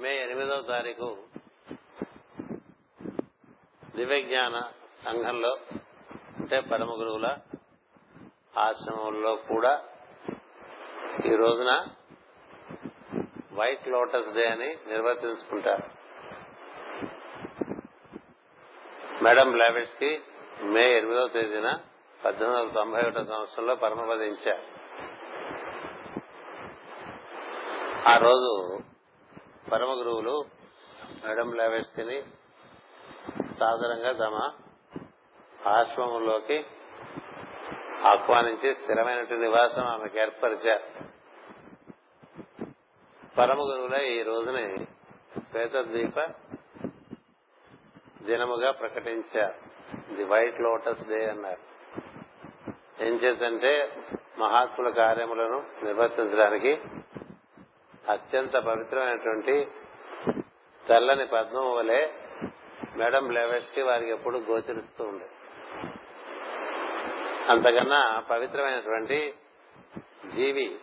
మే ఎనిమిదవ తారీఖు దివ్యజ్ఞాన సంఘంలో అంటే పరమ గురువుల ఆశ్రమంలో కూడా ఈ రోజున వైట్ లోటస్ డే అని నిర్వర్తించుకుంటారు. మేడం లావెట్స్కి మే ఎనిమిదవ తేదీన పద్దెనిమిది వందల తొంభై ఒకటో సంవత్సరంలో పరమపదించారు ఆ రోజు పరమ గురువులు మేడం బ్లావెట్స్కిని సాధారణంగా తమ ఆశ్రమంలోకి ఆహ్వానించి స్థిరమైనటువంటి నివాసం ఆమెకు ఏర్పరిచారు పరమ గురువుల ఈ రోజుని శ్వేతద్వీప దినముగా ప్రకటించారు ది వైట్ లోటస్ డే అన్నారు. ఏం చేతంటే మహాత్ముల కార్యములను నిర్వర్తించడానికి అత్యంత పవిత్రమైనటువంటి తెల్లని పద్మం వలె మేడం బ్లెవెస్కి వారికి ఎప్పుడు గోచరిస్తూ ఉండే. అంతకన్నా పవిత్రమైనటువంటి జీవి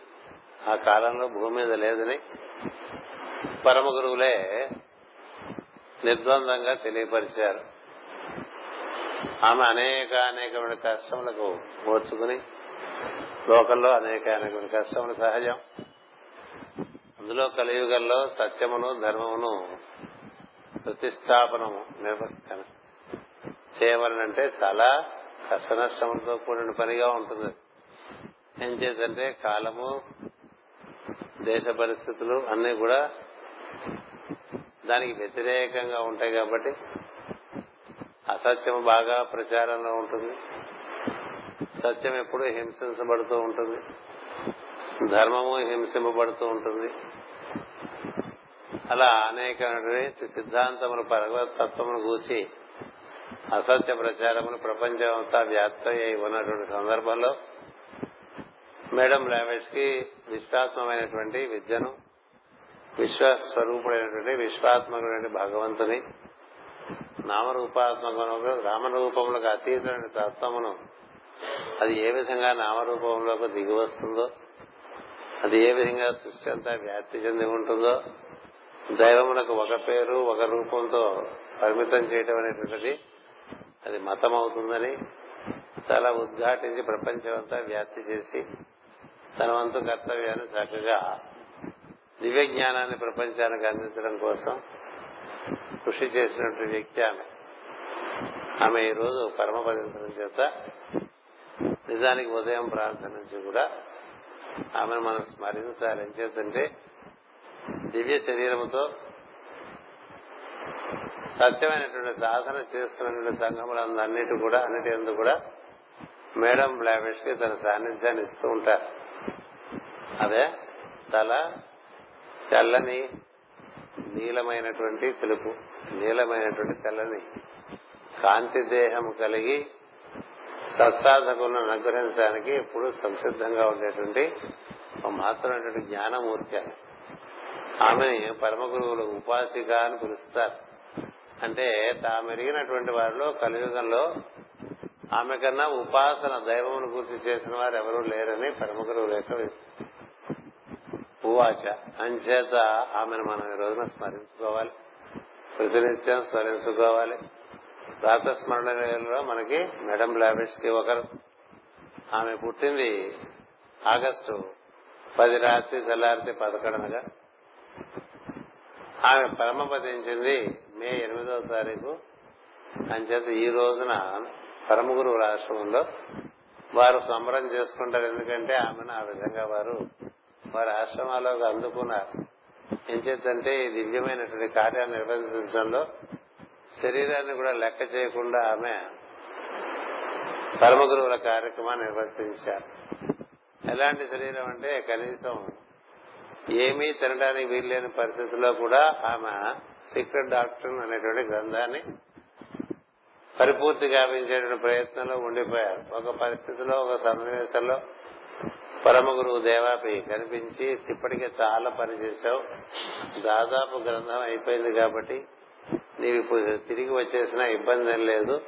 ఆ కాలంలో భూమి మీద లేదని పరమ గురువులే నిర్ద్వందంగా తెలియపరిచారు. ఆమె అనేక అనేకమైన కష్టములకు ఓర్చుకుని లోకల్లో అనేక అనేకమైన కష్టములు సహజం. అందులో కలియుగంలో సత్యమును ధర్మమును ప్రతిష్టాపనము చేయవలనంటే చాలా కష్ట నష్టములతో కూడిన పనిగా ఉంటుంది. ఏం చేద్దంటే కాలము దేశ పరిస్థితులు అన్ని కూడా దానికి వ్యతిరేకంగా ఉంటాయి కాబట్టి అసత్యం బాగా ప్రచారంలో ఉంటుంది. సత్యం ఎప్పుడు హింసించబడుతూ ఉంటుంది. ధర్మము హింసింపబడుతూ ఉంటుంది. అలా అనేక సిద్ధాంతములు పరగతత్వమును గూర్చి అసత్య ప్రచారములు ప్రపంచమంతా వ్యాప్తమై ఉన్నటువంటి సందర్భంలో మేడం లావెట్స్కి విశ్వాత్మమైనటువంటి విద్యను విశ్వస్వరూపుడైనటువంటి విశ్వాత్మకుడైన భగవంతుని నామరూపాత్మకములకు రామరూపములకు అతీతమైన తత్వమును అది ఏ విధంగా నామరూపంలోకి దిగి వస్తుందో అది ఏ విధంగా సృష్టి అంతా వ్యాప్తి చెంది ఉంటుందో దైవమునకు ఒక పేరు ఒక రూపంతో పరిమితం చేయటం అనేటువంటిది అది మతం అవుతుందని చాలా ఉద్ఘాటించి ప్రపంచమంతా వ్యాప్తి చేసి తన వంతు కర్తవ్యాన్ని చక్కగా దివ్య జ్ఞానాన్ని ప్రపంచానికి అందించడం కోసం కృషి చేసినటువంటి వ్యక్తి ఆమె. ఆమె ఈ రోజు పరమపదించడం చేత నిజానికి ఉదయం ప్రార్థన నుంచి కూడా ఆమెను మనం స్మరించాలి. ఏం చేతంటే దివ్య శరీరముతో సత్యమైనటువంటి సాధన చేస్తున్నటువంటి సంఘములందన్నిటి కూడా అన్నిటి ఎందు కూడా మేడం బ్లావెట్స్కి తన సాన్నిధ్యాన్ని ఇస్తూ ఉంటారు. అదే చాలా తెల్లని నీలమైనటువంటి తెలుపు నీలమైనటువంటి తెల్లని కాంతి దేహం కలిగి సత్సాధకులను అనుగ్రహించడానికి ఎప్పుడు సంసిద్ధంగా ఉండేటువంటి మాత్రమైనటువంటి జ్ఞానమూర్తి అని ఆమెని పరమ గురువులు ఉపాసిక అని పిలుస్తారు. అంటే తాము ఎరిగినటువంటి వారిలో కలియుగంలో ఆమె కన్నా ఉపాసన దైవమును గురించి చేసిన వారు ఎవరూ లేరని పరమ గురువుల యొక్క ఉవాచ. అంచేత ఆమెను మనం ఈ రోజున స్మరించుకోవాలి. ప్రతినిత్యం స్మరించుకోవాలి. ప్రాతస్మరణలో మనకి మేడం లాబెట్స్కి ఒకరు. ఆమె పుట్టింది ఆగస్టు పది రాత్రి తెల్లారితే పదకొండనగా. ఆమె పరమపదించింది మే ఎనిమిదవ తారీఖు. అంచేత ఈ రోజున పరమ గురువు ఆశ్రమంలో వారు సంబరం చేసుకుంటారు. ఎందుకంటే ఆమెను ఆ విధంగా వారు వారి ఆశ్రమాల్లోకి అందుకున్నారు. ఏం చేద్దంటే ఈ దివ్యమైనటువంటి కార్యాన్ని నిర్వహించడంలో శరీరాన్ని కూడా లెక్క చేయకుండా ఆమె పరమ గురువుల కార్యక్రమాన్ని నిర్వర్తించారు. ఎలాంటి శరీరం అంటే కనీసం ఏమీ తినడానికి వీల్లేని పరిస్థితుల్లో కూడా ఆమె సీక్రెట్ డాక్టర్ అనేటువంటి గ్రంథాన్ని పరిపూర్తి గావించేటువంటి ప్రయత్నంలో ఉండిపోయారు. ఒక పరిస్థితిలో ఒక సన్నివేశంలో పరమ గురువు దేవాపి కనిపించి ఇప్పటికే చాలా పనిచేశావు దాదాపు గ్రంథం అయిపోయింది కాబట్టి నీవు ఇప్పుడు తిరిగి వచ్చేసినా ఇబ్బంది ఏం లేదు.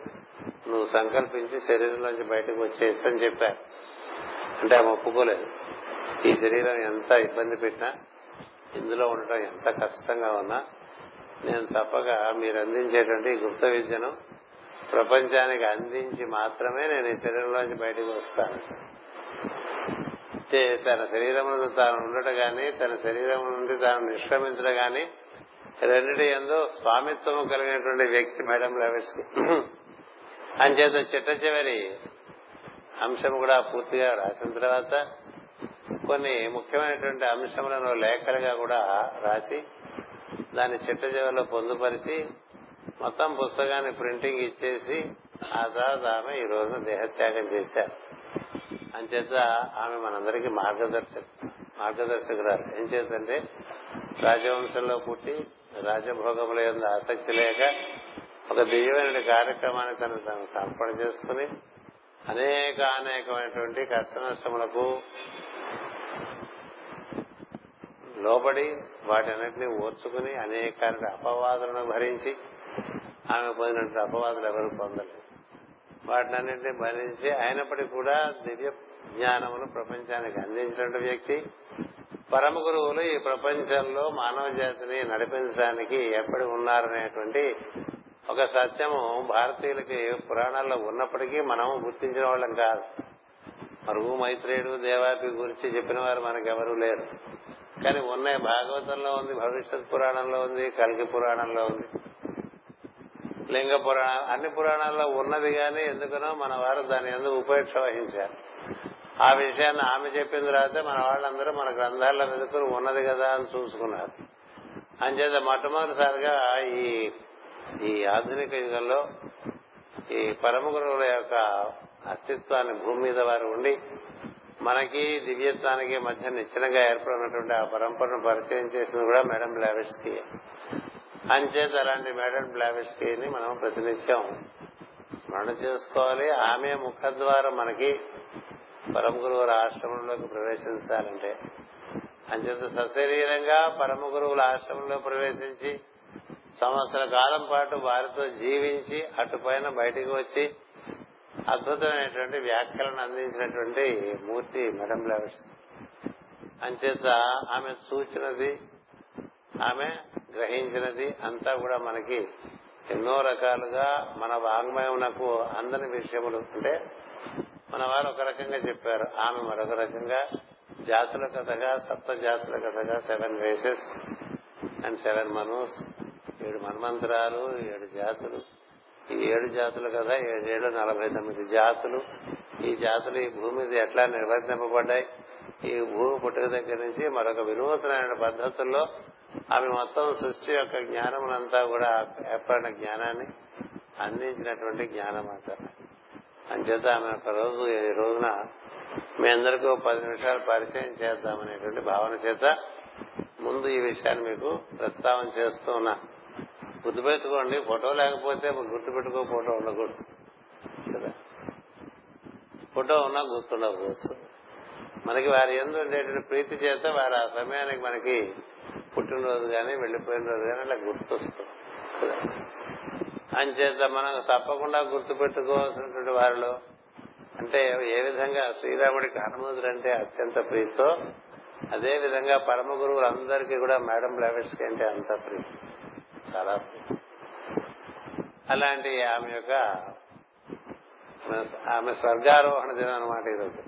నువ్వు సంకల్పించి శరీరంలోంచి బయటకు వచ్చేసి అని చెప్పారు. అంటే ఆమె ఒప్పుకోలేదు. ఈ శరీరం ఎంత ఇబ్బంది పెట్టినా ఇందులో ఉండటం ఎంత కష్టంగా ఉన్నా నేను తప్పక మీరు అందించేటువంటి గుప్త విద్యను ప్రపంచానికి అందించి మాత్రమే నేను ఈ శరీరంలోంచి బయటకు వస్తాను. తన శరీరమును తాను ఉండటం గాని తన శరీరం నుండి తాను నిష్క్రమించడం గాని రెండిటి ఎందు స్వామిత్వం కలిగినటువంటి వ్యక్తి మేడం లెవెట్స్కి అంచేత చిట్ట చివరి అంశం కూడా పూర్తిగా రాసిన తర్వాత కొన్ని ముఖ్యమైనటువంటి అంశములను లేఖలుగా కూడా రాసి దాన్ని చిట్ట చివరిలో పొందుపరిచి మొత్తం పుస్తకాన్ని ప్రింటింగ్ ఇచ్చేసి ఆ తర్వాత ఆమె ఈ రోజున దేహత్యాగం చేశారు. అంచేత ఆమె మనందరికీ మార్గదర్శక మార్గదర్శకురాలు. ఏం చేతంటే రాజవంశంలో పుట్టి రాజభోగముల యొక్క ఆసక్తి లేక ఒక దివ్యమైన కార్యక్రమాన్ని తను తను సమర్పణ చేసుకుని అనేక అనేకమైనటువంటి కష్ట నష్టములకు లోబడి వాటన్నింటినీ ఓర్చుకుని అనేక అపవాదులను భరించి ఆమె పొందినటువంటి అపవాదులు ఎవరు పొందలేదు. వాటినన్నింటినీ భరించి అయినప్పటికీ కూడా దివ్య జ్ఞానమును ప్రపంచానికి అందించినటువంటి వ్యక్తి. పరమ గురువులు ఈ ప్రపంచంలో మానవ జాతిని నడిపించడానికి ఎప్పటి ఉన్నారనేటువంటి ఒక సత్యము భారతీయులకి పురాణాల్లో ఉన్నప్పటికీ మనము గుర్తించిన వాళ్ళం కాదు. మరుగు మైత్రేయుడు దేవాపి గురించి చెప్పిన వారు మనకెవరూ లేరు. కానీ ఉన్నాయి భాగవతంలో ఉంది భవిష్యత్ పురాణంలో ఉంది కల్కి పురాణంలో ఉంది. లింగ పురాణం అన్ని పురాణాల్లో ఉన్నది కానీ ఎందుకనో మన వారు దాని ఎందుకు ఉపేక్ష వహించారు. ఆ విషయాన్ని ఆమె చెప్పిన తర్వాత మన వాళ్ళందరూ మన గ్రంథాల్లో వెతుకుని ఉన్నది కదా అని చూసుకున్నారు. అంచేత మొట్టమొదటిసారిగా ఈ ఈ ఆధునిక యుగంలో ఈ పరమ గురువుల యొక్క అస్తిత్వాన్ని భూమి మీద వారు ఉండి మనకి దివ్యత్వానికి మధ్య నిశ్చలంగా ఏర్పడినటువంటి ఆ పరంపరను పరిచయం చేసింది కూడా మేడం బ్లావిడ్స్కి అంచేత అలాంటి మేడం బ్లావిడ్స్కీని మనం ప్రతినిత్యం స్మరణ చేసుకోవాలి. ఆమె ముఖద్వారం మనకి పరమ గురువుల ఆశ్రమంలోకి ప్రవేశించాలంటే. అంచేత సశరీరంగా పరమ గురువుల ఆశ్రమంలో ప్రవేశించి సంవత్సర కాలం పాటు వారితో జీవించి అటుపైన బయటికి వచ్చి అద్భుతమైనటువంటి వ్యాఖ్యలను అందించినటువంటి మూర్తి మేడం బ్లావిడ్స్ అంచేత ఆమె సూచినది ఆమె గ్రహించినది అంతా కూడా మనకి ఎన్నో రకాలుగా మన వాంగ్మయమునకు అందని విషయములు. అంటే మన వారు ఒక రకంగా చెప్పారు ఆమె మరొక రకంగా జాతుల కథగా సప్త జాతుల కథగా సెవెన్ రేసెస్ అండ్ సెవెన్ మనోస్ ఏడు మన్మంతరాలు ఏడు జాతులు. ఈ ఏడు జాతులు కదా ఏడేళ్ళు నలభై తొమ్మిది జాతులు. ఈ జాతులు ఈ భూమి మీద ఎట్లా నిర్వర్తింపబడ్డాయి? ఈ భూమి పుట్టుక దగ్గర నుంచి మరొక వినూతనమైన పద్ధతుల్లో ఆమె మొత్తం సృష్టి యొక్క జ్ఞానమునంతా కూడా ఏర్పడిన జ్ఞానాన్ని అందించినటువంటి జ్ఞానం అంటారు అంచేత ఆమె ఒక రోజు ఈ రోజున మీ అందరికీ పది నిమిషాలు పరిచయం చేద్దామనేటువంటి భావన చేత ముందు ఈ విషయాన్ని మీకు ప్రస్తావన చేస్తూ ఉన్నా. గుర్తుపెట్టుకోండి ఫోటో లేకపోతే గుర్తుపెట్టుకో ఫోటో ఉండకూడదు. కదా? ఫోటో ఉన్నా గుర్తుండకపోవచ్చు. మనకి వారి ఎందు ఉండేటువంటి ప్రీతి చేత వారు ఆ సమయానికి మనకి పుట్టినరోజు కానీ వెళ్ళిపోయిన రోజు కానీ అలా గుర్తొస్తుంది అంచేత మనం తప్పకుండా గుర్తు పెట్టుకోవాల్సినటువంటి వారిలో అంటే ఏ విధంగా శ్రీరాముడికి హనుమంతుడు అంటే అత్యంత ప్రీతో అదే విధంగా పరమ గురువులందరికీ కూడా మేడం బ్లావెట్స్కి అంటే అంత ప్రీతి. చాలా అలాంటి ఆమె యొక్క ఆమె స్వర్గారోహణ దినం అనమాట ఈరోజు.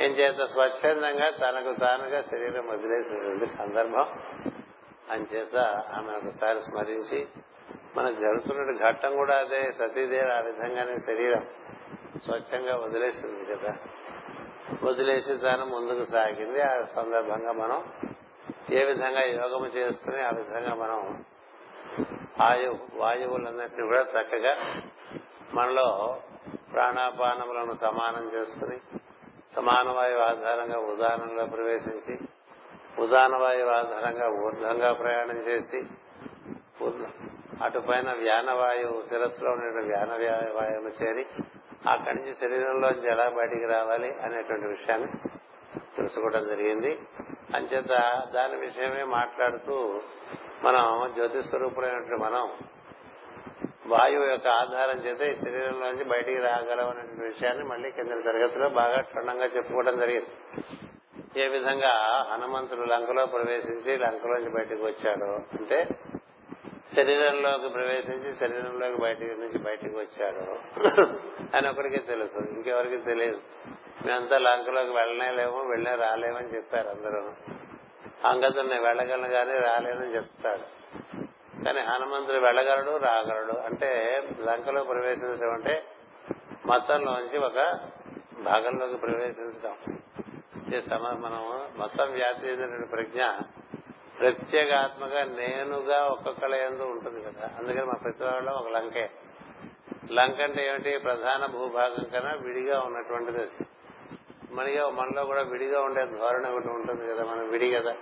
ఏం చేత స్వచ్ఛందంగా తనకు తానుగా శరీరం వదిలేసినటువంటి సందర్భం. అంచేత ఆమె ఒకసారి స్మరించి మనకు జరుగుతున్న ఘట్టం కూడా అదే. సతీదేవి ఆ విధంగానే శరీరం స్వచ్ఛంగా వదిలేసింది కదా. వదిలేసి తాను ముందుకు సాగింది. ఆ సందర్భంగా మనం ఏ విధంగా యోగము చేసుకుని ఆ విధంగా మనం ఆయు వాయువులన్నింటినీ కూడా చక్కగా మనలో ప్రాణాపానములను సమానం చేసుకుని సమాన వాయువు ఆధారంగా ఉదాహరణలో ప్రవేశించి ఉదాహరణ వాయువు ఆధారంగా ఊర్ధ్వంగా ప్రయాణం చేసి అటుపైన వ్యానవాయువు శిరస్సులో ఉండే వ్యాన వాయువును చేరి అక్కడి నుంచి శరీరంలోంచి ఎలా బయటికి రావాలి అనేటువంటి విషయాన్ని తెలుసుకోవడం జరిగింది. అంచేత దాని విషయమే మాట్లాడుతూ మనం జ్యోతి స్వరూపుడైనటువంటి మనం వాయువు యొక్క ఆధారం చేత ఈ శరీరంలోంచి బయటికి రాగలం అనే విషయాన్ని మళ్ళీ కింద తరగతిలో బాగా క్షుణ్ణంగా చెప్పుకోవడం జరిగింది. ఏ విధంగా హనుమంతుడు లంకలో ప్రవేశించి లంకలోంచి బయటకు వచ్చాడు అంటే శరీరంలోకి ప్రవేశించి శరీరంలోకి బయటికి నుంచి బయటకు వచ్చాడు అని ఒకరికి తెలుసు ఇంకెవరికి తెలియదు. మేమంతా లంకలోకి వెళ్ళనే లేము వెళ్ళే రాలేమని చెప్పారు అందరూ. అంగతుడు నేను వెళ్ళగలను కానీ రాలేనని చెప్తాడు. కానీ హనుమంతుడు వెళ్ళగలడు రాగలడు. అంటే లంకలో ప్రవేశించడం అంటే మతంలోంచి ఒక భాగంలోకి ప్రవేశించడం ఈ సమ మనం మొత్తం వ్యాప్తి చెందిన ప్రజ్ఞ ప్రత్యేగాత్మగా నేనుగా ఒక్కొక్కల ఎందు ఉంటుంది కదా. అందుకని మా ప్రతి వాళ్ళలో ఒక లంకే. లంక అంటే ఏమిటి? ప్రధాన భూభాగం కన్నా విడిగా ఉన్నటువంటిది అది. మనగా మనలో కూడా విడిగా ఉండే ధోరణి ఒకటి ఉంటుంది కదా మనం విడి కదా.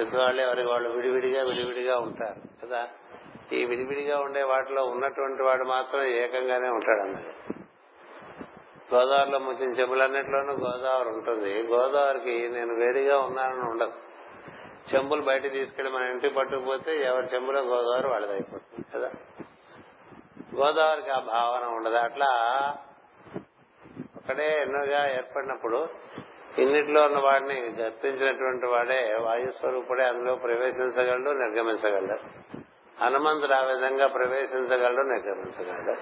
పెద్దవాళ్ళు ఎవరికి వాళ్ళు విడివిడిగా విడివిడిగా ఉంటారు కదా. ఈ విడివిడిగా ఉండే వాటిలో ఉన్నటువంటి వాడు మాత్రం ఏకంగానే ఉంటాడు అన్నది. గోదావరిలో ముంచిన చెంబులన్నింటిలోనూ గోదావరి ఉంటుంది. గోదావరికి నేను వేడిగా ఉన్నానని ఉండదు. చెంబులు బయట తీసుకెళ్ళి మన ఇంటికి పట్టుకుపోతే ఎవరి చెంబులో గోదావరి వాళ్ళది అయిపోతుంది కదా. గోదావరికి ఆ భావన ఉండదు. అట్లా ఒకడే ఎన్నోగా ఏర్పడినప్పుడు ఇన్నిట్లో ఉన్న వాడిని గర్తించినటువంటి వాడే వాయు స్వరూపుడే అందులో ప్రవేశించగలడు నిర్గమించగలడు. హనుమంతుడు ఆ విధంగా ప్రవేశించగలడు నిర్గమించగలడు.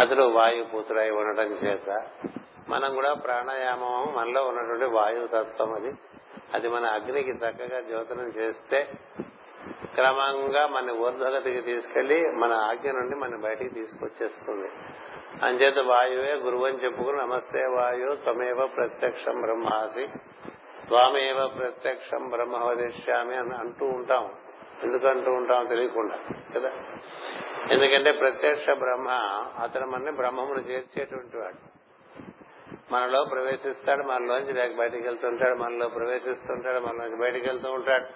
అతడు వాయుపూతుడై ఉండటం చేత మనం కూడా ప్రాణాయామం మనలో ఉన్నటువంటి వాయుతత్వం అది. అది మన అగ్నికి చక్కగా జ్యోతనం చేస్తే క్రమంగా మన ఊర్ధ్వగతికి తీసుకెళ్ళి మన ఆజ్ఞ నుండి మన బయటికి తీసుకొచ్చేస్తుంది. అంచేత వాయువే గురువు అని చెప్పుకుని నమస్తే వాయు త్వమేవ ప్రత్యక్షం బ్రహ్మాసి. త్వామేవ ప్రత్యక్షం బ్రహ్మ వదిష్యామి అని అంటూ ఉంటాం. ఎందుకు అంటూ ఉంటాం తెలియకుండా కదా? ఎందుకంటే ప్రత్యక్ష బ్రహ్మ అతను మనని బ్రహ్మమును చేర్చేటువంటి వాడు. మనలో ప్రవేశిస్తాడు మనలోంచి లేక బయటికి వెళ్తుంటాడు మనలో ప్రవేశిస్తుంటాడు మనలోంచి బయటికి వెళ్తూ ఉంటాడు.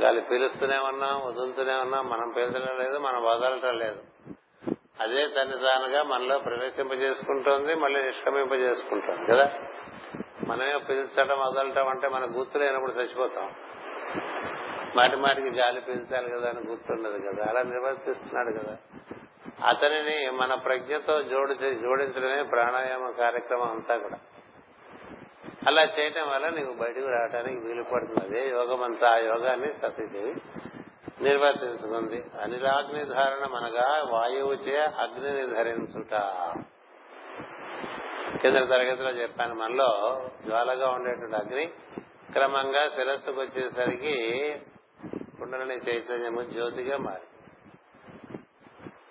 గాలి పీలుస్తూనే ఉన్నాం వదులుతూనే ఉన్నాం మనం పీల్చడం లేదు మనం వదలటం లేదు. అదే తన తానుగా మనలో ప్రవేశింపజేసుకుంటోంది మళ్ళీ నిష్క్రమింపజేసుకుంటోంది కదా? మనమే పీల్చడం వదలటం అంటే మన గుర్తు లేనప్పుడు చచ్చిపోతాం. మాటి మాటికి గాలి పీల్చాలి కదా అని గుర్తుండదు కదా? అలా నిర్వర్తిస్తున్నాడు కదా? అతనిని మన ప్రజ్ఞతో జోడి జోడించడమే ప్రాణాయామ కార్యక్రమం అంతా కూడా. అలా చేయటం వల్ల నీకు బయటకు రావడానికి వీలు పడుతుంది అదే యోగం అంతా ఆ యోగాన్ని సతీదేవి నిర్వర్తించుకుంది. అనిరాగ్ని ధారణ మనగా వాయువు చే అగ్నిని ధరించుట కింద తరగతిలో చెప్పాను మనలో జ్వాలగా ఉండేటువంటి అగ్ని క్రమంగా శిరస్సుకు వచ్చేసరికి కుండలని చైతన్యము జ్యోతిగా మారి.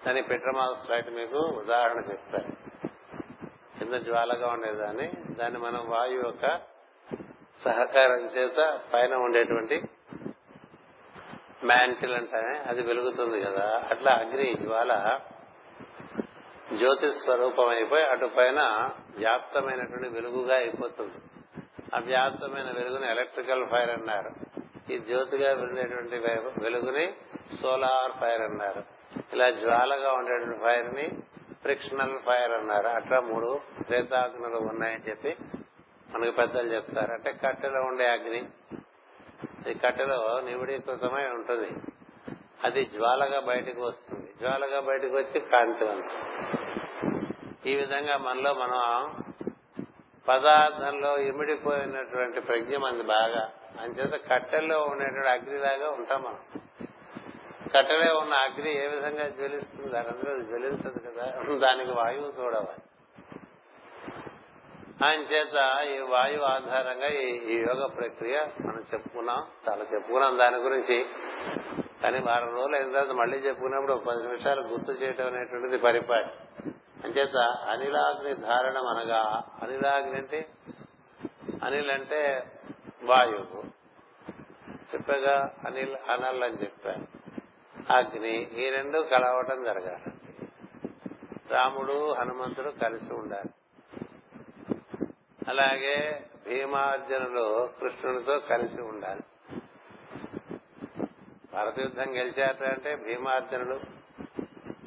దాని పెట్రమాల్ ఫ్లైట్ మీకు ఉదాహరణ చెప్తారు. కింద జ్వాలగా ఉండేదాన్ని దాన్ని మనం వాయు యొక్క సహకారం చేత పైన ఉండేటువంటి మ్యాంటిల్ అంటే అది వెలుగుతుంది కదా. అట్లా అగ్ని జ్వాల జ్యోతి స్వరూపం అయిపోయి అటు పైన వ్యాప్తమైనటువంటి వెలుగుగా అయిపోతుంది. ఆ వ్యాప్తమైన వెలుగుని ఎలక్ట్రికల్ ఫైర్ అన్నారు. ఈ జ్యోతిగా వెళ్ళేటువంటి వెలుగుని సోలార్ ఫైర్ అన్నారు. ఇలా జ్వాలగా ఉండేటువంటి ఫైర్ని ఫ్రిక్షనల్ ఫైర్ అన్నారు. అట్లా మూడు ప్రేతాగ్నులు ఉన్నాయని చెప్పి మనకు పెద్దలు చెప్తారు. అంటే కట్టెలో ఉండే అగ్ని. ఈ కట్టెలో నివిడీకృతమై ఉంటుంది. అది జ్వాలగా బయటకు వస్తుంది. జ్వాలగా బయటకు వచ్చి కాంతివంతం ఈ విధంగా మనలో మనం పదార్థంలో ఇమిడిపోయినటువంటి ప్రజ్ఞ మంది బాగా. అంచేత కట్టెల్లో ఉండేటువంటి అగ్నిలాగా ఉంటాం మనం. కట్టెలో ఉన్న అగ్ని ఏ విధంగా జ్వలిస్తుంది? దానందరూ జ్వలించదు కదా. దానికి వాయువు చూడవాలి. ఆయన చేత ఈ వాయువు ఆధారంగా ఈ యోగ ప్రక్రియ మనం చెప్పుకున్నాం. చాలా చెప్పుకున్నాం దాని గురించి. కానీ వారం రోజులు అయిన తర్వాత మళ్ళీ చెప్పుకున్నప్పుడు పది నిమిషాలు గుర్తు చేయటం అనేటువంటిది పరిపాటి. అంచేత అనిలాగ్ని ధారణం అనగా అనిలాగ్ని అంటే అనిల్ అంటే వాయువు. చెప్పగా అనిల్ అనల్ అని చెప్పాను. అగ్ని ఈ రెండు కలవటం జరగాలి. రాముడు హనుమంతుడు కలిసి ఉండాలి. అలాగే భీమార్జునులు కృష్ణుడితో కలిసి ఉండాలి. భారత యుద్ధం గెలిచాట అంటే భీమార్జునుడు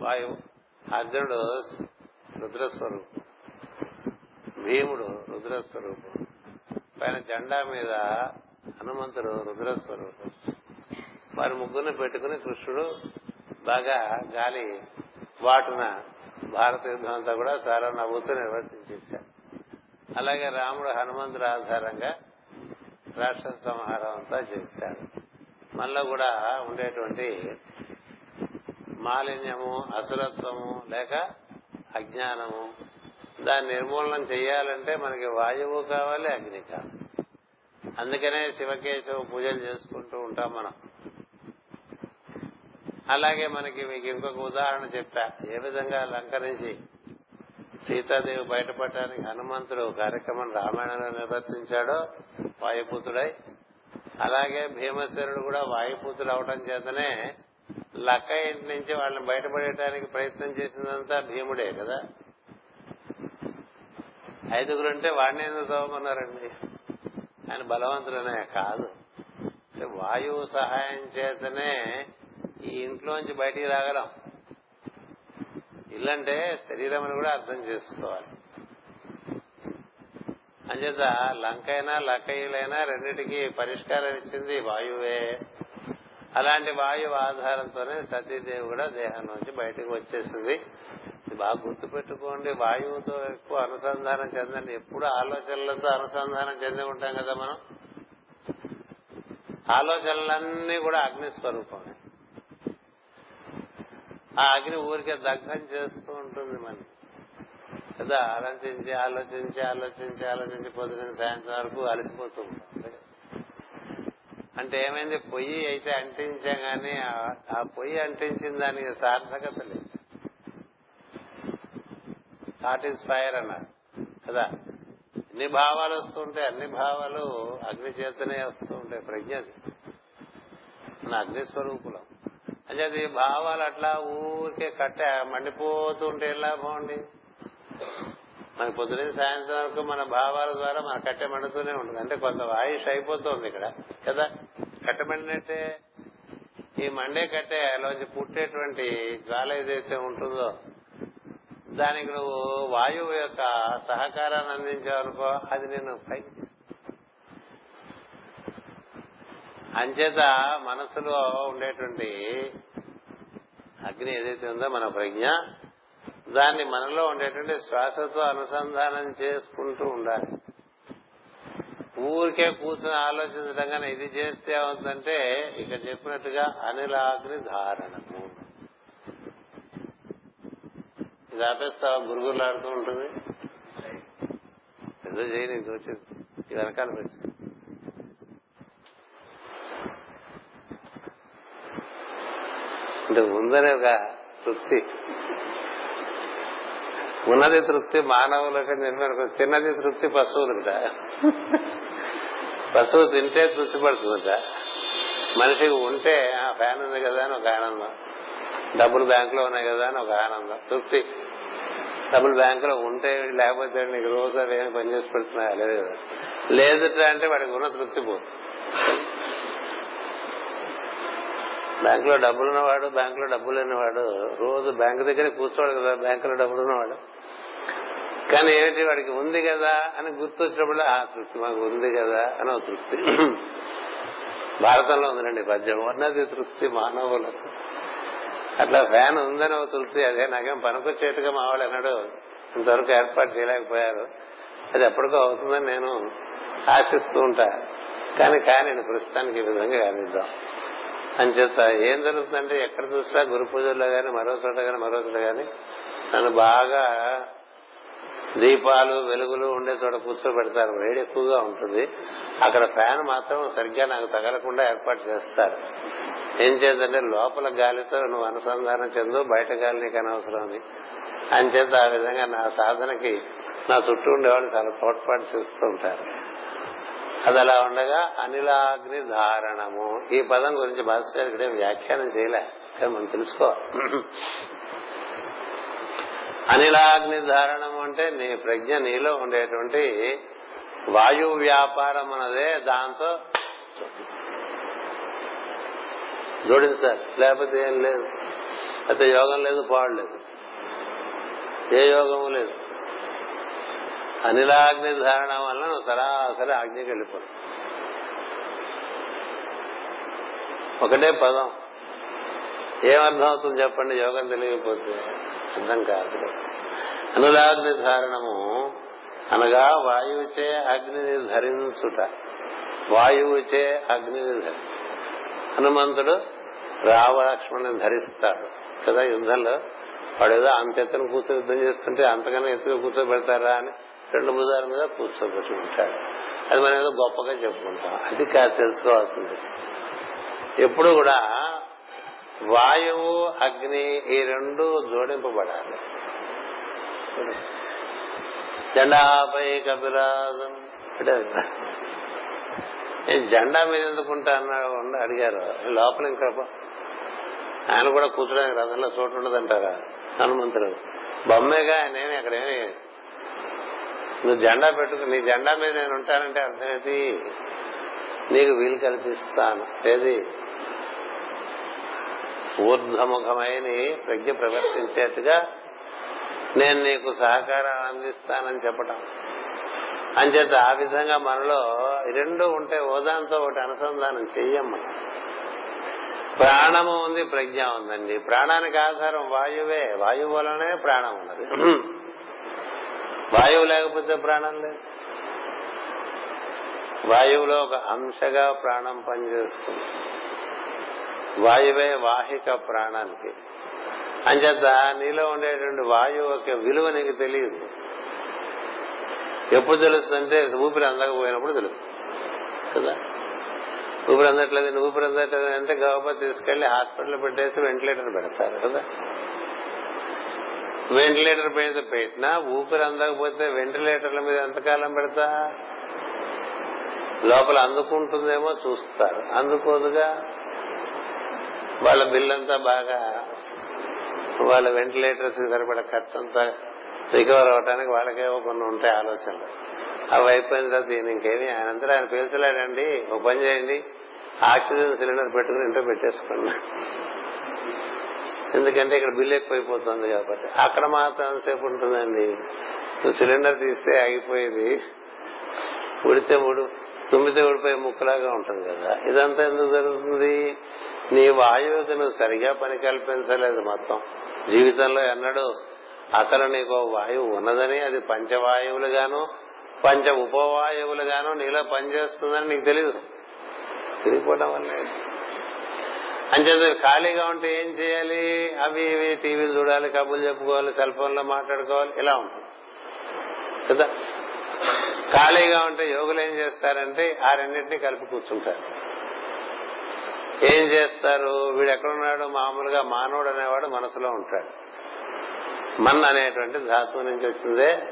వాయువు అర్జునుడు రుద్రస్వరూపం భీముడు రుద్రస్వరూపం. పైన జెండా మీద హనుమంతుడు రుద్రస్వరూపం. వారి ముగ్గురిని పెట్టుకుని కృష్ణుడు బాగా గాలి వాటున భారత యుద్ధం అంతా కూడా చాలా నవ్వుతూ నిర్వర్తించేశారు అలాగే రాముడు హనుమంతుడు ఆధారంగా రాక్షస సంహారం అంతా చేశాడు. మనలో కూడా ఉండేటువంటి మాలిన్యము అసురత్వము లేక అజ్ఞానము దాన్ని నిర్మూలనం చేయాలంటే మనకి వాయువు కావాలి అగ్ని కావాలి. అందుకనే శివకేశవ పూజలు చేసుకుంటూ ఉంటాం మనం. అలాగే మనకి మీకు ఇంకొక ఉదాహరణ చెప్పా. ఏ విధంగా అలంకరించి సీతాదేవి బయటపడటానికి హనుమంతుడు కార్యక్రమం రామాయణంలో నిర్వర్తించాడో వాయుపుతుడై అలాగే భీమసేనుడు కూడా వాయుపుతుడు అవటం చేతనే లక్క ఇంటి నుంచి వాళ్ళని బయటపడేయడానికి ప్రయత్నం చేసిందంతా భీముడే కదా. ఐదుగురుంటే వాడిని ఎందుకు తవ్వమన్నారండి ఆయన బలవంతుడనే కాదు. వాయువు సహాయం చేతనే ఈ ఇంట్లోంచి బయటికి రాగలం. ఇల్లంటే శరీరం అని కూడా అర్థం చేసుకోవాలి. అంచేత లంకైనా లక్కయిలైనా రెండింటికి పరిష్కారం ఇచ్చింది వాయువే. అలాంటి వాయువు ఆధారంతోనే సతీదేవి కూడా దేహం నుంచి బయటకు వచ్చేసింది. బాగా గుర్తు పెట్టుకోండి వాయువుతో ఎక్కువ అనుసంధానం చెందండి. ఎప్పుడు ఆలోచనలతో అనుసంధానం చెంది ఉంటాం కదా మనం? ఆలోచనలన్నీ కూడా అగ్ని స్వరూపం ఆ అగ్ని ఊరికే దగ్ధం చేస్తూ ఉంటుంది మనకి కదా ఆలోచించి ఆలోచించి ఆలోచించి ఆలోచించి పొద్దున సాయంత్రం వరకు అలసిపోతూ ఉంటాం. అంటే ఏమైంది? పొయ్యి అయితే అంటించా గానీ ఆ పొయ్యి అంటించిన దానికి సార్థకత లేదు. థాట్ ఈస్ ఫైర్ అన్నారు. కదా? ఎన్ని భావాలు వస్తుంటాయి? అన్ని భావాలు అగ్ని చేతనే వస్తూ ఉంటాయి ప్రజ్ఞ మన అగ్ని అంటే అది భావాలు అట్లా ఊరికే కట్ట మండిపోతూ ఉంటే ఎలా బాగుండి? మన పొద్దున సాయంత్రం వరకు మన భావాల ద్వారా మన కట్టె మండుతూనే ఉంటుంది. అంటే కొంత ఆయుష్ అయిపోతుంది ఇక్కడ కదా? కట్టమండినట్టే ఈ మండే కట్టే లోంచి పుట్టేటువంటి జ్వాల ఏదైతే ఉంటుందో దానికి నువ్వు వాయువు యొక్క సహకారాన్ని అందించావనుకో అది నేను పైకి అంచేత మనసులో ఉండేటువంటి అగ్ని ఏదైతే ఉందో మన ప్రజ్ఞ దాన్ని మనలో ఉండేటువంటి శ్వాసతో అనుసంధానం చేసుకుంటూ ఉండాలి. ఊరికే కూర్చొని ఆలోచించడం కానీ ఇది చేస్తే అవుతుందంటే ఇక్కడ చెప్పినట్టుగా అనిలాగ్ని ధారణము. ఇది ఆపేస్తావా గురుగులాడుతూ ఉంటుంది. ఏదో చేయని వచ్చింది ఇది వెనకాల పెట్టింది అంటే ఉందనే ఒక తృప్తి. ఉన్నది తృప్తి మానవులకు నిర్మలకు తిన్నది తృప్తి పశువులట పశువు తింటే తృప్తి పడుతుందట మనిషికి ఉంటే ఆ ఫ్యాన్ ఉంది కదా అని ఒక ఆనందం. డబ్బులు బ్యాంకులో ఉన్నాయి కదా అని ఒక ఆనందం తృప్తి. డబ్బులు బ్యాంకులో ఉంటే లేకపోతే నీకు రోజు అవి ఏమి పనిచేసి పెడుతున్నాయా లేదు? లేదు లేదుట అంటే వాడికి ఉన్న తృప్తి పోదు బ్యాంకులో డబ్బులున్నవాడు బ్యాంకులో డబ్బులు లేనివాడు రోజు బ్యాంకు దగ్గర కూర్చోడు కదా బ్యాంకులో డబ్బులున్నవాడు. కానీ ఏంటి వాడికి ఉంది కదా అని గుర్తొచ్చినప్పుడు ఆ తృప్తి మాకు ఉంది కదా అని ఒక తృప్తి. భారతంలో ఉందండి పద్యం. ఉన్నది తృప్తి మానవులకు. అట్లా ఫ్యాన్ ఉందని ఒక తృప్తి. అదే నాకేం పనికొచ్చేట్టుగా మా వాళ్ళు అన్నాడు. ఇంతవరకు ఏర్పాటు చేయలేకపోయారు. అది ఎప్పటికో అవుతుందని నేను ఆశిస్తూ ఉంటా. కానీ కానీ ప్రస్తుతానికి ఈ విధంగా కానిద్దాం. అంచేత ఏం జరుగుతుందంటే ఎక్కడ చూసినా గురు పూజల్లో కానీ మరో చోట కానీ మరో చోట కానీ నన్ను బాగా దీపాలు వెలుగులు ఉండే చోట కూర్చోబెడతారు. వేడి ఎక్కువగా ఉంటుంది. అక్కడ ఫ్యాన్ మాత్రం సరిగ్గా నాకు తగలకుండా ఏర్పాటు చేస్తారు. ఏం చేద్దంటే లోపల గాలితో నువ్వు అనుసంధానం చెందు బయట గాలి నీకు అనవసరం అని అంచేత ఆ విధంగా నా సాధనకి నా చుట్టూ ఉండేవాళ్ళు చాలా తోడ్పాటు చేస్తూ ఉంటారు. అది అలా ఉండగా అనిలాగ్ని ధారణము. ఈ పదం గురించి భాస్కర్ ఇక్కడ వ్యాఖ్యానం చేయలే? కానీ మనం తెలుసుకోవాలి అనిలాగ్ని ధారణము అంటే నీ ప్రజ్ఞ నీలో ఉండేటువంటి వాయు వ్యాపారం అన్నదే దాంతో జోడించాలి లేకపోతే ఏం లేదు. అయితే యోగం లేదు పాడు లేదు. ఏ యోగము లేదు. అనిలాగ్ని ధారణ వల్ల నువ్వు సరాసరి ఆజ్ఞకి వెళ్ళిపోవు ఒకటే పదం. ఏమర్థం అవుతుంది చెప్పండి? యోగం తెలియకపోతే అర్థం కాదు. అనులాగ్ని ధారణము అనగా వాయువుచే అగ్నిని ధరించుట. వాయువుచే అగ్నిని ధరి. హనుమంతుడు రావలక్ష్మణుని ధరిస్తాడు. కదా యుద్ధంలో వాడు ఏదో అంత ఎత్తున కూర్చొని యుద్ధం చేస్తుంటే అంతకన్నా ఎత్తుగా కూర్చోబెడతారా అని రెండు భుజాల మీద కూర్చోబెట్టి ఉంటాడు. అది మనం ఏదో గొప్పగా చెప్పుకుంటాం. అది కాదు తెలుసుకోవాల్సింది. ఎప్పుడు కూడా వాయువు అగ్ని ఈ రెండు జోడింపబడాలి. జెండాపై కపిరాజం అంటే నేను జెండా మీద ఎందుకుంటా అన్నాడు అడిగారు. లోపల ఇంకా ఆయన కూడా కూర్చోడానికి రథంలో చోటు ఉండదంటారా? హనుమంతుడు. బొమ్మేగా ఆయన ఏమి అక్కడేమి నువ్వు జెండా పెట్టుకు నీ జెండా మీద నేను ఉంటానంటే అర్థం ఏంటి? నీకు వీలు కల్పిస్తాను. ఏది? ఊర్ధముఖమైన ప్రజ్ఞ ప్రవర్తించేట్టుగా నేను నీకు సహకారం అందిస్తానని చెప్పటం. అంచేత ఆ విధంగా మనలో రెండు ఉంటే ఓదాంతో ఒకటి అనుసంధానం చెయ్యమ్మ. ప్రాణము ఉంది ప్రజ్ఞ ఉందండి. ప్రాణానికి ఆధారం వాయువే. వాయువు వలనే ప్రాణం ఉన్నది. వాయువు లేకపోతే ప్రాణం లేదు. వాయువులో ఒక అంశగా ప్రాణం పనిచేస్తుంది. వాయువే వాహిక ప్రాణానికి. అంచేత నీలో ఉండేటువంటి వాయువు యొక్క విలువ నీకు తెలియదు. ఎప్పుడు తెలుస్తుందంటే ఊపిరి అందకపోయినప్పుడు తెలుస్తుంది. కదా? ఊపిరి అందట్లేదు ఊపిరి అందట్లేదు అంటే గవర్నమెంట్ తీసుకెళ్ళి హాస్పిటల్ పెట్టేసి వెంటిలేటర్ పెడతారు కదా? వెంటిలేటర్ మీద పెట్టినా ఊపిరి అందకపోతే వెంటిలేటర్ల మీద ఎంతకాలం పెడతా? లోపల అందుకుంటుందేమో చూస్తారు. అందుకోదుగా వాళ్ళ బిల్లంతా బాగా వాళ్ళ వెంటిలేటర్స్ సరిపడే ఖర్చు అంతా రికవర్ అవడానికి వాళ్ళకే కొన్ని ఉంటాయి ఆలోచనలు. అవి అయిపోయిన తర్వాత ఈయన ఇంకేమి ఆయన అంతా ఆయన పీల్చలేడండి. ఒక పని చేయండి. ఆక్సిజన్ సిలిండర్ పెట్టుకుని ఇంట్లో పెట్టేసుకున్నా. ఎందుకంటే ఇక్కడ బిల్లు ఎక్కువైపోతుంది కాబట్టి. అక్కడ మాత్రం సేపు ఉంటుందండి. నువ్వు సిలిండర్ తీస్తే ఆగిపోయేది. ఉడితే ఉడు తుమ్మితే ఊడిపోయే ముక్కలాగా ఉంటుంది కదా. ఇదంతా ఎందుకు జరుగుతుంది? నీ వాయువుకి నువ్వు సరిగా పని కల్పించలేదు మొత్తం. జీవితంలో ఎన్నడూ అసలు నీకు వాయువు ఉన్నదని అది పంచవాయువులుగాను పంచ ఉపవాయువులుగాను నీలో పనిచేస్తుందని నీకు తెలియదు తెలియకపోవడం వల్ల అంచేత ఖాళీగా ఉంటే ఏం చేయాలి? అవి ఇవి టీవీలు చూడాలి కబుర్లు చెప్పుకోవాలి సెల్ ఫోన్లో మాట్లాడుకోవాలి ఇలా ఉంటుంది. కదా? ఖాళీగా ఉంటే యోగులు ఏం చేస్తారంటే ఆ రెండింటిని కలిపి కూర్చుంటారు. ఏం చేస్తారు? వీడు ఎక్కడున్నాడు మామూలుగా మానవుడు అనేవాడు మనసులో ఉంటాడు. మన్ అనేటువంటి ధాతువు నుంచి వచ్చిందే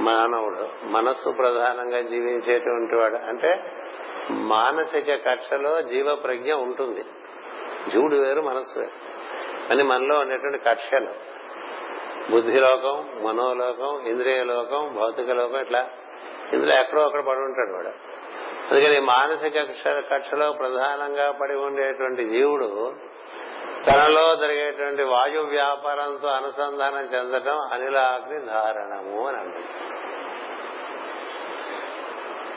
మానవుడు. మనస్సు ప్రధానంగా జీవించేటువంటి వాడు. అంటే మానసిక కక్షలో జీవ ప్రజ్ఞ ఉంటుంది. జీవుడు వేరు మనస్సు వేరు. అని మనలో ఉండేటువంటి కక్షలు బుద్ధిలోకం మనోలోకం ఇంద్రియ లోకం భౌతిక లోకం ఇట్లా ఇందులో ఎక్కడో అక్కడ పడి ఉంటాడు వాడు. అందుకని మానసిక కక్షలో ప్రధానంగా పడి ఉండేటువంటి జీవుడు తనలో జరిగేటువంటి వాయు వ్యాపారంతో అనుసంధానం చెందటం అనిలాగ్ని ధారణము అని అంటారు.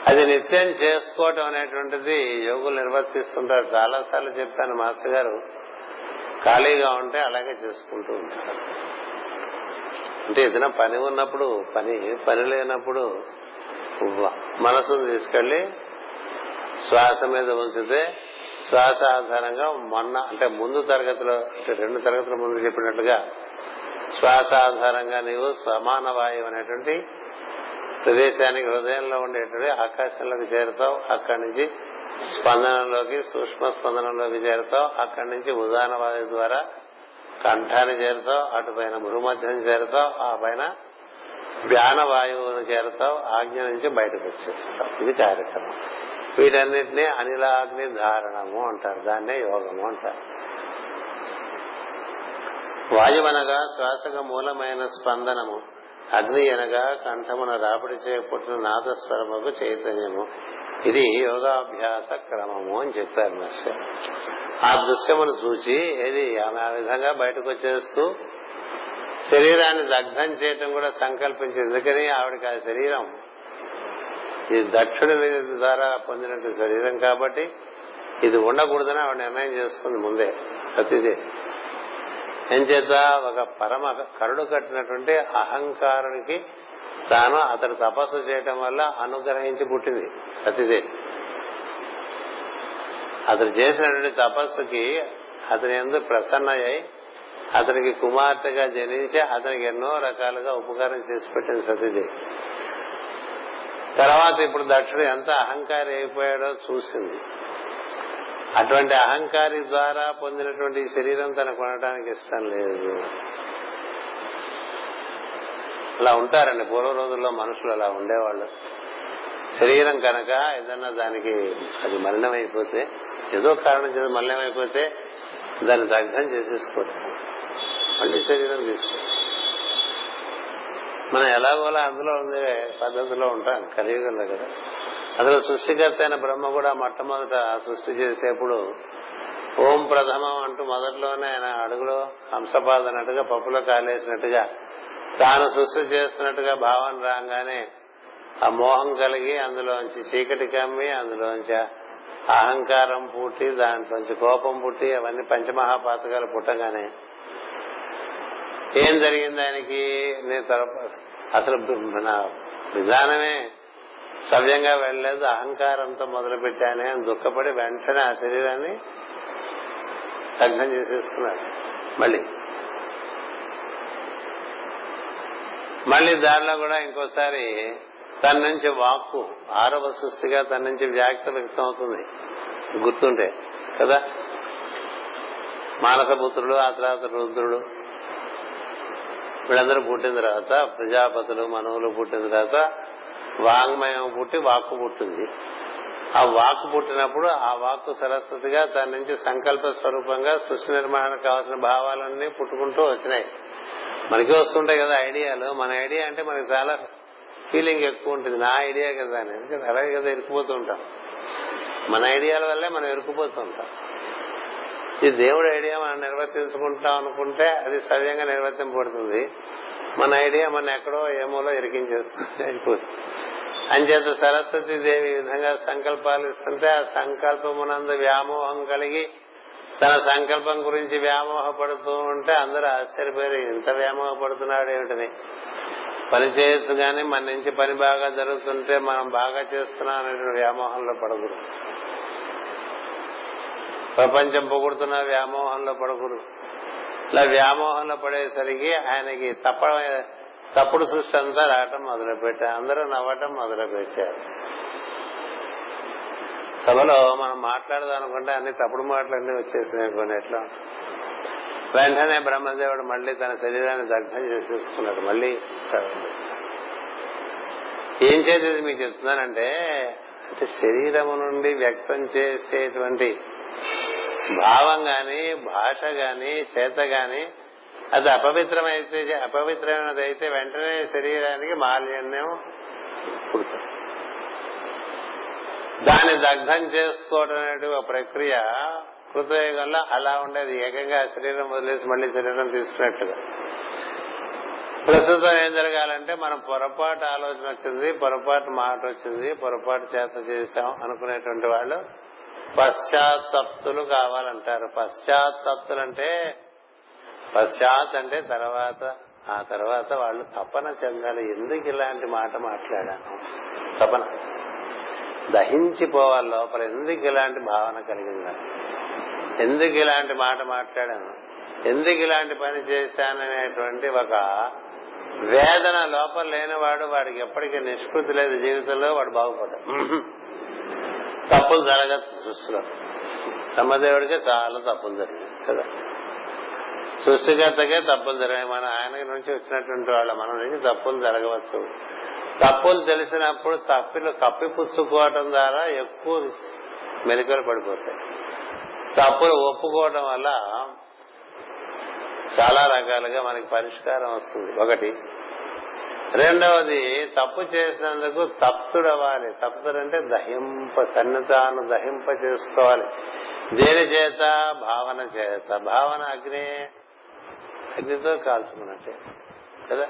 అది నిత్యం చేసుకోవటం అనేటువంటిది యోగులు నిర్వర్తిస్తుంటారు. చాలా సార్లు చెప్పాను మాస్టర్ గారు. ఖాళీగా ఉంటే అలాగే చేసుకుంటూ ఉంటారు. అంటే ఏదైనా పని ఉన్నప్పుడు పని పని లేనప్పుడు మనసును తీసుకెళ్ళి శ్వాస మీద ఉంచితే శ్వాస ఆధారంగా మొన్న అంటే ముందు తరగతిలో అంటే రెండు తరగతుల ముందు చెప్పినట్టుగా శ్వాస ఆధారంగా నీవు సమాన వాయువు అనేటువంటి ప్రదేశానికి హృదయంలో ఉండేటువంటి ఆకాశంలోకి చేరుతావు అక్కడి నుంచి స్పందనలోకి సూక్ష్మ స్పందనంలోకి చేరుతావు అక్కడి నుంచి ఉదాహరణ వాయువు ద్వారా కంఠాన్ని చేరుతావు అటు పైన భూమధ్యం చేరుతావు ఆ పైన వ్యాన వాయువును చేరుతావు ఆజ్ఞ నుంచి బయటకు వచ్చేస్తావు. ఇది కార్యక్రమం. వీటన్నిటినీ అనిలాగ్ని ధారణము అంటారు దాన్నే యోగము అంటారు. వాయువు అనగా శ్వాసక మూలమైన స్పందనము. అగ్ని అనగా కంఠమున రాపిడి చేపట్టిన నాదస్వరముకు చైతన్యము. ఇది యోగాభ్యాస క్రమము అని చెప్పారు మాస్టర్ ఆ దృశ్యమును చూచి ఏది ఆమె ఆ విధంగా బయటకు వచ్చేస్తూ శరీరాన్ని దగ్ధం చేయటం కూడా సంకల్పించింది. ఎందుకని? ఆవిడకి ఆ శరీరం ఇది దక్షుడి ద్వారా పొందినట్టు శరీరం కాబట్టి ఇది ఉండకూడదని ఆవిడ నిర్ణయం చేసుకుంది ముందే. సతీదేవి ఎంచేత ఒక పరమ కరుడు కట్టినటువంటి అహంకారానికి తాను అతడు తపస్సు చేయటం వల్ల అనుగ్రహించి పుట్టింది సతీదేవి అతను చేసినటువంటి తపస్సుకి అతని ఎందుకు ప్రసన్నయ్యి అతనికి కుమార్తెగా జనించి అతనికి ఎన్నో రకాలుగా ఉపకారం చేసి పెట్టింది సతీదేవి తర్వాత ఇప్పుడు దక్షుడు ఎంత అహంకారి అయిపోయాడో చూసింది. అటువంటి అహంకారి ద్వారా పొందినటువంటి శరీరం తనకు కొనడానికి ఇష్టం లేదు. అలా ఉంటారండి. పూర్వ రోజుల్లో మనుషులు అలా ఉండేవాళ్ళు. శరీరం కనుక ఏదన్నా దానికి అది మలినమైపోతే ఏదో కారణం చేత మలినమైపోతే దాన్ని దగ్ధం చేసేసుకోవడం. మళ్ళీ శరీరం తీసుకో మనం ఎలాగోలా అందులో ఉండే పద్ధతిలో ఉంటాం. కలియుగంలో కదా. అసలు సృష్టికర్త అయిన బ్రహ్మ కూడా మొట్టమొదట సృష్టి చేసేప్పుడు ఓం ప్రథమం అంటూ మొదట్లోనే ఆయన అడుగులో హంసపాదనట్టుగా పప్పులో కాలేసినట్టుగా తాను సృష్టి చేస్తున్నట్టుగా భావన రాగానే ఆ మోహం కలిగి అందులోంచి చీకటి కమ్మి అందులోంచి అహంకారం పుట్టి దాంట్లోంచి కోపం పుట్టి అవన్నీ పంచమహాపాతకాలు పుట్టగానే ఏం జరిగింది ఆయనకి? నేను అసలు నా విధానమే సవ్యంగా వెళ్ళలేదు అహంకారంతో మొదలుపెట్టానే అని దుఃఖపడి వెంటనే ఆ శరీరాన్ని దగ్ధం చేసేసుకున్నాడు మళ్ళీ. మళ్ళీ దానిలో కూడా ఇంకోసారి తన నుంచి వాక్కు ఆరవ సృష్టిగా తన నుంచి వ్యాక్త వ్యక్తం అవుతుంది. గుర్తుంటే కదా? మానసపుత్రుడు ఆ తర్వాత రుద్రుడు. వీళ్ళందరూ పుట్టిన తర్వాత ప్రజాపతులు మనవులు పుట్టిన తర్వాత వాంగ్మయం పుట్టి వాక్కు పుట్టింది. ఆ వాక్కు పుట్టినప్పుడు ఆ వాక్కు సరస్వతిగా తన నుంచి సంకల్ప స్వరూపంగా సృష్టి నిర్మాణానికి కావాల్సిన భావాలన్నీ పుట్టుకుంటూ వచ్చినాయి. మనకి వస్తుంటాయి కదా ఐడియాలు. మన ఐడియా అంటే మనకి చాలా ఫీలింగ్ ఎక్కువ ఉంటుంది. నా ఐడియా కదా అని. ఎందుకంటే అలాగే కదా ఇరుకుపోతూ ఉంటాం. మన ఐడియాల వల్లే మనం ఇరుకుపోతూ ఉంటాం. ఈ దేవుడి ఐడియా మనం నిర్వర్తించుకుంటాం అనుకుంటే అది సవ్యంగా నిర్వర్తింపబడుతుంది. మన ఐడియా మన ఎక్కడో ఏమోలో ఇరికించేస్తుంది అంచేత సరస్వతి దేవి విధంగా సంకల్పాలు ఇస్తుంటే ఆ సంకల్పమునందు వ్యామోహం కలిగి తన సంకల్పం గురించి వ్యామోహపడుతూ ఉంటే అందరూ ఆశ్చర్యపోయారు ఇంత వ్యామోహపడుతున్నాడు ఏమిటని. పని చేయొచ్చు కానీ మన నుంచి పని బాగా జరుగుతుంటే మనం బాగా చేస్తున్నాం అనేటువంటి వ్యామోహంలో పడకూడదు. ప్రపంచం పొగుడుతున్న వ్యామోహంలో పడకూడదు. ఇలా వ్యామోహంలో పడేసరికి ఆయనకి తప్ప తప్పుడు సృష్టి అంతా రావటం మొదలుపెట్టారు. అందరూ నవ్వటం మొదలుపెట్టారు. సభలో మనం మాట్లాడదాం అనుకుంటే అన్ని తప్పుడు మాటలన్నీ వచ్చేసినాయి కొన్ని ఎట్లా. వెంటనే బ్రహ్మదేవుడు మళ్ళీ తన శరీరాన్ని దగ్ధం చేసేసుకున్నాడు మళ్ళీ ఏం చేసేది మీకు చెప్తున్నానంటే అంటే శరీరము నుండి వ్యక్తం చేసేటువంటి భావం గాని భాష గాని చేత గాని అది అపవిత్రమైతే అపవిత్రమైనది అయితే వెంటనే శరీరానికి మాలిన్యం పుడుతుంది. దాన్ని దగ్ధం చేసుకోవడం అనేది ఒక ప్రక్రియ. కృతయుగంలో అలా ఉండేది. ఏకంగా శరీరం వదిలేసి మళ్ళీ శరీరం తీసుకున్నట్టుగా. ప్రస్తుతం ఏం జరగాలంటే మనం పొరపాటు ఆలోచన వచ్చింది పొరపాటు మాట వచ్చింది పొరపాటు చేత చేశాం అనుకునేటువంటి వాళ్ళు పశ్చాత్తప్తులు కావాలంటారు. పశ్చాత్తప్తులు అంటే పశ్చాత్ అంటే తర్వాత ఆ తర్వాత వాళ్ళు తపన చెందాలి. ఎందుకు ఇలాంటి మాట మాట్లాడాను? తపన. దహించిపోవాలి లోపల. ఎందుకు ఇలాంటి భావన కలిగిందా? ఎందుకు ఇలాంటి మాట మాట్లాడాను? ఎందుకు ఇలాంటి పని చేశాననేటువంటి ఒక వేదన లోపల లేనివాడు వాడికి ఎప్పటికీ నిష్కృతి లేదు జీవితంలో. వాడు బాగుపడ్డాడు తప్పులు జరగచ్చు సృష్టిలో బ్రహ్మదేవుడికి చాలా తప్పులు జరిగాయి కదా? సృష్టికర్తకే తప్పులు జరిగాయి. మన ఆయన నుంచి వచ్చినటువంటి వాళ్ళ మన నుంచి తప్పులు జరగవచ్చు. తప్పులు తెలిసినప్పుడు తప్పులు కప్పిపుచ్చుకోవటం ద్వారా ఎక్కువ మెలికలు పడిపోతాయి. తప్పులు ఒప్పుకోవటం వల్ల చాలా రకాలుగా మనకి పరిష్కారం వస్తుంది. ఒకటి రెండవది తప్పు చేసినందుకు తప్తుడవ్వాలి తప్తుడంటే దహింప సన్నితాను దహింప చేసుకోవాలి. దేని చేత? భావన చేత. భావన అగ్ని అగ్నితో కాల్చుకున్నట్టే. కదా?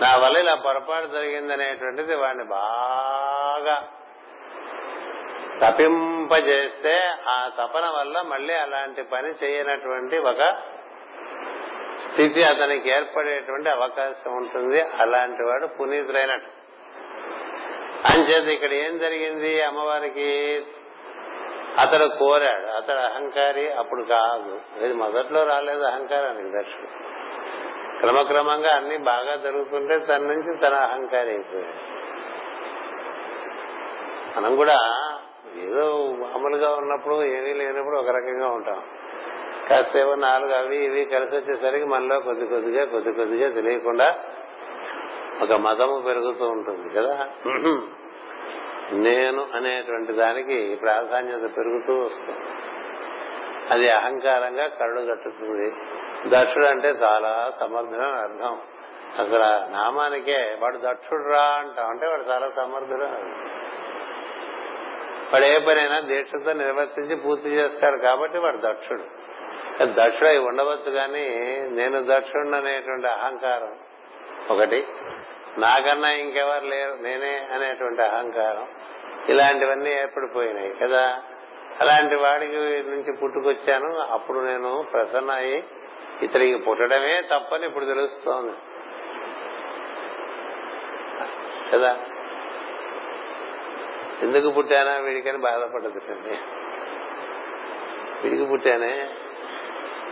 నా వల్ల ఇలా పొరపాటు జరిగిందనేటువంటిది వాడిని బాగా తపింపజేస్తే ఆ తపన వల్ల మళ్ళీ అలాంటి పని చేయనటువంటి ఒక స్థితి అతనికి ఏర్పడేటువంటి అవకాశం ఉంటుంది. అలాంటి వాడు పునీతులైనట్టు అంచేత ఇక్కడ ఏం జరిగింది? అమ్మవారికి అతడు కోరాడు. అతడు అహంకారి అప్పుడు కాదు. ఇది మొదట్లో రాలేదు అహంకారానికి దర్శనం. క్రమక్రమంగా అన్ని బాగా జరుగుతుంటే తన నుంచి తన అహంకారి అయిపోయాడు. మనం కూడా ఏదో మామూలుగా ఉన్నప్పుడు ఏమీ లేనప్పుడు ఒక రకంగా ఉంటాం. కాసేపు నాలుగు అవి ఇవి కలిసి వచ్చేసరికి మనలో కొద్ది కొద్దిగా కొద్ది కొద్దిగా తెలియకుండా ఒక మతము పెరుగుతూ ఉంటుంది కదా? నేను అనేటువంటి దానికి ప్రాధాన్యత పెరుగుతూ వస్తుంది. అది అహంకారంగా కళ్ళు కట్టుతుంది దక్షుడు అంటే చాలా సమర్థుడు అని అర్థం. అసలు నామానికే వాడు దక్షుడు రా అంటాం. అంటే వాడు చాలా సమర్థుడు వాడు ఏ పనైనా దీక్షతో నిర్వర్తించి పూర్తి చేస్తాడు కాబట్టి వాడు దక్షుడు. దక్షుడు అయి ఉండవచ్చు కానీ నేను దక్షుడు అనేటువంటి అహంకారం ఒకటి. నాకన్నా ఇంకెవరు లేరు నేనే అనేటువంటి అహంకారం. ఇలాంటివన్నీ ఏర్పడిపోయినాయి కదా. అలాంటి వాడికి నుంచి పుట్టుకొచ్చాను. అప్పుడు నేను ప్రసన్న అయి ఇతడికి పుట్టడమే తప్పని ఇప్పుడు తెలుస్తోంది. కదా. ఎందుకు పుట్టానా వీడికని బాధపడదు వీడికి పుట్టానే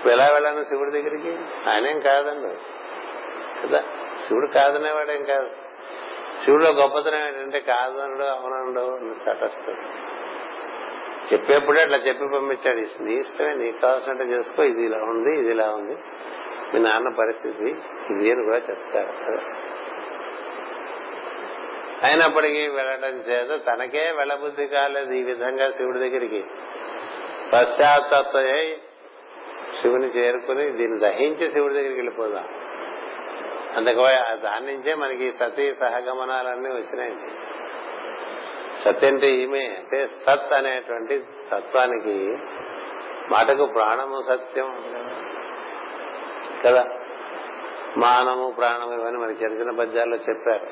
ఎలా వెళ్ళాను శివుడి దగ్గరికి? ఆయనేం కాదండి. కదా? శివుడు కాదనేవాడేం కాదు. శివుడిలో గొప్పతనం ఏంటంటే కాదనడు అవునడు తటస్థుడు చెప్పేప్పుడే అట్లా చెప్పి పంపించాడు. నీ ఇష్టమే నీకు కావాల్సినట్టు చేసుకో ఇది ఇలా ఉంది ఇది ఇలా ఉంది. మీ నాన్న పరిస్థితి ఇది అని కూడా చెప్తాడు అయినప్పటికీ వెళ్ళడం చేత తనకే వెళ్ళబుద్ధి కాలేదు ఈ విధంగా శివుడి దగ్గరికి. పశ్చాత్తయ్యై శివుని చేరుకుని దీన్ని దహించి శివుడి దగ్గరికి వెళ్ళిపోదాం. అందుకు దాని నుంచే మనకి సతీ సహగమనాలన్నీ వచ్చినాయండి సత్ అంటే ఈమె అంటే సత్ అనేటువంటి తత్వానికి మాటకు ప్రాణము సత్యం. కదా? మానము ప్రాణము ఇవన్నీ మన చిన్న చిన్న పద్యాల్లో చెప్పారు.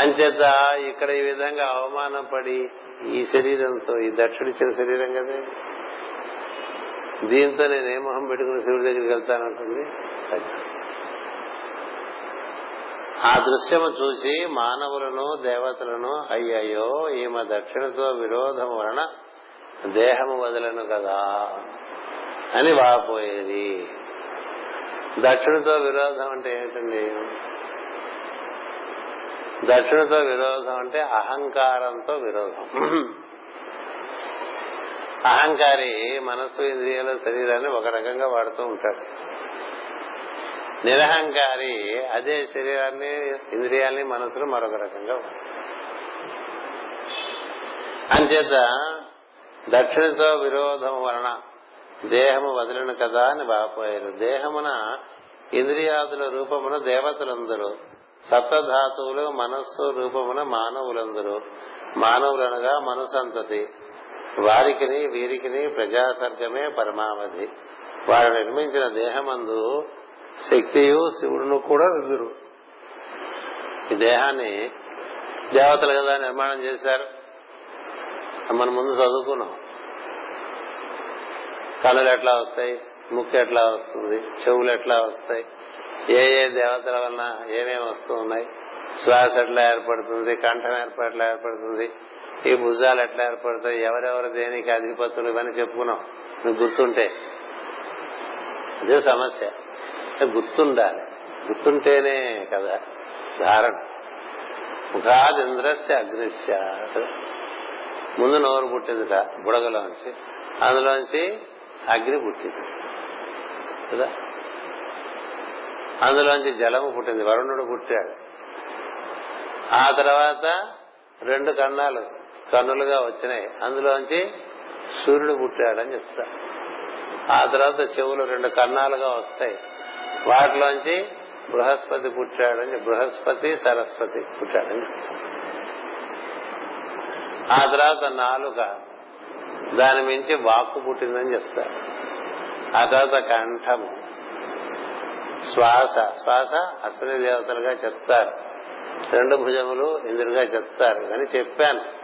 అంచేత ఇక్కడ ఈ విధంగా అవమానపడి ఈ శరీరంతో ఈ దక్షుడిచ్చిన శరీరం కదా? దీంతో నేను ఏ మొహం పెట్టుకుని శివుడి దగ్గరికి వెళ్తానంటుంది ఆ దృశ్యము చూసి మానవులను దేవతలను అయ్యయ్యో ఈమె దక్షిణతో విరోధం వలన దేహము వదలను కదా అని వాపోయేది. దక్షిణతో విరోధం అంటే ఏంటండి దక్షిణతో విరోధం అంటే అహంకారంతో విరోధం. అహంకారి మనస్సు ఇంద్రియాల శరీరాన్ని ఒక రకంగా వాడుతూ ఉంటాడు. నిరహంకారి అదే శరీరాన్ని ఇంద్రియాల్ని మనసును మరొక రకంగా అంచేత దక్షిణతో విరోధం వలన దేహము వదిలిన కదా అని బాపోయారు. దేహమున ఇంద్రియాదుల రూపమున దేవతలందరూ సప్తధాతువులు మనస్సు రూపమున మానవులందరూ మానవులనగా మనుసంతతి వారికిని వీరికిని ప్రజాసర్గమే పరమావధి. వారు నిర్మించిన దేహమందు శక్తియు శివుడును కూడా విదురు. ఈ దేహాన్ని దేవతలు కదా నిర్మాణం చేశారు. మనం ముందు చదువుకున్నాం. కనులు ఎట్లా వస్తాయి? ముక్కు ఎట్లా వస్తుంది? చెవులు ఎట్లా వస్తాయి? ఏ ఏ దేవతల వలన ఏమేమి వస్తూ ఉన్నాయి? శ్వాస ఎట్లా ఏర్పడుతుంది? కంఠం ఏర్పట్లా ఏర్పడుతుంది? ఈ భుజాలు ఎట్లా ఏర్పడతాయి ఎవరెవరు దేనికి అధిపతులు ఇవన్నీ చెప్పుకున్నాం. నువ్వు గుర్తుంటే. ఇదే సమస్య. గుర్తుండాలి. గుర్తుంటేనే కదా ధారణ. ముఖాదింద్రస్య అగ్నిశ్య ముందు నోరు పుట్టిందిట బుడగలోంచి. అందులోంచి అగ్ని పుట్టింది. కదా? అందులోంచి జలము పుట్టింది. వరుణుడు పుట్టాడు. ఆ తర్వాత రెండు కన్నాలు. కన్నులుగా వచ్చినాయి. అందులోంచి సూర్యుడు పుట్టాడని చెప్తా. ఆ తర్వాత చెవులు రెండు కన్నాలుగా వస్తాయి. వాటిలోంచి బృహస్పతి పుట్టాడని బృహస్పతి సరస్వతి పుట్టాడని ఆ తర్వాత నాలుక దాని మించి వాక్కు పుట్టిందని చెప్తారు ఆ తర్వాత కంఠము శ్వాస శ్వాస అశ్వని దేవతలుగా చెప్తారు. రెండు భుజములు ఇంద్రుడిగా చెప్తారు. అని చెప్పాను.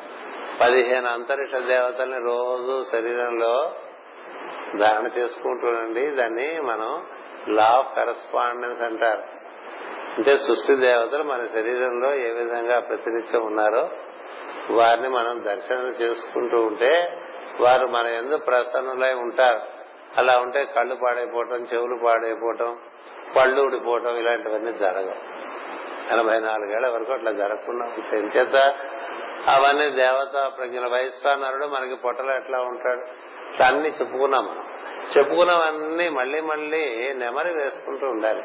పదిహేను అంతరిక్ష దేవతల్ని రోజు శరీరంలో ధారణ చేసుకుంటుండండి దాన్ని మనం లా ఆఫ్ కరస్పాండెన్స్ అంటారు. అంటే సృష్టి దేవతలు మన శరీరంలో ఏ విధంగా ప్రతినిత్యం ఉన్నారో వారిని మనం దర్శనం చేసుకుంటూ ఉంటే వారు మన ఎందు ప్రసన్నులై ఉంటారు. అలా ఉంటే కళ్ళు పాడైపోవటం చెవులు పాడైపోవటం పళ్ళు ఊడిపోవటం ఇలాంటివన్నీ జరగవు. ఎనభై నాలుగేళ్ళ వరకు అట్లా జరగకుండా ఉంటాయి. ఎంచేత అవన్నీ దేవత ప్రజ్ఞల. వైశ్వానరుడు మనకి పొట్టలో ఎట్లా ఉంటాడు? ఇట్లా అన్ని చెప్పుకున్నాం మనం. చెప్పుకున్నవన్నీ మళ్ళీ మళ్ళీ నెమరి వేసుకుంటూ ఉండాలి.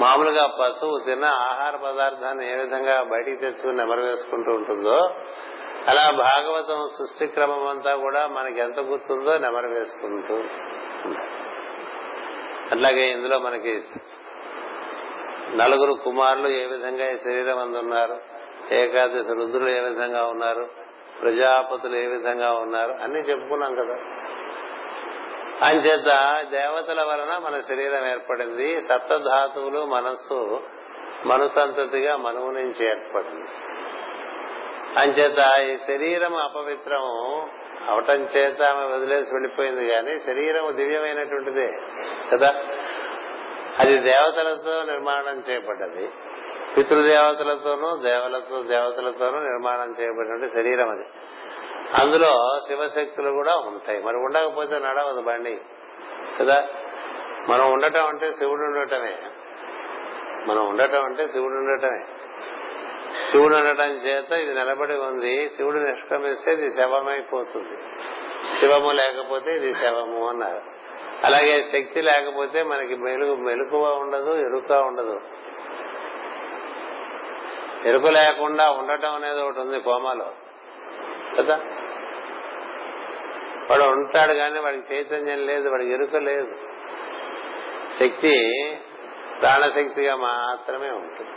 మామూలుగా పశువు తిన్న ఆహార పదార్థాన్ని ఏ విధంగా బయటికి తెచ్చుకుని నెమరు వేసుకుంటూ ఉంటుందో అలా భాగవతం సృష్టి క్రమం అంతా కూడా మనకి ఎంత గుర్తుందో నెమరు వేసుకుంటూ అట్లాగే ఇందులో మనకి నలుగురు కుమారులు ఏ విధంగా ఈ శరీరం అందున్నారు ఏకాదశి రుద్రులు ఏ విధంగా ఉన్నారు? ప్రజాపతులు ఏ విధంగా ఉన్నారు? అన్ని చెప్పుకున్నాం కదా. అంచేత దేవతల వలన మన శరీరం ఏర్పడింది. సప్తధాతువులు మనస్సు మనుసంతతిగా మనువు నుంచి ఏర్పడింది. అంచేత ఈ శరీరం అపవిత్రం అవటం చేత ఆమె వదిలేసి వెళ్ళిపోయింది కానీ శరీరం దివ్యమైనటువంటిదే కదా. అది దేవతలతో నిర్మాణం చేయబడ్డది. పితృదేవతలతోనూ దేవలతో దేవతలతోనూ నిర్మాణం చేయబడినటువంటి శరీరం అది. అందులో శివశక్తులు కూడా ఉంటాయి. మరి ఉండకపోతే నడవదు బండి. కదా? మనం ఉండటం అంటే శివుడు ఉండటమే. మనం ఉండటం అంటే శివుడు ఉండటమే. శివుడు ఉండటం చేత ఇది నిలబడి ఉంది. శివుడు నిష్క్రమిస్తే ఇది శవమైపోతుంది. శివము లేకపోతే ఇది శవము అన్నారు. అలాగే శక్తి లేకపోతే మనకి మెలుగు మెలుకువ ఉండదు ఎరుక ఉండదు. ఎరుక లేకుండా ఉండటం అనేది ఒకటి ఉంది కోమాలో. కదా? వాడు ఉంటాడు కానీ వాడికి చైతన్యం లేదు వాడికి ఎరుక లేదు. శక్తి ప్రాణశక్తిగా మాత్రమే ఉంటుంది.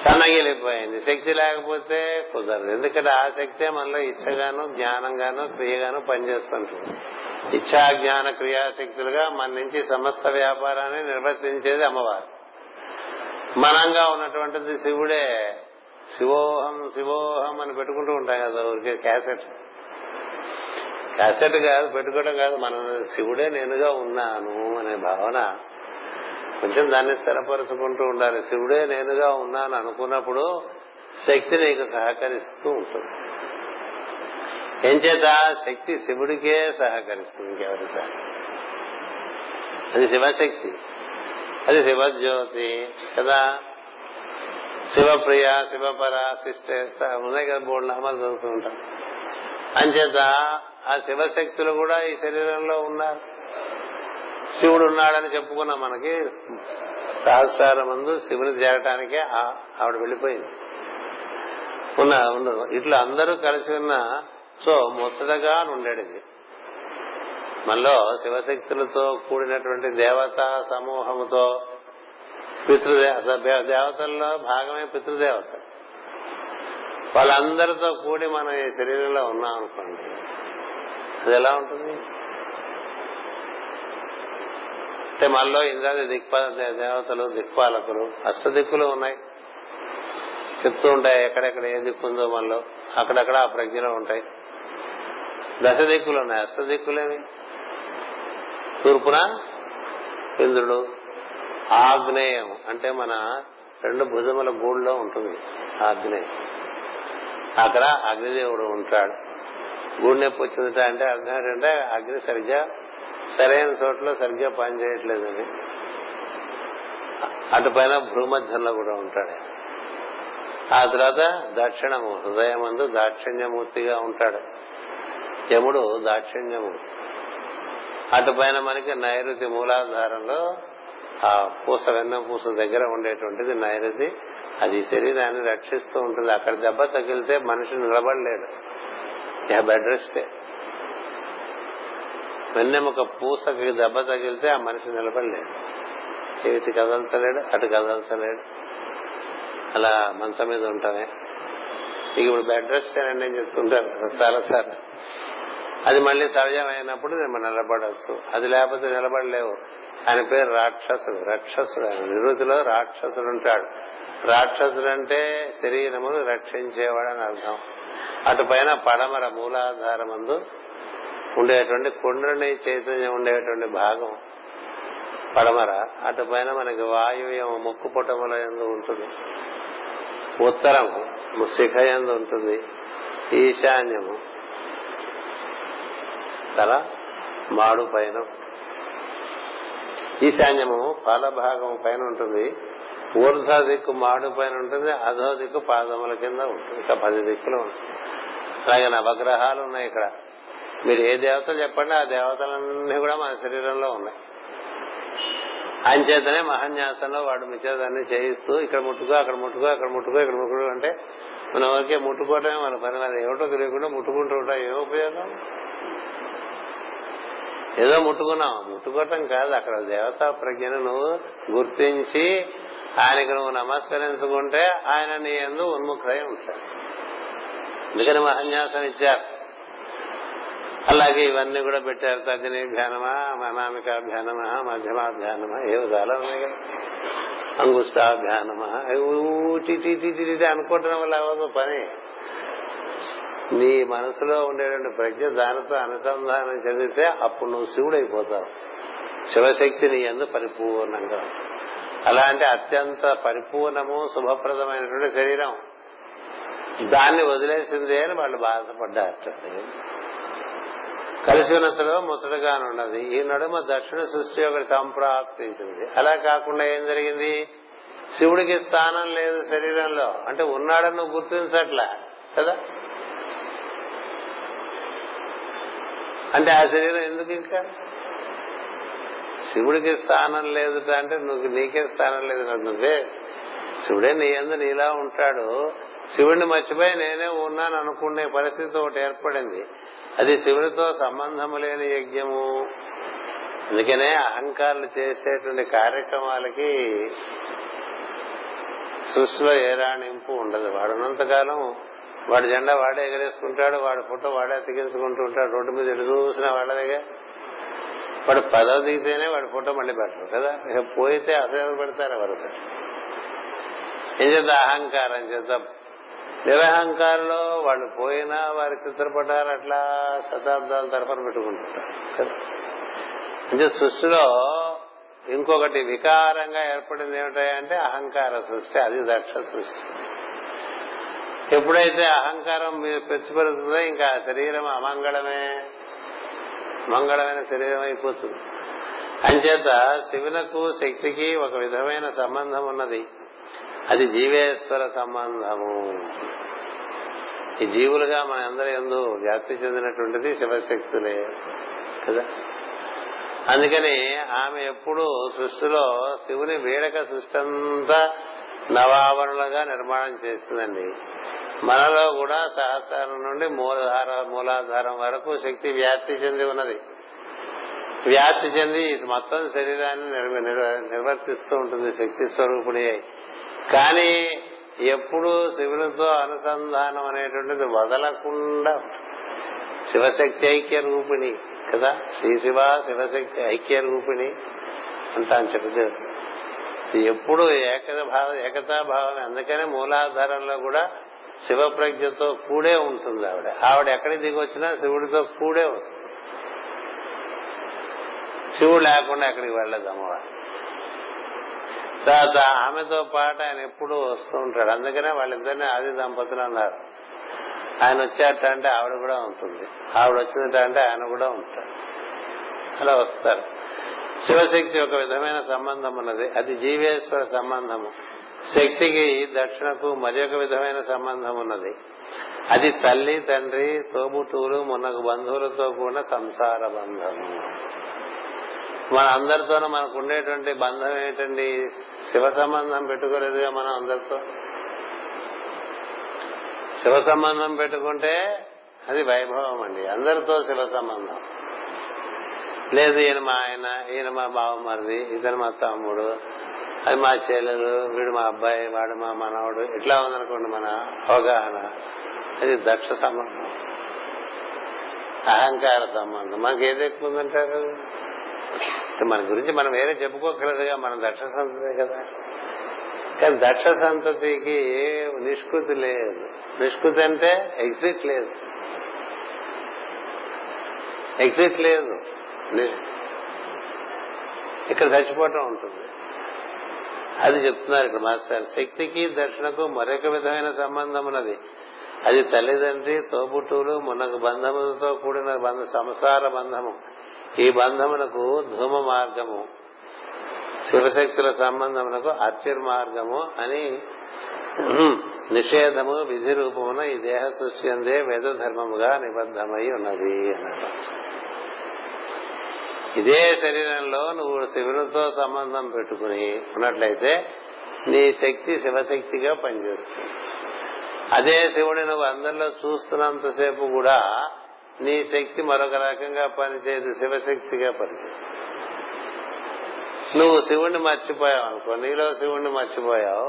సన్నగిలిపోయింది. శక్తి లేకపోతే కుదరదు. ఎందుకంటే ఆ శక్తే మనలో ఇచ్చగాను జ్ఞానంగాను క్రియగాను పనిచేస్తుంటుంది. ఇచ్చా జ్ఞాన క్రియాశక్తులుగా మన నుంచి సమస్త వ్యాపారాన్ని నిర్వర్తించేది అమ్మవారు. మనంగా ఉన్నటువంటిది శివుడే. శివోహం శివోహం అని పెట్టుకుంటూ ఉంటాం కదా ఊరికే క్యాసెట్. క్యాసెట్ కాదు పెట్టుకోవడం కాదు మనం శివుడే నేనుగా ఉన్నాను అనే భావన కొంచెం దాన్ని స్థిరపరుచుకుంటూ ఉండాలి. శివుడే నేనుగా ఉన్నాను అనుకున్నప్పుడు శక్తి నీకు సహకరిస్తూ ఉంటుంది. ఏం చేత? శక్తి శివుడికే సహకరిస్తుంది ఇంకెవరి అది శివశక్తి. అది శివజ్యోతి కదా? శివప్రియ శివపర శిష్టేష్ట ఉన్నాయి కదా బోర్డు నామాలు చదువుతూ ఉంటాం. అంచేత ఆ శివశక్తులు కూడా ఈ శరీరంలో ఉన్నారు. శివుడు ఉన్నాడని చెప్పుకున్నాం మనకి సహస్రాల మందు శివుని చేరటానికే ఆవిడ వెళ్ళిపోయింది. ఉన్న ఉండదు ఇట్లా అందరూ కలిసి ఉన్న సో ముచ్చటగా ఉండేది మనలో శివశక్తులతో కూడినటువంటి దేవతా సమూహముతో పితృదేవత దేవతల్లో భాగమే పితృదేవత. వాళ్ళందరితో కూడి మనం ఈ శరీరంలో ఉన్నాం అనుకోండి అది ఎలా ఉంటుంది? అంటే మనలో ఇంద్రాది దిక్పాల దేవతలు దిక్పాలకులు అష్టదిక్కులు ఉన్నాయి. చెప్తూ ఉంటాయి ఎక్కడెక్కడ ఏ దిక్కు ఉందో మనలో. అక్కడక్కడ ఆ ప్రజ్ఞలో ఉంటాయి. దశ దిక్కులు ఉన్నాయి. అష్ట దిక్కులేవి తూర్పున ఇంద్రుడు. ఆగ్నేయం అంటే మన రెండు భుజముల గూడులో ఉంటుంది ఆగ్నేయం. అక్కడ అగ్నిదేవుడు ఉంటాడు. గూడు నొప్పి వచ్చిందట అంటే అర్థం ఏంటంటే అగ్ని సరిగ్గా సరైన చోట్ల సరిగ్గా పనిచేయట్లేదని అటుపైన భూమధ్యంలో కూడా ఉంటాడు. ఆ తర్వాత దక్షిణము హృదయమందు దాక్షిణ్యమూర్తిగా ఉంటాడు. యముడు దాక్షిణ్యమూర్తి. అటుపైన మనకి నైరుతి మూలాధారంలో ఆ పూస వెన్న పూస దగ్గర ఉండేటువంటిది నైరుతి. అది శరీరాన్ని రక్షిస్తూ ఉంటుంది. అక్కడ దెబ్బ తగిలితే మనిషి నిలబడలేడు. యా బెడ్ రెస్టే వెన్నెముక పూసకి దెబ్బ తగిలితే ఆ మనిషి నిలబడలేడు. చేతి కదలతలేడు అటు కదలతలేడు అలా మంచం మీద ఉంటామే. ఇక ఇప్పుడు బెడ్ రెస్ట్ అని చెప్తుంటారు చాలా సార్ అది మళ్ళీ సహజమైనప్పుడు మనం నిలబడచ్చు. అది లేకపోతే నిలబడలేవు. ఆయన పేరు రాక్షసుడు. రాక్షసుడు ఆయన. నిరుతిలో రాక్షసుడు ఉంటాడు. రాక్షసుడు అంటే శరీరమును రక్షించేవాడు అని అర్థం. అటు పైన పడమర మూలాధారమందు ఉండేటువంటి కుండ్రుని చైతన్యం ఉండేటువంటి భాగం పడమర. అటు పైన మనకి వాయువ్యం ముక్కు పుటముల ఎందు ఉంటుంది. ఉత్తరము శిఖ ఎందు ఉంటుంది. ఈశాన్యము తల మాడు పైన. ఈశాన్యము పాల భాగం పైన ఉంటుంది. ఊర్ధ దిక్కు మాడు పైన ఉంటుంది. అధో దిక్కు పాదముల కింద ఉంటుంది. ఇక పది దిక్కులు ఉంటుంది. అలాగే నవగ్రహాలు ఉన్నాయి ఇక్కడ. మీరు ఏ దేవతలు చెప్పండి ఆ దేవతలన్నీ కూడా మన శరీరంలో ఉన్నాయి. అంచేతనే మహాన్యాసంలో వాడు మిచేదాన్ని చేయిస్తూ ఇక్కడ ముట్టుకో అక్కడ ముట్టుకో అక్కడ ముట్టుకో ఇక్కడ ముట్టుకో అంటే మన వరకే ముట్టుకోవటమే మన పని. మన ఏమిటో తెలియకుండా ముట్టుకుంటూ ఉంటాం. ఏ ఉపయోగం? ఏదో ముట్టుకున్నాం. ముట్టుకోవటం కాదు. అక్కడ దేవతా ప్రజ్ఞను నువ్వు గుర్తించి ఆయనకు నువ్వు నమస్కరించుకుంటే ఆయన నీ ఎందు ఉన్ముఖమై ఉంటాడు. అందుకని మహన్యాసం ఇచ్చారు. అలాగే ఇవన్నీ కూడా పెట్టారు. తగ్గిని ధ్యానమా అనామికా ధ్యానమా మధ్యమా ధ్యానమా ఏవో చాలా ఉన్నాయి కదా. అంగుష్టాభ్యానమా టీ అనుకోవటం వల్ల అవ్వదు పని. నీ మనసులో ఉండేటువంటి ప్రజ్ఞ దానితో అనుసంధానం చెందితే అప్పుడు నువ్వు శివుడైపోతావు. శివశక్తి నీ ఎందు పరిపూర్ణంగా అలాంటి అత్యంత పరిపూర్ణము శుభప్రదమైనటువంటి శరీరం. దాన్ని వదిలేసింది అని వాళ్ళు బాధపడ్డారు కలిసి ఉన్నతలో ముసడుగానున్నది ఈ నడుమ దక్షిణ సృష్టి ఒకటి సంప్రాప్తించింది. అలా కాకుండా ఏం జరిగింది? శివుడికి స్థానం లేదు శరీరంలో. అంటే ఉన్నాడని నువ్వు గుర్తించట్లా కదా? అంటే ఆ శరీరం ఎందుకు ఇంకా? శివుడికి స్థానం లేదుట అంటే నువ్వు నీకే స్థానం లేదు నువ్వే. శివుడే నీ ఎందు నీలా ఉంటాడు. శివుడిని మర్చిపోయి నేనే ఉన్నాను అనుకునే పరిస్థితి ఒకటి ఏర్పడింది. అది శివుడితో సంబంధం లేని యజ్ఞము. అందుకనే అహంకారులు చేసేటువంటి కార్యక్రమాలకి సృష్టిలో ఏ రాణింపు ఉండదు. వాడున్నంతకాలం వాడి జెండా వాడే ఎగరేసుకుంటాడు వాడి ఫోటో వాడే అతికించుకుంటూ ఉంటాడు. రోడ్డు మీద ఎటు చూసినా వాళ్ళదిగా వాడు పదవి దిగితేనే వాడి ఫోటో మళ్ళీ పెట్టరు కదా? ఇక పోయితే అసలు పెడతారు ఎవరు? ఏం చేత అహంకారం చేత నిరహంకారంలో వాళ్ళు పోయినా వారి చిత్రపటాలు అట్లా శతాబ్దాల తరఫున పెట్టుకుంటుంటారు అంటే సృష్టిలో ఇంకొకటి వికారంగా ఏర్పడింది ఏమిటంటే అహంకార సృష్టి అది దక్ష సృష్టి. ఎప్పుడైతే అహంకారం మీరు పెంచుపెడుతుందో ఇంకా శరీరం అమంగళమే మంగళమైన శరీరం అయిపోతుంది. అంచేత శివునకు శక్తికి ఒక విధమైన సంబంధం ఉన్నది. అది జీవేశ్వర సంబంధము. ఈ జీవులుగా మన అందరి ఎందు వ్యాప్తి చెందినటువంటిది శివశక్తులే కదా? అందుకని ఆమె ఎప్పుడు సృష్టిలో శివుని వేడక సృష్టి అంతా నవావరణలుగా నిర్మాణం చేస్తుందండి. మనలో కూడా సహస్రం నుండి మూలధార మూలాధారం వరకు శక్తి వ్యాప్తి చెంది ఉన్నది. వ్యాప్తి చెంది మొత్తం శరీరాన్ని నిర్వర్తిస్తూ ఉంటుంది శక్తి స్వరూపుడి. కానీ ఎప్పుడు శివునితో అనుసంధానం అనేటువంటిది వదలకుండా శివశక్తి ఐక్య రూపిణి కదా? శ్రీ శివ శివశక్తి ఐక్య రూపిణి అంటాను చెప్తే ఎప్పుడు ఏకత భావం ఏకతా భావం అందుకనే మూలాధారంలో కూడా శివ ప్రజ్ఞతో కూడే ఉంటుంది ఆవిడ. ఆవిడ ఎక్కడికి దిగి వచ్చినా శివుడితో కూడే వస్తుంది. శివుడు లేకుండా ఎక్కడికి వెళ్ళదు అమ్మవారు. తర్వాత ఆమెతో పాటు ఆయన ఎప్పుడు వస్తూ ఉంటాడు. అందుకనే వాళ్ళిద్దరిని ఆది దంపతులు అన్నారు. ఆయన వచ్చాట అంటే ఆవిడ కూడా ఉంటుంది. ఆవిడ వచ్చిందంటే అంటే ఆయన కూడా ఉంటాడు. అలా వస్తారు. శివశక్తి ఒక విధమైన సంబంధం ఉన్నది. అది జీవేశ్వర సంబంధము. శక్తికి దక్షిణకు మరి ఒక విధమైన సంబంధం ఉన్నది. అది తల్లి తండ్రి తోబుటూరు మనకు బంధువులతో కూడిన సంసార బంధము. మన అందరితోనూ మనకు ఉండేటువంటి బంధం ఏంటండి? శివ సంబంధం పెట్టుకోలేదుగా మనం అందరితో. శివ సంబంధం పెట్టుకుంటే అది వైభవం అండి. అందరితో శివ సంబంధం. లేదు ఈయన మా ఆయన ఈయన మా బావమరిది ఇతను మా తమ్ముడు అది మా చెల్లెలు వీడు మా అబ్బాయి వాడు మా మనవడు ఇట్లా ఉందనుకోండి మన అవగాహన. అది దక్ష సంబంధం. అహంకార సంబంధం. మనకి ఏది ఎక్కువ ఉందంటారు? మన గురించి మనం వేరే చెప్పుకోగలదుగా మన దక్ష సంతతి కదా. కానీ దక్ష సంతతికి నిష్కృతి లేదు. నిష్కృతి అంటే ఎగ్జిట్ లేదు. ఎగ్జిట్ లేదు. ఇక్కడ చచ్చిపోవటం ఉంటుంది. అది చెప్తున్నారు ఇక్కడ మాస్టర్ శక్తికి దర్శనకు మరొక విధమైన సంబంధం ఉన్నది. అది తల్లిదండ్రి తోబుట్టువులు మునకు బంధములతో కూడిన బంధ సంసార బంధము. ఈ బంధమునకు ధూమ మార్గము. శివశక్తుల సంబంధమునకు అర్చిర్ మార్గము అని నిషేధము విధి రూపమున ఈ దేహ సృష్టి అందే వేద ధర్మముగా నిబద్ధమై ఉన్నది అన్నారు. ఇదే శరీరంలో నువ్వు శివునితో సంబంధం పెట్టుకుని ఉన్నట్లయితే నీ శక్తి శివశక్తిగా పనిచేస్తుంది. అదే శివుని నువ్వు అందరిలో చూస్తున్నంతసేపు కూడా నీ శక్తి మరొక రకంగా పనిచేయదు శివశక్తిగా పనిచేయదు. నువ్వు శివుణ్ణి మర్చిపోయావు అనుకో నీలో శివుణ్ణి మర్చిపోయావు.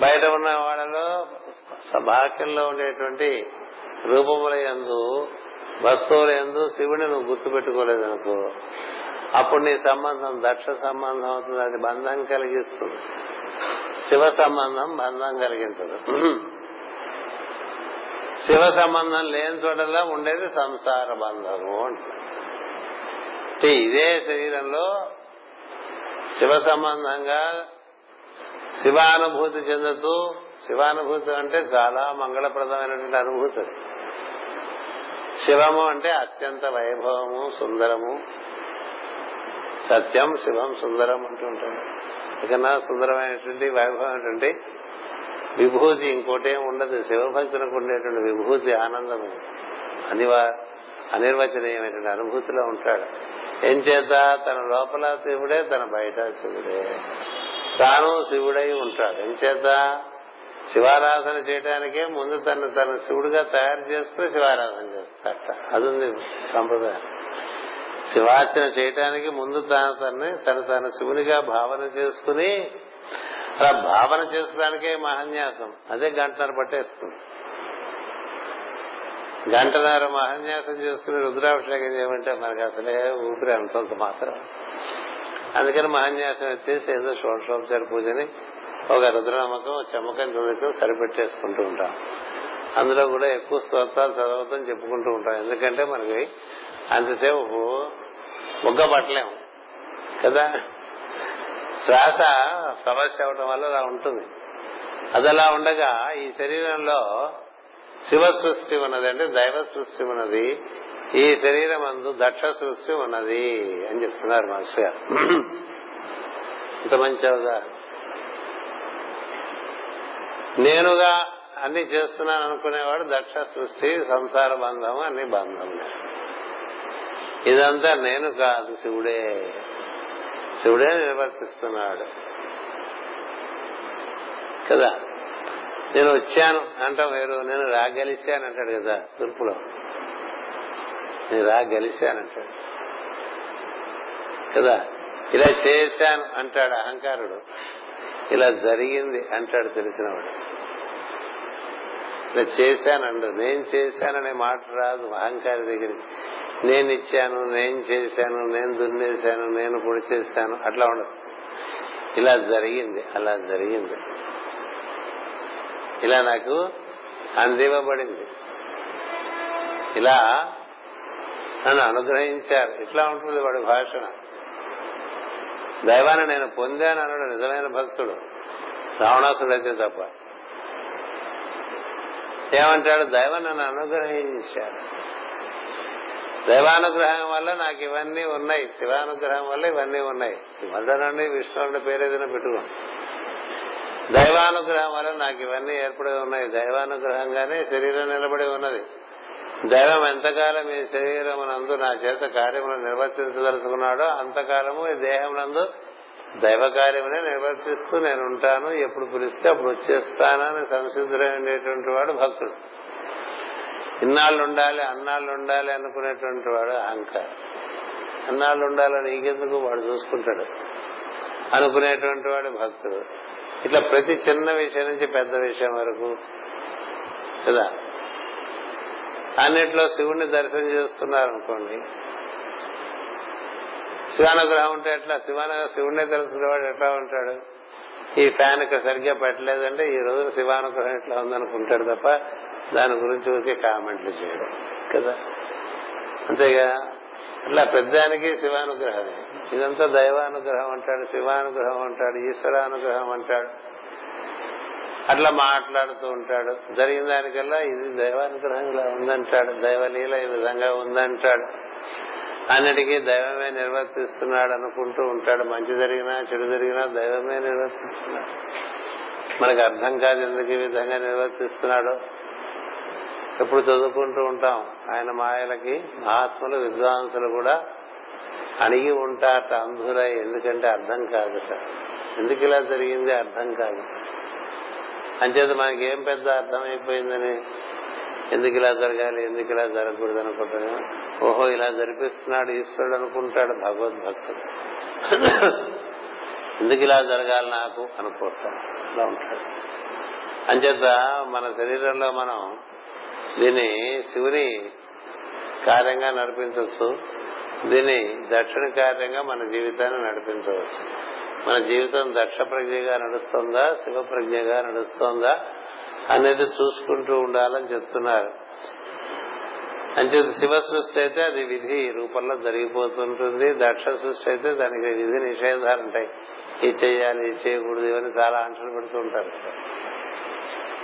బయట ఉన్న వాళ్ళలో బాక్యంలో ఉండేటువంటి రూపముల ఎందు వస్తువులు ఎందు శివుని నువ్వు గుర్తు పెట్టుకోలేదు అనుకో అప్పుడు నీ సంబంధం దక్ష సంబంధం అవుతుంది అది బంధం కలిగిస్తుంది. శివ సంబంధం బంధం కలిగించదు. శివ సంబంధం లేని చోటలా ఉండేది సంసార బంధము అంటే. ఇదే శరీరంలో శివ సంబంధంగా శివానుభూతి చెందుతూ శివానుభూతి అంటే చాలా మంగళప్రదమైనటువంటి అనుభూతి శివము అంటే అత్యంత వైభవము సుందరము. సత్యం శివం సుందరం అంటూ ఉంటాడు ఇకన్నా సుందరమైనటువంటి వైభవమైనటువంటి విభూతి ఇంకోటేం ఉండదు. శివభక్తులకు ఉండేటువంటి విభూతి ఆనందము. అనివా అనిర్వచనీయమైనటువంటి అనుభూతిలో ఉంటాడు. ఏం చేత తన లోపల శివుడే తన బయట శివుడే. తాను శివుడై ఉంటాడు. ఏం చేత శివారాధన చేయడానికే ముందు తను తన శివుడిగా తయారు చేసుకుని శివారాధన చేస్తాడట అది ఉంది సంప్రదాయం. శివార్చన చేయటానికి ముందు తాను తన్ని తను తన శివునిగా భావన చేసుకుని అలా భావన చేసుకోవడానికే మహాన్యాసం. అదే గంటన్నర పట్టేస్తుంది. గంటన్నర మహన్యాసం చేసుకుని రుద్రాభిషేకం చేయమంటే మనకు అసలే ఊపిరి అంతంత మాత్రం. అందుకని మహన్యాసం ఎత్తేసి ఏదో షోడశోపచార పూజని ఒక రుద్రనమ్మకం చెమ్మకం చూడటం సరిపెట్టేసుకుంటూ ఉంటాం. అందులో కూడా ఎక్కువ స్తోత్రాలు చదవతం చెప్పుకుంటూ ఉంటాం. ఎందుకంటే మనకి అంతసేపు ముగ్గ పట్టలేము కదా? శ్వాస సమస్య అవడం వల్ల అలా ఉంటుంది. అది అలా ఉండగా ఈ శరీరంలో శివ సృష్టి ఉన్నది అంటే దైవ సృష్టి ఉన్నది. ఈ శరీరం అందు దక్ష సృష్టి ఉన్నది అని చెప్తున్నారు మాస్టర్ గారు. ఇంత మంచి అవగాహన. నేనుగా అన్ని చేస్తున్నాను అనుకునేవాడు దక్ష సృష్టి సంసార బంధం అన్ని బంధములే ఇదంతా నేను కాదు శివుడే. శివుడే నిర్వర్తిస్తున్నాడు. కదా? నేను వచ్చాను అంటాం వేరు నేను రాగలిశాను అంటాడు కదా తూర్పులో. నేను రాగలిశానంటాడు కదా? ఇలా చేశాను అంటాడు అహంకారుడు. ఇలా జరిగింది అంటాడు తెలిసినవాడు. ఇలా చేశానండు. నేను చేశాననే మాట రాదు. అహంకారి దగ్గరికి నేను ఇచ్చాను నేను చేశాను నేను దున్నేశాను నేను పొడి చేశాను. అట్లా ఉండదు. ఇలా జరిగింది అలా జరిగింది. ఇలా నాకు అందివ్వబడింది. ఇలా నన్ను అనుగ్రహించారు. ఇట్లా ఉంటుంది వాడి భాషణ. దైవాన్ని నేను పొందాను అన్నాడు నిజమైన భక్తుడు. రావణాసుడు అయితే తప్ప. ఏమంటాడు? దైవం నన్ను అనుగ్రహించాడు దైవానుగ్రహం వల్ల నాకు ఇవన్నీ ఉన్నాయి. శివానుగ్రహం వల్ల ఇవన్నీ ఉన్నాయి. శివుడనండి విష్ణువుడి పేరు ఏదైనా పెట్టుకో దైవానుగ్రహం వల్ల నాకు ఇవన్నీ ఏర్పడి ఉన్నాయి. దైవానుగ్రహంగానే శరీరం నిలబడి ఉన్నది. దైవం ఎంతకాలం ఈ శరీరం నందు నా చేత కార్యములు నిర్వర్తించదలుచుకున్నాడో అంతకాలము ఈ దేహం నందు దైవ కార్యమునే నిర్వర్తిస్తూ నేను ఉంటాను ఎప్పుడు పిలిస్తే అప్పుడు వచ్చేస్తానని సంసిద్ధుడై ఉండేటువంటి వాడు భక్తుడు. ఇన్నాళ్ళు ఉండాలి అన్నాళ్ళు ఉండాలి అనుకునేటువంటి వాడు అహంకారం. అన్నాళ్ళు ఉండాలని నీకెందుకు? వాడు చూసుకుంటాడు. అనుకునేటువంటి వాడు భక్తుడు. ఇట్లా ప్రతి చిన్న విషయం నుంచి పెద్ద విషయం వరకు కదా? అన్నిట్లో శివుణ్ణి దర్శనం చేస్తున్నారు అనుకోండి శివానుగ్రహం ఉంటే ఎట్లా? శివాన శివుణ్ణే తెలుసుకునేవాడు ఎట్లా ఉంటాడు? ఈ ఫ్యాన్ సరిగ్గా పెట్టలేదంటే ఈ రోజు శివానుగ్రహం ఎట్లా ఉందనుకుంటాడు తప్ప దాని గురించి ఊరికే కామెంట్లు చేయడం కదా? అంతేగా? అట్లా పెద్దానికి శివానుగ్రహమే. ఇదంతా దైవానుగ్రహం అంటాడు శివానుగ్రహం అంటాడు ఈశ్వరానుగ్రహం అంటాడు. అట్లా మాట్లాడుతూ ఉంటాడు. జరిగిన దానికల్లా ఇది దైవానుగ్రహంగా ఉందంటాడు. దైవలీల ఈ విధంగా ఉందంటాడు. అన్నిటికీ దైవమే నిర్వర్తిస్తున్నాడు అనుకుంటూ ఉంటాడు. మంచి జరిగినా చెడు జరిగినా దైవమే నిర్వర్తిస్తున్నాడు. మనకు అర్థం కాదు ఎందుకు ఈ విధంగా నిర్వర్తిస్తున్నాడు. ఎప్పుడు చదువుకుంటూ ఉంటాం. ఆయన మాయలకి మహాత్ములు విద్వాంసులు కూడా అణిగి ఉంటారట అంధులై. ఎందుకంటే అర్థం కాదుట. ఎందుకు ఇలా జరిగింది? అర్థం కాదు. అంచేత మనకి ఏం పెద్ద అర్థమైపోయిందని? ఎందుకు ఇలా జరగాలి? ఎందుకు ఇలా జరగకూడదు అనుకుంటున్నాం? ఓహో ఇలా జరిపిస్తున్నాడు ఈశ్వరుడు అనుకుంటాడు భగవద్భక్తుడు. ఎందుకు ఇలా జరగాలి నాకు అనుకుంటాడు ఇలా ఉంటాడు. అంచేత మన శరీరంలో మనం దీన్ని శివుని కార్యంగా నడిపించవచ్చు. దీన్ని దక్షిణ కార్యంగా మన జీవితాన్ని నడిపించవచ్చు. మన జీవితం దక్ష ప్రజ్ఞగా నడుస్తుందా శివ ప్రజ్ఞగా నడుస్తోందా అనేది చూసుకుంటూ ఉండాలని చెప్తున్నారు. అంచేత శివ సృష్టి అయితే అది విధి రూపంలో జరిగిపోతుంటుంది. దక్ష సృష్టి అయితే దానికి విధి నిషేధాలు ఉంటాయి. ఇది చేయాలి ఇది చేయకూడదు ఇవన్నీ చాలా ఆంక్షలు పెడుతూ ఉంటారు.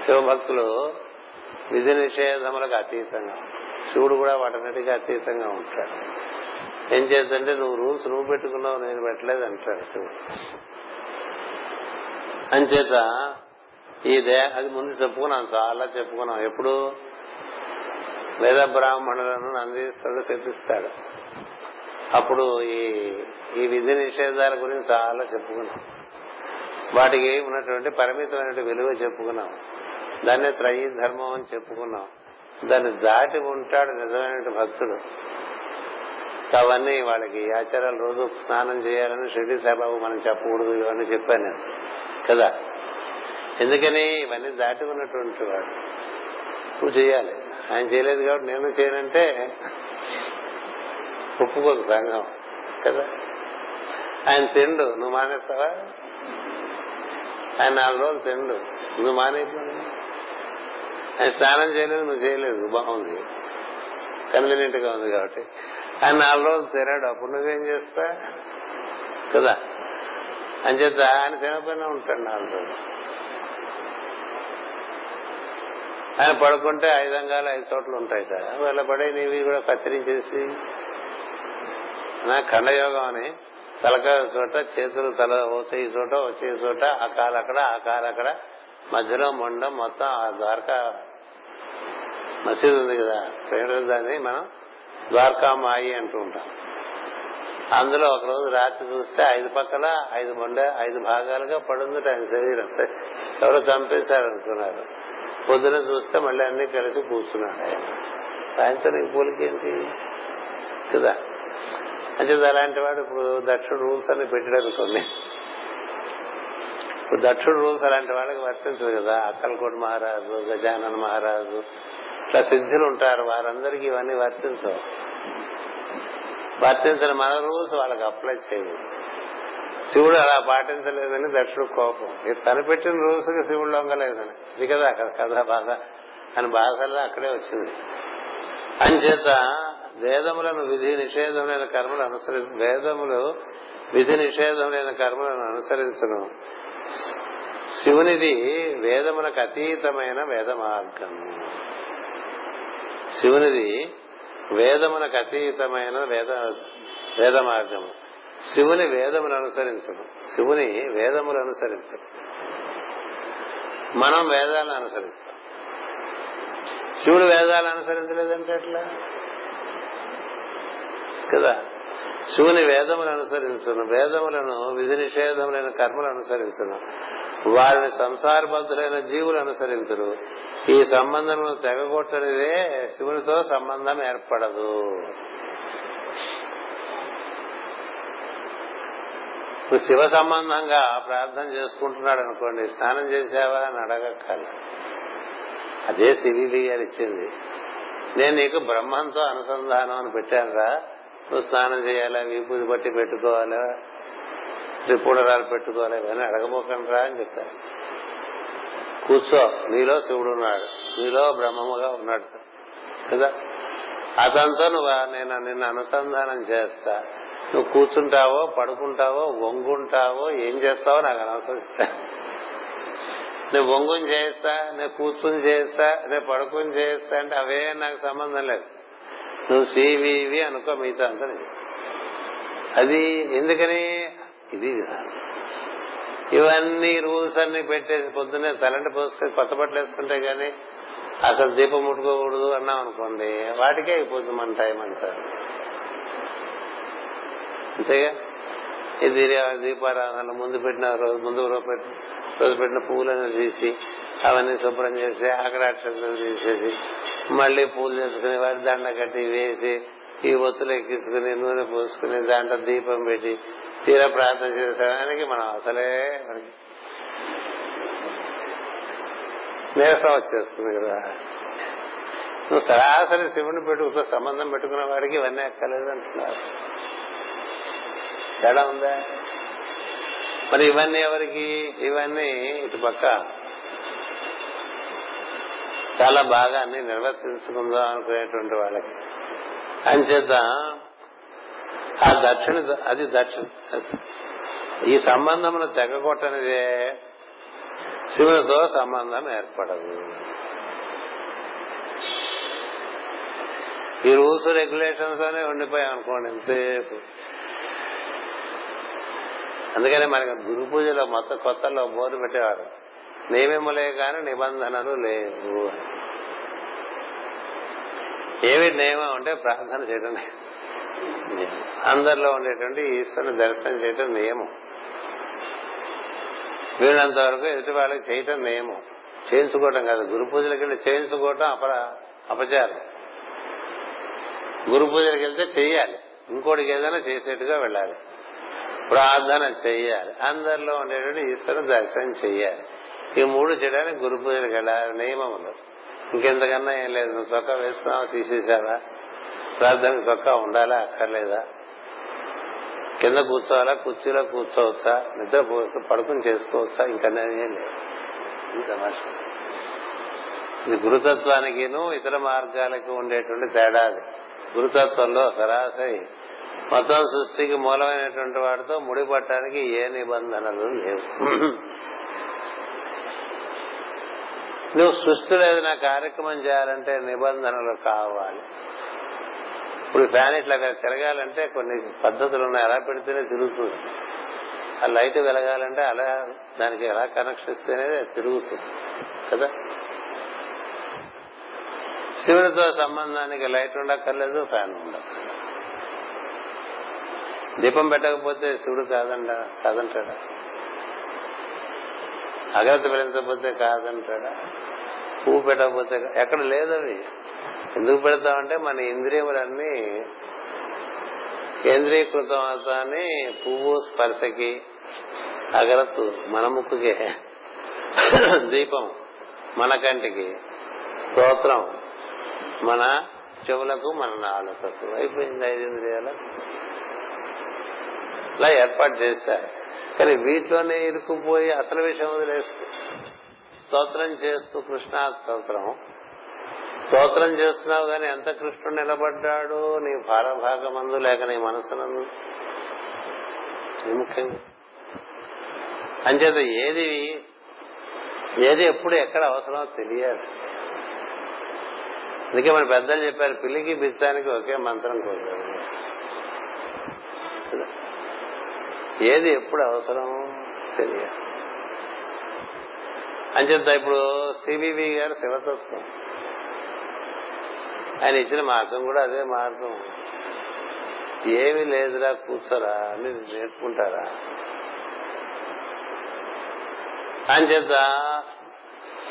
శివభక్తులు విధి నిషేధములకు అతీతంగా శివుడు కూడా వాటన్నిటికీ అతీతంగా ఉంటాడు. ఏం చేద్దంటే నువ్వు రూల్స్ నువ్వు పెట్టుకున్నావు నేను పెట్టలేదు అంటాడు శివుడు. అంచేత ఈ దేహ అది ముందు చెప్పుకున్నాం చాలా చెప్పుకున్నాం ఎప్పుడు? వేద బ్రాహ్మణులను నందీశ్వరుడు శపిస్తాడు. అప్పుడు ఈ ఈ విధి నిషేధాల గురించి చాలా చెప్పుకున్నాం. వాటికి ఉన్నటువంటి పరిమితమైన విలువ చెప్పుకున్నాం. దాన్ని త్రయీ ధర్మం అని చెప్పుకున్నాం. దాన్ని దాటి ఉంటాడు నిజమైన భక్తుడు. అవన్నీ వాళ్ళకి ఆచారాలు రోజు స్నానం చేయాలని షిరిడి సాయిబాబు మనం చెప్పకూడదు ఇవన్నీ చెప్పాను నేను. కదా? ఎందుకని? ఇవన్నీ దాటి ఉన్నటువంటి వాడు. నువ్వు చేయాలి. ఆయన చేయలేదు కాబట్టి నేను చేయనంటే ఒప్పుకోదు సంఘం కదా? ఆయన తిండు నువ్వు మానేస్తావా? ఆయన నాలుగు రోజులు తిండు నువ్వు మానేసి ఆయన స్నానం చేయలేదు నువ్వు చేయలేదు బాగుంది. కన్వీనియంట్గా ఉంది కాబట్టి. ఆయన నాలుగు రోజులు తిరాడు అప్పుడు నువ్వేం చేస్తా? కదా? అంచేత ఆయన తినపోయినా ఉంటాడు నాలుగు రోజులు. ఆయన పడుకుంటే ఐదు అంగాలు ఐదు చోట్ల ఉంటాయి కదా వాళ్ళ పడే నీవి కూడా కత్తిరించేసి నా ఖండయోగం అని తలకాయ చోట చేతులు తల ఓ చేయి చోట ఓ చేయి చోట ఆ కాలు అక్కడ ఆ కాలు అక్కడ మధ్యలో మొండం మొత్తం ఆ ద్వారకా మసీదు ఉంది కదా పేరు దాన్ని మనం ద్వారకా మాయి అంటూ ఉంటాం. అందులో ఒక రోజు రాత్రి చూస్తే ఐదు పక్కల ఐదు మొండ ఐదు భాగాలుగా పడుంది ఆయన శరీరం. ఎవరో చంపేశారు అనుకున్నారు పొద్దున చూస్తే మళ్ళీ అన్ని కలిసి కూర్చున్నాడు ఆయన. సాయంత్రం ఈ పూలకేంటి కదా. అంటే అలాంటి వాడు ఇప్పుడు దక్షుడు రూల్స్ అని పెట్టాడు అనుకోండి ఇప్పుడు దక్షుడు రూల్స్ అలాంటి వాళ్ళకి వర్తించదు కదా. అక్కలకోటి మహారాజు గజానన్ మహారాజు ఇట్లా సిద్ధులు ఉంటారు. వారందరికీ ఇవన్నీ వర్తించవు. వర్తించిన మన రూల్స్ వాళ్ళకి అప్లై చేయదు శివుడు అలా పాటించలేదని దక్షుడు కోపం. తను పెట్టిన రూల్స్ శివుడు లొంగలేదని. అది కదా అక్కడ కథ బాధ. అని బాధల్లో అక్కడే వచ్చింది. అంచేత వేదములను విధి నిషేధములైన కర్మలు అనుసరి వేదములు విధి నిషేధములైన కర్మలను అనుసరించను. శివునిది వేదములకు అతీతమైన వేద మార్గం శివునిది వేదములకు అతీతమైన వేద వేద మార్గము శివుని వేదములు అనుసరించడం శివుని వేదములు అనుసరించడం మనం వేదాలను అనుసరిస్తాం. శివుడు వేదాలు అనుసరించలేదంటే ఎట్లా? కదా? శివుని వేదములు అనుసరించును. వేదములను విధి నిషేధములైన కర్మలు అనుసరించును. వారిని సంసారబద్ధులైన జీవులు అనుసరించరు. ఈ సంబంధమును తెగగొట్టనిదే శివునితో సంబంధం ఏర్పడదు. ఇప్పుడు శివ సంబంధంగా ప్రార్థన చేసుకుంటున్నాడు అనుకోండి స్నానం చేసావా అని అడగక్కల అదే సివివి గారు ఇచ్చింది. నేను నీకు బ్రహ్మంతో అనుసంధానం అని పెట్టానురా. నువ్వు స్నానం చేయాలా? వీపుది బట్టి పెట్టుకోవాలా? త్రిపుడరాలు పెట్టుకోవాలి? ఇవన్నీ అడగబోకండి రా అని చెప్పారు. కూర్చో. నీలో శివుడు ఉన్నాడు. నీలో బ్రహ్మముగా ఉన్నాడు. కదా? అతనితో నువ్వు నేను నిన్ను అనుసంధానం చేస్తా. నువ్వు కూర్చుంటావో పడుకుంటావో వంగుంటావో ఏం చేస్తావో నాకు అనవసరం. నేను వంగుని చేయిస్తా నేను కూర్చుని చేయిస్తా నేను పడుకుని చేయిస్తా అంటే అవే నాకు సంబంధం లేదు. నువ్వు సివివి అనుకో మిగతా అంతా అది ఎందుకని? ఇది విధానం. ఇవన్నీ రూల్స్ అన్ని పెట్టేసి పొద్దున్నే తలంటి పోసుకొని కొత్త బట్టలు వేసుకుంటే గానీ అసలు దీపం ముట్టుకోకూడదు అన్నాం అనుకోండి వాటికే అయిపోతుంది మన టైం అంటారు అంతేగా? ఇది దీపారాధన ముందు పెట్టిన రోజు ముందు రోజు రోజు పెట్టిన పువ్వులను తీసి అవన్నీ శుభ్రం చేసి అక్కడ అక్షతలు తీసేసి మళ్ళీ పూలు చేసుకుని వారి దండ కట్టి వేసి ఈ ఒత్తులు ఎక్కించుకుని నూనె పోసుకుని దాంట్లో దీపం పెట్టి తీరా ప్రార్థన చేసేదానికి మనం అసలే మనకి నీరసం వచ్చేస్తుంది కదా. నువ్వు సరాసరి శివుని పెట్టుకుతో సంబంధం పెట్టుకున్న వాడికి ఇవన్నీ ఎక్కలేదు అంటున్నారు. తేడా ఉందా? మరి ఇవన్నీ ఎవరికి? ఇవన్నీ ఇటు పక్క చాలా బాగా అన్ని నిర్వర్తించుకుందాం అనుకునేటువంటి వాళ్ళకి. అంచేత ఆ దక్షిణ అది దక్షిణ. ఈ సంబంధమును తెగకొట్టనిదే శివునితో సంబంధం ఏర్పడదు. ఈ రూల్స్ రెగ్యులేషన్స్ అనే ఉండిపోయాం అనుకోండి ఎంతసేపు అందుకనే మనకి గురు పూజలో మొత్తం కొత్తలో బోర్డు పెట్టేవారు. నియమములే కాని నిబంధనలు లేవు ఏమి నియమం అంటే ప్రార్థన చేయడం అందరిలో ఉండేటువంటి ఈశ్వరుని దర్శనం చేయటం నియమం. వీళ్ళంత వరకు ఎదుటి వాళ్ళకి చేయటం నియమం. చేయించుకోవటం కాదు. గురు పూజలకి వెళ్ళి చేయించుకోవటం అపర అపచారం. గురు పూజలకు వెళ్తే చేయాలి. ఇంకోటికి ఏదైనా చేసేట్టుగా వెళ్ళాలి. ప్రార్థన చెయ్యాలి. అందరిలో ఉండేటువంటి ఈశ్వరుని దర్శనం చెయ్యాలి. ఈ మూడు చేయడానికి గురు పూజలకు వెళ్ళాలి నియమములు ఇంకెంతకన్నా ఏం లేదు. నువ్వు చొక్కా వేసుకున్నావా తీసేసావా? ప్రార్థనకు చొక్కా ఉండాలా అక్కర్లేదా? కింద కూర్చోవాలా కుర్చీలో కూర్చోవచ్చా? నిద్ర పడుకుని చేసుకోవచ్చా? ఇంకా ఏం లేదు. ఇది తమాషా ఇది గురుతత్వానికిను ఇతర మార్గాలకు ఉండేటువంటి తేడా గురుతత్వంలో సరాసరి మొత్తం సృష్టికి మూలమైనటువంటి వాడితో ముడిపట్టడానికి ఏ నిబంధనలు లేవు. నువ్వు సృష్టిలో ఏదైనా కార్యక్రమం చేయాలంటే నిబంధనలు కావాలి. ఇప్పుడు ఫ్యాన్ ఇట్లా తిరగాలంటే కొన్ని పద్ధతులు ఉన్నాయి. ఎలా పెడితేనే తిరుగుతుంది. ఆ లైట్ వెలగాలంటే అలా దానికి ఎలా కనెక్షన్ ఇస్తేనే తిరుగుతుంది. కదా? శివునితో సంబంధానికి లైట్ ఉండక్కర్లేదు ఫ్యాన్ ఉండదు దీపం పెట్టకపోతే శివుడు కాదండ కాదంటాడా? అగరత్తి పెంచకపోతే కాదంటాడా? పువ్వు పెట్టకపోతే ఎక్కడ లేదవి. ఎందుకు పెడతామంటే మన ఇంద్రియములన్నీ కేంద్రీకృతం అవుతాని పువ్వు స్పర్శకి అగరత్తు మన ముక్కుకే. దీపం మన కంటికి స్తోత్రం మన చెవులకు మన నాలుకకు. అయిపోయింది ఐదు ఇంద్రియాలు. అట్లా ఏర్పాటు చేశారు. కానీ వీటిలోనే ఇరుక్కుపోయి అసలు విషయం వదిలేస్తూ స్తోత్రం చేస్తూ కృష్ణా స్తోత్రం. స్తోత్రం చేస్తున్నావు గాని ఎంత కృష్ణుడు నిలబడ్డాడు? నీ భారభాగమందు లేక నీ మనసునందు? ముఖ్యంగా. అంచేత ఏది ఏది ఎప్పుడు ఎక్కడ అవసరమో తెలియాలి. అందుకే మన పెద్దలు చెప్పారు పిల్లికి బిచ్చానికి ఒకే మంత్రం కోరారు ఏది ఎప్పుడు అవసరం తెలియాలి అంచేత ఇప్పుడు సిబివి గారు శివతత్వం. ఆయన ఇచ్చిన మార్గం కూడా అదే మార్గం. ఏమి లేదురా కూర్చోరా అని నేర్చుకుంటారా అంచేత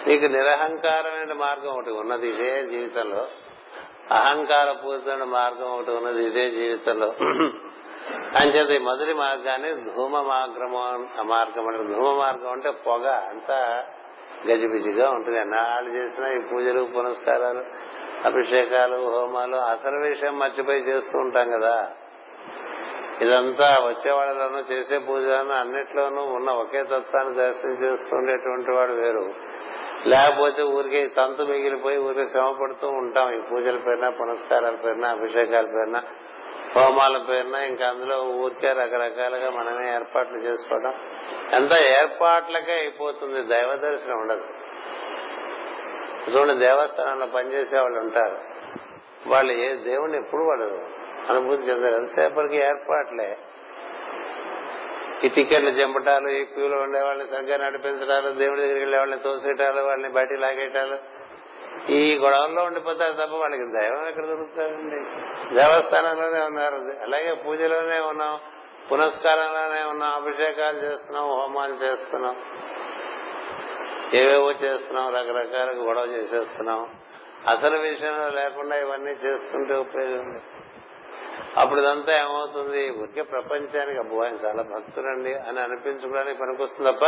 నీకు నిరహంకారమైన మార్గం ఒకటి ఉన్నది ఇదే జీవితంలో. అహంకార పూరితమైన మార్గం ఒకటి ఉన్నది ఇదే జీవితంలో. అంచేత ఈ మొదటి మార్గాన్ని ధూమ మార్గము మార్గం అంటే ధూమ మార్గం అంటే పొగ అంతా గజిబిజిగా ఉంటుంది. ఎన్నాళ్ళు చేసిన ఈ పూజలు పునస్కారాలు అభిషేకాలు హోమాలు అసలు విషయం మర్చిపోయి చేస్తూ ఉంటాం కదా. ఇదంతా వచ్చేవాళ్ళలోనూ చేసే పూజలను అన్నిట్లోనూ ఉన్న ఒకే తత్వాన్ని దర్శనం చేస్తుండేటువంటి వాడు వేరు. లేకపోతే ఊరికే తంతు మిగిలిపోయి ఊరికే శ్రమ పడుతూ ఉంటాం. ఈ పూజల పేరున పునస్కారాల పేరున అభిషేకాల పేరున. హోమాల పేరున ఇంకా అందులో ఊరికే రకరకాలుగా మనమే ఏర్పాట్లు చేసుకోవడం ఎంత ఏర్పాట్లకే అయిపోతుంది. దైవ దర్శనం ఉండదు. చూడండి దేవస్థానంలో పనిచేసే వాళ్ళు ఉంటారు. వాళ్ళు ఏ దేవుణ్ణి ఎప్పుడు వాళ్ళు అనుభూతి చెందారు. ఎంతసేపటికి ఏర్పాట్లే. ఈ టికెట్లు చెంపటాలు ఈ క్యూలో ఉండే వాళ్ళని సరిగ్గా నడిపించడాలు దేవుడి దగ్గరికి వెళ్ళే వాళ్ళని తోసేయటాలు వాళ్ళని బయటికి లాగేటాలు ఈ గొడవల్లో ఉండిపోతారు తప్ప వాళ్ళకి దైవం ఎక్కడ దొరుకుతారండి దేవస్థానంలోనే ఉన్నారు. అలాగే పూజలోనే ఉన్నాం పునస్కారంలోనే ఉన్నాం అభిషేకాలు చేస్తున్నాం హోమాలు చేస్తున్నాం ఏవేవో చేస్తున్నాం రకరకాల గొడవ చేసేస్తున్నాం. అసలు విషయంలో లేకుండా ఇవన్నీ చేస్తుంటే ఉపయోగం అప్పుడు ఇదంతా ఏమవుతుంది? ఊరికే ప్రపంచానికి అబ్బో ఆయన చాలా భక్తులండి అని అనిపించుకోవడానికి పనికొస్తుంది తప్ప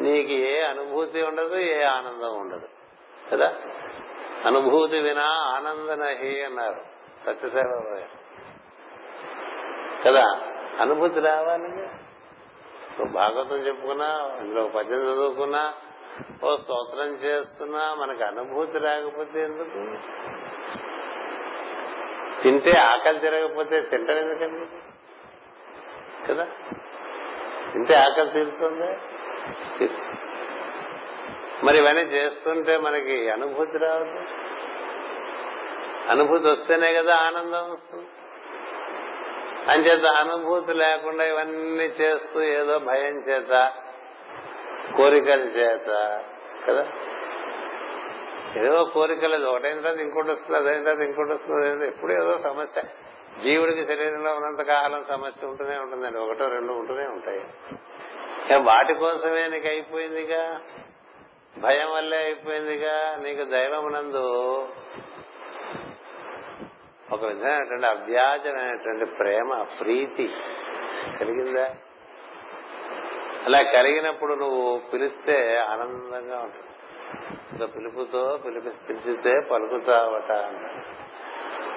నీకు ఏ అనుభూతి ఉండదు ఏ ఆనందం ఉండదు. కదా? అనుభూతి వినా ఆనందనహి అన్నారు. సత్యసేవ కదా? అనుభూతి రావాలి. భాగవతం చెప్పుకున్నా ఇందులో పద్యం చదువుకున్నా ఓ స్తోత్రం చేస్తున్నా మనకు అనుభూతి రాకపోతే ఎందుకు? తింటే ఆకలి తిరగకపోతే తింటారు ఎందుకండి? కదా? తింటే ఆకలి తీరుతుంది? మరి ఇవన్నీ చేస్తుంటే మనకి అనుభూతి రావద్దు అనుభూతి వస్తేనే కదా ఆనందం వస్తుంది. అంచేత అనుభూతి లేకుండా ఇవన్నీ చేస్తూ ఏదో భయం చేత కోరికల చేత కదా? ఏదో కోరికలు ఒకటైన తర్వాత ఇంకోటి వస్తుంది అదైన తర్వాత ఇంకోటి వస్తుంది ఎప్పుడు ఏదో సమస్య. జీవుడికి శరీరంలో ఉన్నంత కాలం సమస్య ఉంటూనే ఉంటుందండి. ఒకటో రెండు ఉంటూనే ఉంటాయి. వాటి కోసమే నీకు అయిపోయిందిగా? భయం వల్లే అయిపోయిందిగా. నీకు దైవమునందు ఒక విధమైనటువంటి అవ్యాజమైనటువంటి ప్రేమ ప్రీతి కలిగిందా? అలా కలిగినప్పుడు నువ్వు పిలిస్తే ఆనందంగా ఉంటుంది. ఇంకా పిలుపుతో పిలిపి పిలిచితే పలుకుతావట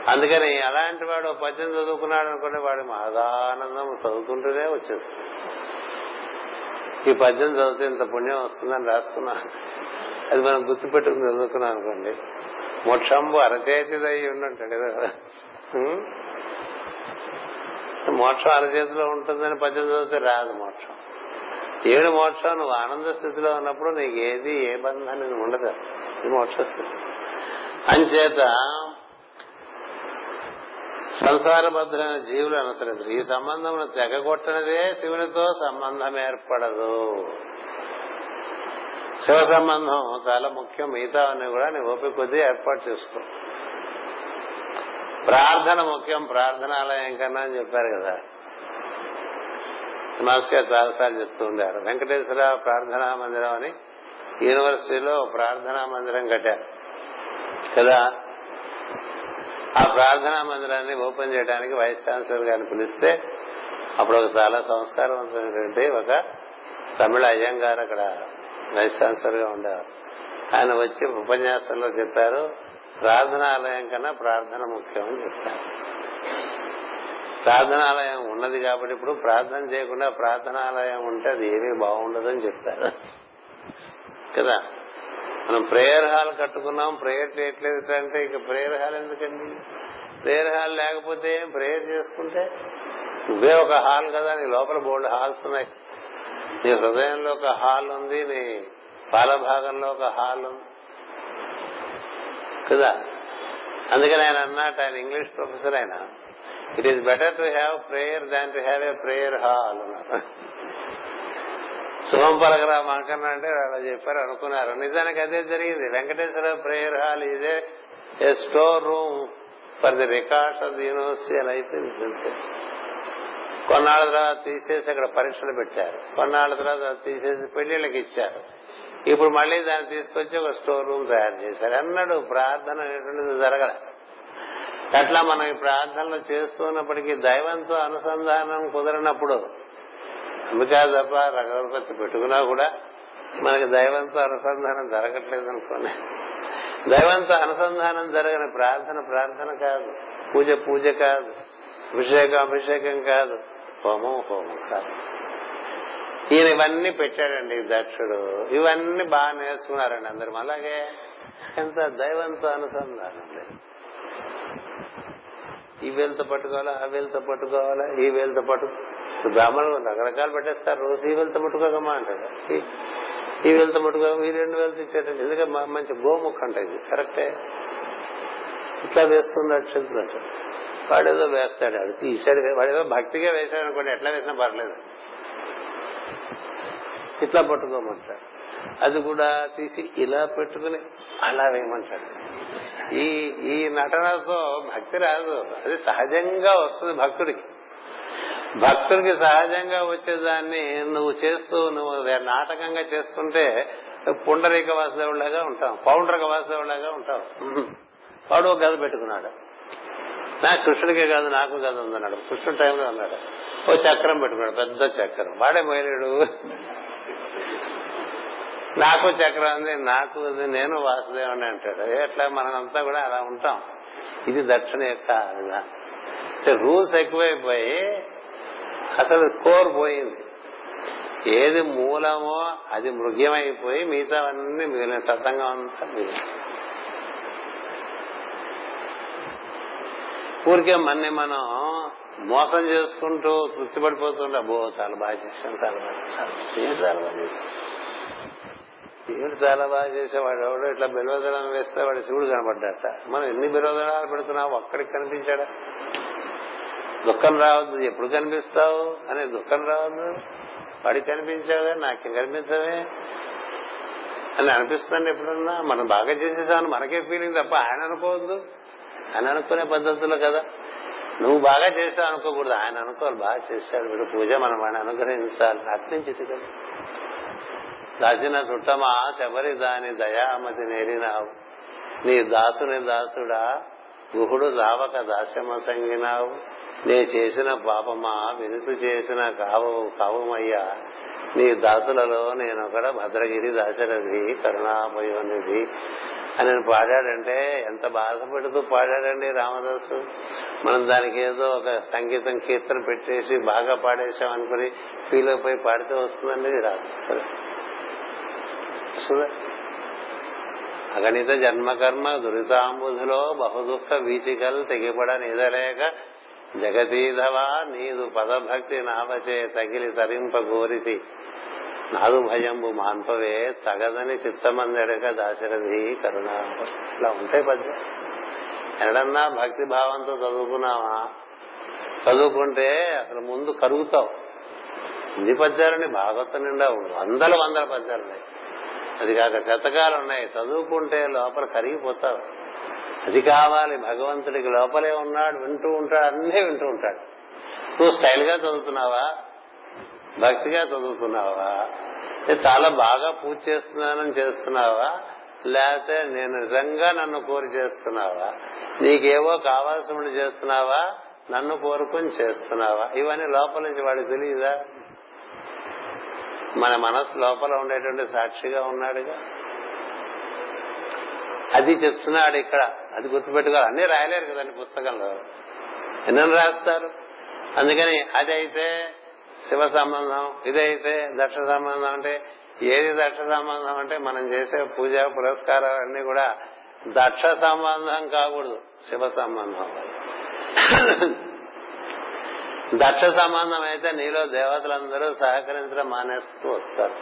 అందుకని అలాంటి వాడు పద్యం చదువుకున్నాడు అనుకుంటే వాడి మహదానందం చదువుకుంటూనే వచ్చేస్తుంది. ఈ పద్యం చదివితే ఇంత పుణ్యం వస్తుందని రాసుకున్నాను. అది మనం గుర్తుపెట్టుకుని చదువుకున్నాం అనుకోండి. మోక్షంబు అరచేతిదై ఉండంటాడు కదా. మోక్షం అరచేతిలో ఉంటుందని పద్యం చదివితే రాదు మోక్షం. ఏడు మోక్షం నువ్వు ఆనంద స్థితిలో ఉన్నప్పుడు నీకు ఏది ఏ బంధాన్ని ఉండదు. ఇది మోక్ష స్థితి. అంచేత సంసారబద్ధమైన జీవులు అనుసరించరు. ఈ సంబంధం తెగగొట్టనిదే శివునితో సంబంధం ఏర్పడదు. శివ సంబంధం చాలా ముఖ్యం. మిగతా అన్ని కూడా నీ ఓపిక కొద్దీ ఏర్పాటు చేసుకో. ప్రార్థన ముఖ్యం. ప్రార్థనాలయం కన్నా అని చెప్పారు కదా. మాస్ గారు చాలాసార్లు చెప్తూ ఉండారు వెంకటేశ్వర ప్రార్థనా మందిరం అని యూనివర్సిటీలో ప్రార్థనా మందిరం కట్టారు. కదా? ఆ ప్రార్థనా మందిరాన్ని ఓపెన్ చేయడానికి వైస్ ఛాన్సలర్ గారిని పిలిస్తే అప్పుడు ఒక చాలా సంస్కారవంతమైనటువంటి ఒక తమిళ అయ్యంగారు అక్కడ వైస్ ఛాన్సలర్గా ఉండేవారు. ఆయన వచ్చి ఉపన్యాసంలో చెప్పారు ప్రార్థనాలయం కన్నా ప్రార్థన ముఖ్యం అని చెప్పారు. ప్రార్థనాలయం ఉన్నది కాబట్టి ఇప్పుడు ప్రార్థన చేయకుండా ప్రార్థనాలయం ఉంటే అది ఏమీ బాగుండదని చెప్తారు కదా? మనం ప్రేయర్ హాల్ కట్టుకున్నాం ప్రేయర్ చేయట్లేదు అంటే ఇక ప్రేయర్ హాల్ ఎందుకండి? ప్రేయర్ హాల్ లేకపోతే ఏం ప్రేయర్ చేసుకుంటే? నువ్వే ఒక హాల్ కదా నీ లోపల బోల్డ్ హాల్స్ ఉన్నాయి. నీ హృదయంలో ఒక హాల్ ఉంది నీ పాల భాగంలో ఒక హాల్ ఉంది. కదా? అందుకని ఆయన అన్నట్టు ఆయన ఇంగ్లీష్ ప్రొఫెసర్ ఆయన it is better to have prayer than to have a prayer hall అన్నారు శుభం పలకరా మాకన్నా అంటే అలా చెప్పారు అనుకున్నారు. నిజానికి అదే జరిగింది. వెంకటేశ్వర ప్రేయర్ హాల్ ఇదే a storeroom for the records of the university అలా అయిపోయింది కొన్నాళ్ళ తర్వాత తీసేసి అక్కడ పరీక్షలు పెట్టారు. కొన్నాళ్ళ తర్వాత తీసేసి పెళ్ళిళ్ళకి ఇచ్చారు. ఇప్పుడు మళ్ళీ దాన్ని తీసుకొచ్చి ఒక స్టోర్ రూమ్ తయారు చేశారు. అన్నాడు ప్రార్థన అనేటువంటిది జరగల. అట్లా మనం ఈ ప్రార్థనలు చేస్తున్నప్పటికీ దైవంతో అనుసంధానం కుదరనప్పుడు అందుకే తప్ప రకరకత్తి పెట్టుకున్నా కూడా మనకి దైవంతో అనుసంధానం జరగట్లేదు అనుకోండి దైవంతో అనుసంధానం జరగని ప్రార్థన ప్రార్థన కాదు. పూజ పూజ కాదు. అభిషేకం అభిషేకం కాదు. హోమం హోమం కాదు. ఈయన ఇవన్నీ పెట్టాడండి దక్షుడు. ఇవన్నీ బాగా నేర్చుకున్నారండి అందరు. అలాగే ఎంత దైవంతో అనుసంధానం లేదు ఈ వేలతో పట్టుకోవాలా? ఆ వేలతో పట్టుకోవాలా? ఈ వేలతో పట్టు బ్రాహ్మణులు రకరకాలు పెట్టేస్తారు. రోజు ఈ వెళ్తే పట్టుకోకమ్మా అంటాడు ఈ- వెళ్తే వేలుతో పట్టుకో ఈ రెండు వేలు ఇచ్చేటండి ఎందుకంటే మంచి గోముఖ అంటే ఇది. కరెక్టే? ఇట్లా వేస్తుంది అక్షంతులు అంటాడు వాడేదో వేస్తాడు. ఆడు తీసాడు. వాడేదో భక్తిగా వేశాడు అనుకోండి ఎట్లా వేసినా పర్లేదు. ఇట్లా పట్టుకోమంటాడు అది కూడా తీసి ఇలా పెట్టుకుని అలా వేయమంటాడు ఈ ఈ నటనతో భక్తి రాదు. అది సహజంగా వస్తుంది భక్తుడికి. భక్తుడికి సహజంగా వచ్చేదాన్ని నువ్వు చేస్తూ నువ్వు నాటకంగా చేస్తుంటే పుండరీక వాసుదేవులాగా ఉంటాం పౌండ్రక వాసుదేవులాగా ఉంటాం. వాడు ఒక గద పెట్టుకున్నాడు. నా కృష్ణుడికే కాదు నాకు గద ఉందన్నాడు కృష్ణుడు టైంలో అన్నాడు. ఓ చక్రం పెట్టుకున్నాడు పెద్ద చక్రం. వాడే మొయలేడు నాకు చక్రం ఉంది నాకు ఉంది నేను వాసుదేవుని అంటాడు. ఎట్లా మనమంతా కూడా అలా ఉంటాం. ఇది దక్షిణ యొక్క రూల్స్ ఎక్కువైపోయి అసలు స్కోర్ పోయింది. ఏది మూలమో అది మృగ్యమైపోయి మిగతావన్నీ మిగిలిన సతంగా అంతా మిగిలిన ఊరికే మన్ని మనం మోసం చేసుకుంటూ తృప్తిపడిపోతుండే అబ్బో చాలా బాగా చేశాను చాలా బాగా చేశాను చాలా బాగా చేశాను చాలా బాగా చేసేవాడు? ఎవడో ఇట్లా బెలవదనం వేస్తే వాడు శివుడు కనబడ్డాట మనం ఎన్ని బెలవదనాలు పెడుతున్నావు? ఒక్కడికి కనిపించాడా? దుఃఖం రావద్దు ఎప్పుడు కనిపిస్తావు? అనే దుఃఖం రావద్దు. వాడికి కనిపించావే నాకేం కనిపించవే? అని అనిపిస్తుంది ఎప్పుడన్నా మనం బాగా చేసేసామని మనకే ఫీలింగ్ తప్ప ఆయన అనుకోవద్దు. ఆయన అనుకునే పద్ధతులు కదా. నువ్వు బాగా చేసావు అనుకోకూడదు. ఆయన అనుకోవాలి. బాగా చేశాడు వీడు. పూజ మనం వాడిని అనుగ్రహించాలి. అర్థించి ఇది కదా? దాచిన చుట్టమా శబరి దాని దయామతి నేరినావు. నీ దాసుని దాసుడా గుహుడు రావక దాస్యమ సంగినావు నే చేసిన పాపమా వినుతు చేసిన కావు కావమయ్యా నీ దాసులలో నేనొకడ భద్రగిరి దాశరథి కరుణామయోనిధి అని పాడాడంటే ఎంత బాధపడుతూ పాడాడండి రామదాసు? మనం దానికి ఏదో ఒక సంగీతం కీర్తన పెట్టేసి బాగా పాడేశాం అనుకుని ఫీల్ అయిపోయి పాడితే వస్తుందండి రాదు. అగణిత జన్మకర్మ దురితాంబుధులో బహుదుఃఖ వీచికలు తెగిపడ నిదలేక జగదీధవా నీదు పదభక్తి నావచే తగిలి తరింప గోరితి నాదు భయంబు మాన్పవే తగదని చిత్తమందెడక దాశరథి కరుణ. ఇలా ఉంటాయి పద్యం. ఎడన్నా భక్తి భావంతో చదువుకున్నావా? చదువుకుంటే అసలు ముందు కరుగుతావు. ఇన్ని పద్యాలని భాగవతం నిండా వందల వందల పద్యాలున్నాయి. అది కాక శతకాలు ఉన్నాయి చదువుకుంటే లోపల కరిగిపోతావు. అది కావాలి భగవంతుడికి లోపలే ఉన్నాడు వింటూ ఉంటాడు అన్నీ వింటూ ఉంటాడు. నువ్వు స్టైల్గా చదువుతున్నావా? భక్తిగా చదువుతున్నావా? చాలా బాగా పూజ చేస్తున్నానని చేస్తున్నావా? లేకపోతే నేను నిజంగా నన్ను కోరి చేస్తున్నావా? నీకేవో కావాల్సిన చేస్తున్నావా? నన్ను కోరుకుని చేస్తున్నావా? ఇవన్నీ లోపల నుంచి వాడికి తెలియదా? మన మనసు లోపల ఉండేటువంటి సాక్షిగా ఉన్నాడుగా. అది చెప్తున్నాడు ఇక్కడ. అది గుర్తుపెట్టుకోవాలి. అన్ని రాయలేరు కదండి పుస్తకంలో. ఎన్నని రాస్తారు? అందుకని అది అయితే శివ సంబంధం ఇదైతే దక్ష సంబంధం అంటే ఏది దక్ష సంబంధం అంటే మనం చేసే పూజ పురస్కారాలు అన్ని కూడా దక్ష సంబంధం కాకూడదు శివ సంబంధం. దక్ష సంబంధం అయితే నీలో దేవతలందరూ సహకరించడం మానేస్తూ వస్తారు.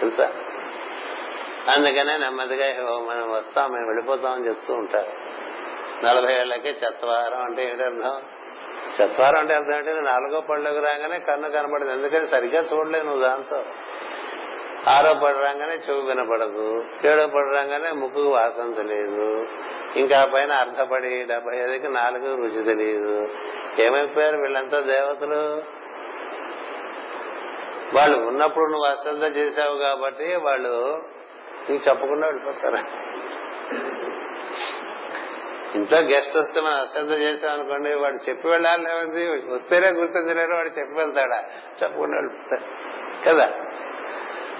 తెలుసా? అందుకనే నెమ్మదిగా మనం వస్తాం మేము వెళ్ళిపోతామని చెప్తూ ఉంటారు. నలభై ఏళ్ళకి చెత్తవారం అంటే ఏంటర్థం చెత్తవారం అంటే అర్థం ఏంటంటే నాలుగో పళ్ళకు రాగానే కన్ను కనపడదు. ఎందుకని సరిగ్గా చూడలేదు నువ్వు దాంతో? ఆరో పడి రాగానే చెవు వినపడదు. ఏడో పడి రాగానే ముక్కు వాసన తెలియదు. ఇంకా పైన అర్ధపడి డెబ్బై ఐదుకి నాలుగు రుచి తెలియదు. ఏమైపోయారు వీళ్ళంతా దేవతలు? వాళ్ళు ఉన్నప్పుడు నువ్వు అశ్రద్ధ చేశావు కాబట్టి వాళ్ళు నీకు చెప్పకుండా వెళ్ళిపోతారు? ఇంట్లో గెస్ట్ వస్తే మనం అశ్రద్ధ చేసాం అనుకోండి వాడు చెప్పి వెళ్ళాలి లేకపోతే వస్తేనే గుర్తించలేరు వాడు చెప్పి వెళ్తాడా? చెప్పకుండా వెళ్ళిపోతారు. కదా?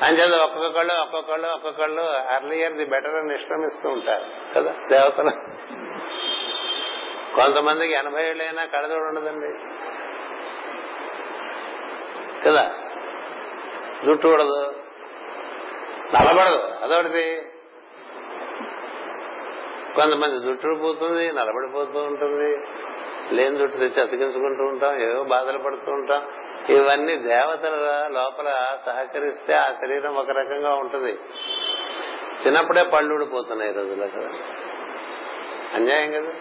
అంచేత ఒక్కొక్కళ్ళు ఒక్కొక్కళ్ళు ఒక్కొక్కళ్ళు అర్లియర్ ది బెటర్ అని నిష్క్రమిస్తూ ఉంటారు. కదా? దేవతలు. కొంతమందికి ఎనభై ఏళ్ళైనా కడదోడు ఉండదండి. కదా? జుట్టు ఉండదు నలబడదు అదొకటి. కొంతమంది జుట్టు పోతుంది నలబడిపోతూ ఉంటుంది. లేని జుట్టు తెచ్చి అతికించుకుంటూ ఉంటాం ఏవో బాధలు పడుతూ ఉంటాం. ఇవన్నీ దేవతల లోపల సహకరిస్తే ఆ శరీరం ఒక రకంగా ఉంటుంది. చిన్నప్పుడే పళ్ళు ఊడిపోతున్నాయి ఈ రోజుల్లో కదా. అన్యాయం కదా.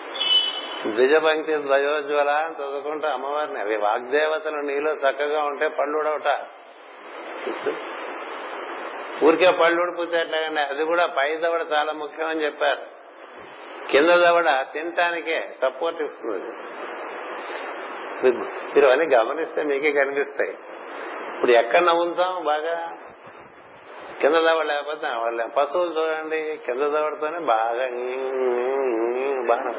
ద్విజపంక్తి ద్వయోజ్వల అని చదువుకుంటా అమ్మవారిని. అవి వాగ్దేవతలు నీలో చక్కగా ఉంటే పళ్ళు ఊడవట. ఊరికే పళ్ళు ఊడిపోతే ఎట్లాగండి అది కూడా పై దవడ చాలా ముఖ్యమని చెప్పారు. కింద దవడ తినటానికే సపోర్ట్ ఇస్తుంది. మీరు అన్ని గమనిస్తే మీకే కనిపిస్తాయి. ఇప్పుడు ఎక్కడ నవ్వుతాం? బాగా కింద దవడ లేకపోతే వాళ్ళ పశువులు చూడండి కింద దవడతోనే బాగా బాగా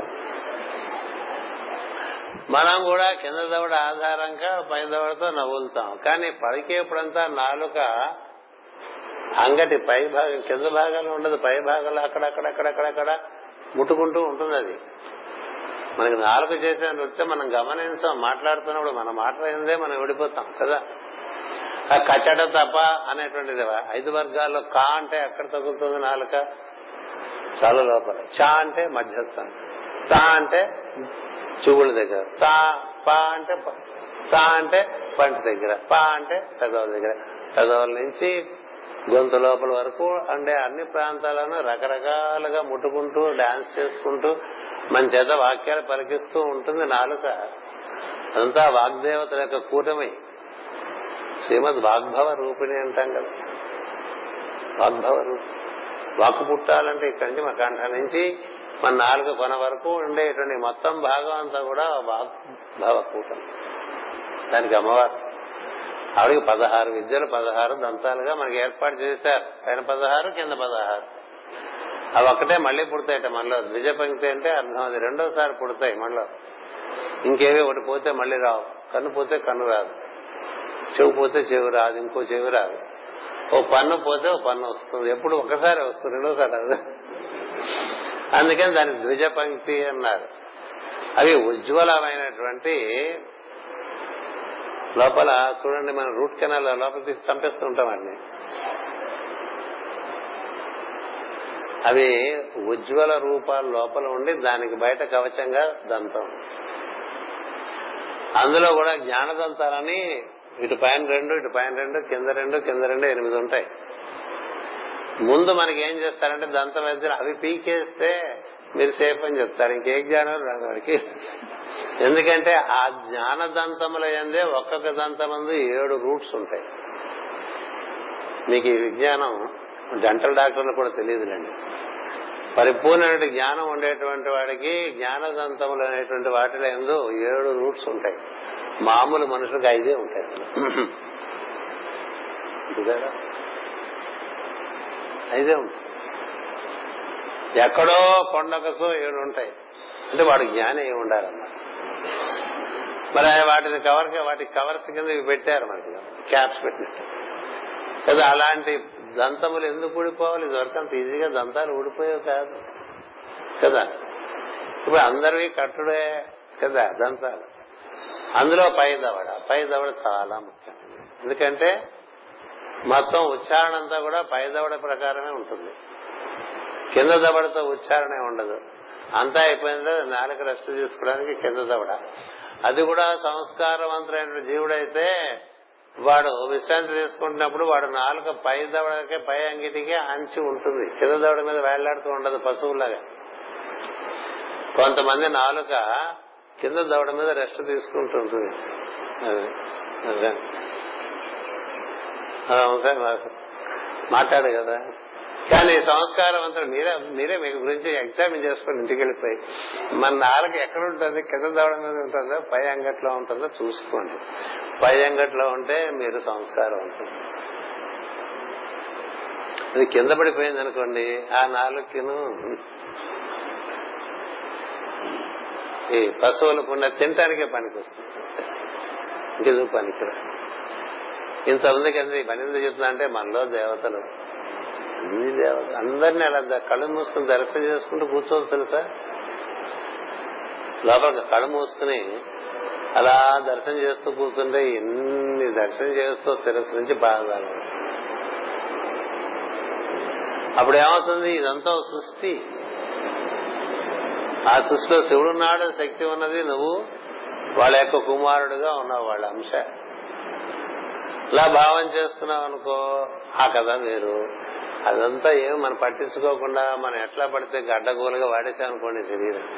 మనం కూడా కింద దవడ ఆధారంగా పై దవడతో నవ్వులుతాం. కానీ పడికేప్పుడంతా నాలుక అంగటి పై భాగం కింద భాగంలో ఉండదు. పై భాగంలో అక్కడక్కడక్కడక్కడక్కడ ముట్టుకుంటూ ఉంటుంది అది. మనకి నాలుక చేసే నృత్యం మనం గమనించాం మాట్లాడుతున్నప్పుడు మన మాట్లాడిందే మనం విడిపోతాం కదా? ఆ కచ్చట తప్ప అనేటువంటిది ఐదు వర్గాల్లో కా అంటే ఎక్కడ తగులుతుంది నాలుక? చాలా లోపల. చా అంటే మధ్యస్థం. తా అంటే చూగుల దగ్గర. తా పా అంటే తా అంటే పంట దగ్గర. పా అంటే పెదవుల దగ్గర. పెదవుల నుంచి గొంతు లోపల వరకు అంటే అన్ని ప్రాంతాలను రకరకాలుగా ముట్టుకుంటూ డాన్స్ చేసుకుంటూ మన చేత వాక్యాలు పలికిస్తూ ఉంటుంది నాలుక. అదంతా వాగ్దేవతల యొక్క కూటమి. శ్రీమద్ వాగ్భవ రూపిణి అంటాం కదా. వాగ్భవ రూపి. వాక్కు పుట్టాలంటే ఇక్కడి నుంచి మా కంఠ నుంచి మన నాలుగు కొన వరకు ఉండేటువంటి మొత్తం భాగం అంతా కూడా వాగ్భవ కూటమి. దానికి అమ్మవారు ఆవిడకి పదహారు విద్యలు పదహారు దంతాలుగా మనకి ఏర్పాటు చేశారు. పైన పదహారు కింద పదహారు. అవి ఒక్కటే మళ్ళీ పుడతాయట మనలో ద్విజ పంక్తి అంటే అర్థం అది. రెండోసారి పుడతాయి మనలో ఇంకేవి ఒకటి పోతే మళ్ళీ రావు. కన్ను పోతే కన్ను రాదు. చెవు పోతే చెవి రాదు. ఇంకో చెవి రాదు. ఓ పన్ను పోతే ఓ పన్ను వస్తుంది. ఎప్పుడు ఒకసారి వస్తుంది. రెండోసారి రాదు అందుకని దాన్ని ద్విజ పంక్తి అన్నారు. అవి ఉజ్వలమైనటువంటి లోపల చూడండి మనం రూట్ కెనాల్ లోపల తీసి చంపేస్తూ ఉంటాం వాటిని అవి ఉజ్వల రూపాల లోపల ఉండి దానికి బయట కవచంగా దంతం. అందులో కూడా జ్ఞానదంతాలని ఇటు పైన రెండు ఇటు పైన రెండు కింద రెండు కింద రెండు ఎనిమిది ఉంటాయి. ముందు మనకి ఏం చేస్తారంటే దంతం అయితే అవి పీకేస్తే మీరు సేఫ్ అని చెప్తారు. ఇంకే జ్ఞానం రాదు వాడికి. ఎందుకంటే ఆ జ్ఞాన దంతముల ఎందే ఒక్కొక్క దంతమందు ఏడు రూట్స్ ఉంటాయి. మీకు ఈ విజ్ఞానం డెంటల్ డాక్టర్లు కూడా తెలియదులేండి. పరిపూర్ణమైన జ్ఞానం ఉండేటువంటి వాడికి జ్ఞానదంతములు అనేటువంటి వాటిలో ఎందు ఏడు రూట్స్ ఉంటాయి. మామూలు మనుషులకు ఐదే ఉంటాయి. ఐదే ఉంటాయి. ఎక్కడో కొండకసో ఏడు ఉంటాయి. అంటే వాడు జ్ఞానం ఏమి ఉండాలన్న మరి వాటిని కవర్ వాటి కవర్స్ కింద ఇవి పెట్టారు మనకి. క్యాప్స్ పెట్టినట్టు. కదా అలాంటి దంతములు ఎందుకు ఊడిపోవాలి? ఇదివరకు అంత ఈజీగా దంతాలు ఊడిపోయేవి కాదు. కదా? ఇప్పుడు అందరివి కట్టుడే కదా దంతాలు. అందులో పై దవడ పై దవడ చాలా ముఖ్యం. ఎందుకంటే మొత్తం ఉచ్చారణ అంతా కూడా పై దవడ ప్రకారమే ఉంటుంది. కింద దవడతో ఉచ్చారణ ఉండదు అంతా అయిపోయిందో నాలుక రెస్ట్ తీసుకోవడానికి కింద దవడ. అది కూడా సంస్కారవంతులైన జీవుడైతే వాడు విశ్రాంతి తీసుకుంటున్నప్పుడు వాడు నాలుక పై దవడకే పై అంగిటికే అంచి ఉంటుంది. కింద దవడ మీద వేళ్ళాడుతూ ఉండదు పశువులాగా. కొంతమంది నాలుక కింద దవడ మీద రెస్ట్ తీసుకుంటుంటుంది మాట్లాడు కదా. కానీ సంస్కారం అంతా మీరే మీరే మీ గురించి ఎగ్జామిన్ చేసుకుని ఇంటికి వెళ్ళిపోయి మన నాలుగు ఎక్కడ ఉంటుంది? కింద దవడ మీద ఉంటుందో? పై అంగట్లో ఉంటుందో? చూసుకోండి. పై అంగట్లో ఉంటే మీరు సంస్కారం ఉంటుంది. అది కింద పడిపోయింది అనుకోండి ఆ నాలుగును ఈ పశువులకు ఉన్న తినటానికే పనికి వస్తుంది ఇంకెందుకు పనికిరా ఇంతమందికి ఎంత పని ఎందుకు చెప్తున్నా అంటే మనలో దేవతలు అన్ని దేవత అందరినీ అలా కళ్ళు మూసుకుని దర్శనం చేసుకుంటూ కూర్చోవచ్చు తెలుసా? లోపల కళ్ళు మూసుకుని అలా దర్శనం చేస్తూ కూర్చుంటే ఎన్ని దర్శనం చేస్తూ శిరస్సు నుంచి బాధలు అప్పుడు ఏమవుతుంది? ఇదంతా సృష్టి. ఆ సృష్టిలో శివుడున్నాడు శక్తి ఉన్నది నువ్వు వాళ్ళ యొక్క కుమారుడుగా ఉన్నావు వాళ్ళ అంశ. ఇలా భావం చేస్తున్నావు అనుకో ఆ కథ మీరు అదంతా ఏం మనం పట్టించుకోకుండా మనం ఎట్లా పడితే గడ్డగోలుగా వాడేసామనుకోండి శరీరం.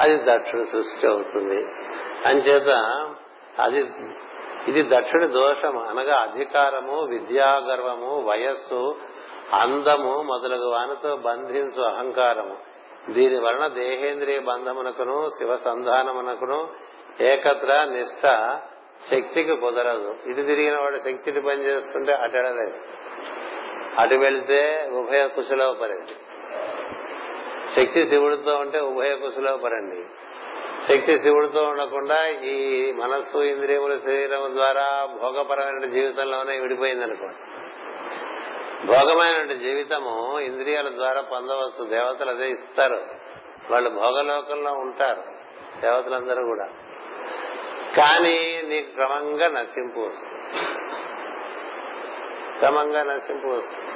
అది దక్షుడు సృష్టి అవుతుంది. అంచేత అది ఇది దక్షుడి దోషం అనగా అధికారము విద్యాగర్వము వయస్సు అందము మొదలగు వానితో బంధించు అహంకారము. దీని వలన దేహేంద్రియ బంధమునకును శివ సంధానమునకును ఏకత్ర నిష్ట శక్తికి కుదరదు. ఇటు తిరిగిన వాడు శక్తిని పనిచేస్తుంటే అటడలేదు అటు వెళితే ఉభయ కుశలో పరండి శక్తి శివుడితో ఉంటే ఉభయ కుశలోపరండి. శక్తి శివుడితో ఉండకుండా ఈ మనస్సు ఇంద్రియముల శరీరం ద్వారా భోగపరమైన జీవితంలోనే విడిపోయింది అనుకోండి భోగమైన జీవితము ఇంద్రియాల ద్వారా పొందవచ్చు. దేవతలు అదే ఇస్తారు. వాళ్ళు భోగలోకంలో ఉంటారు దేవతలందరూ కూడా. కానీ నీకు క్రమంగా నశింపు వస్తుంది. క్రమంగా నశింపు వస్తుంది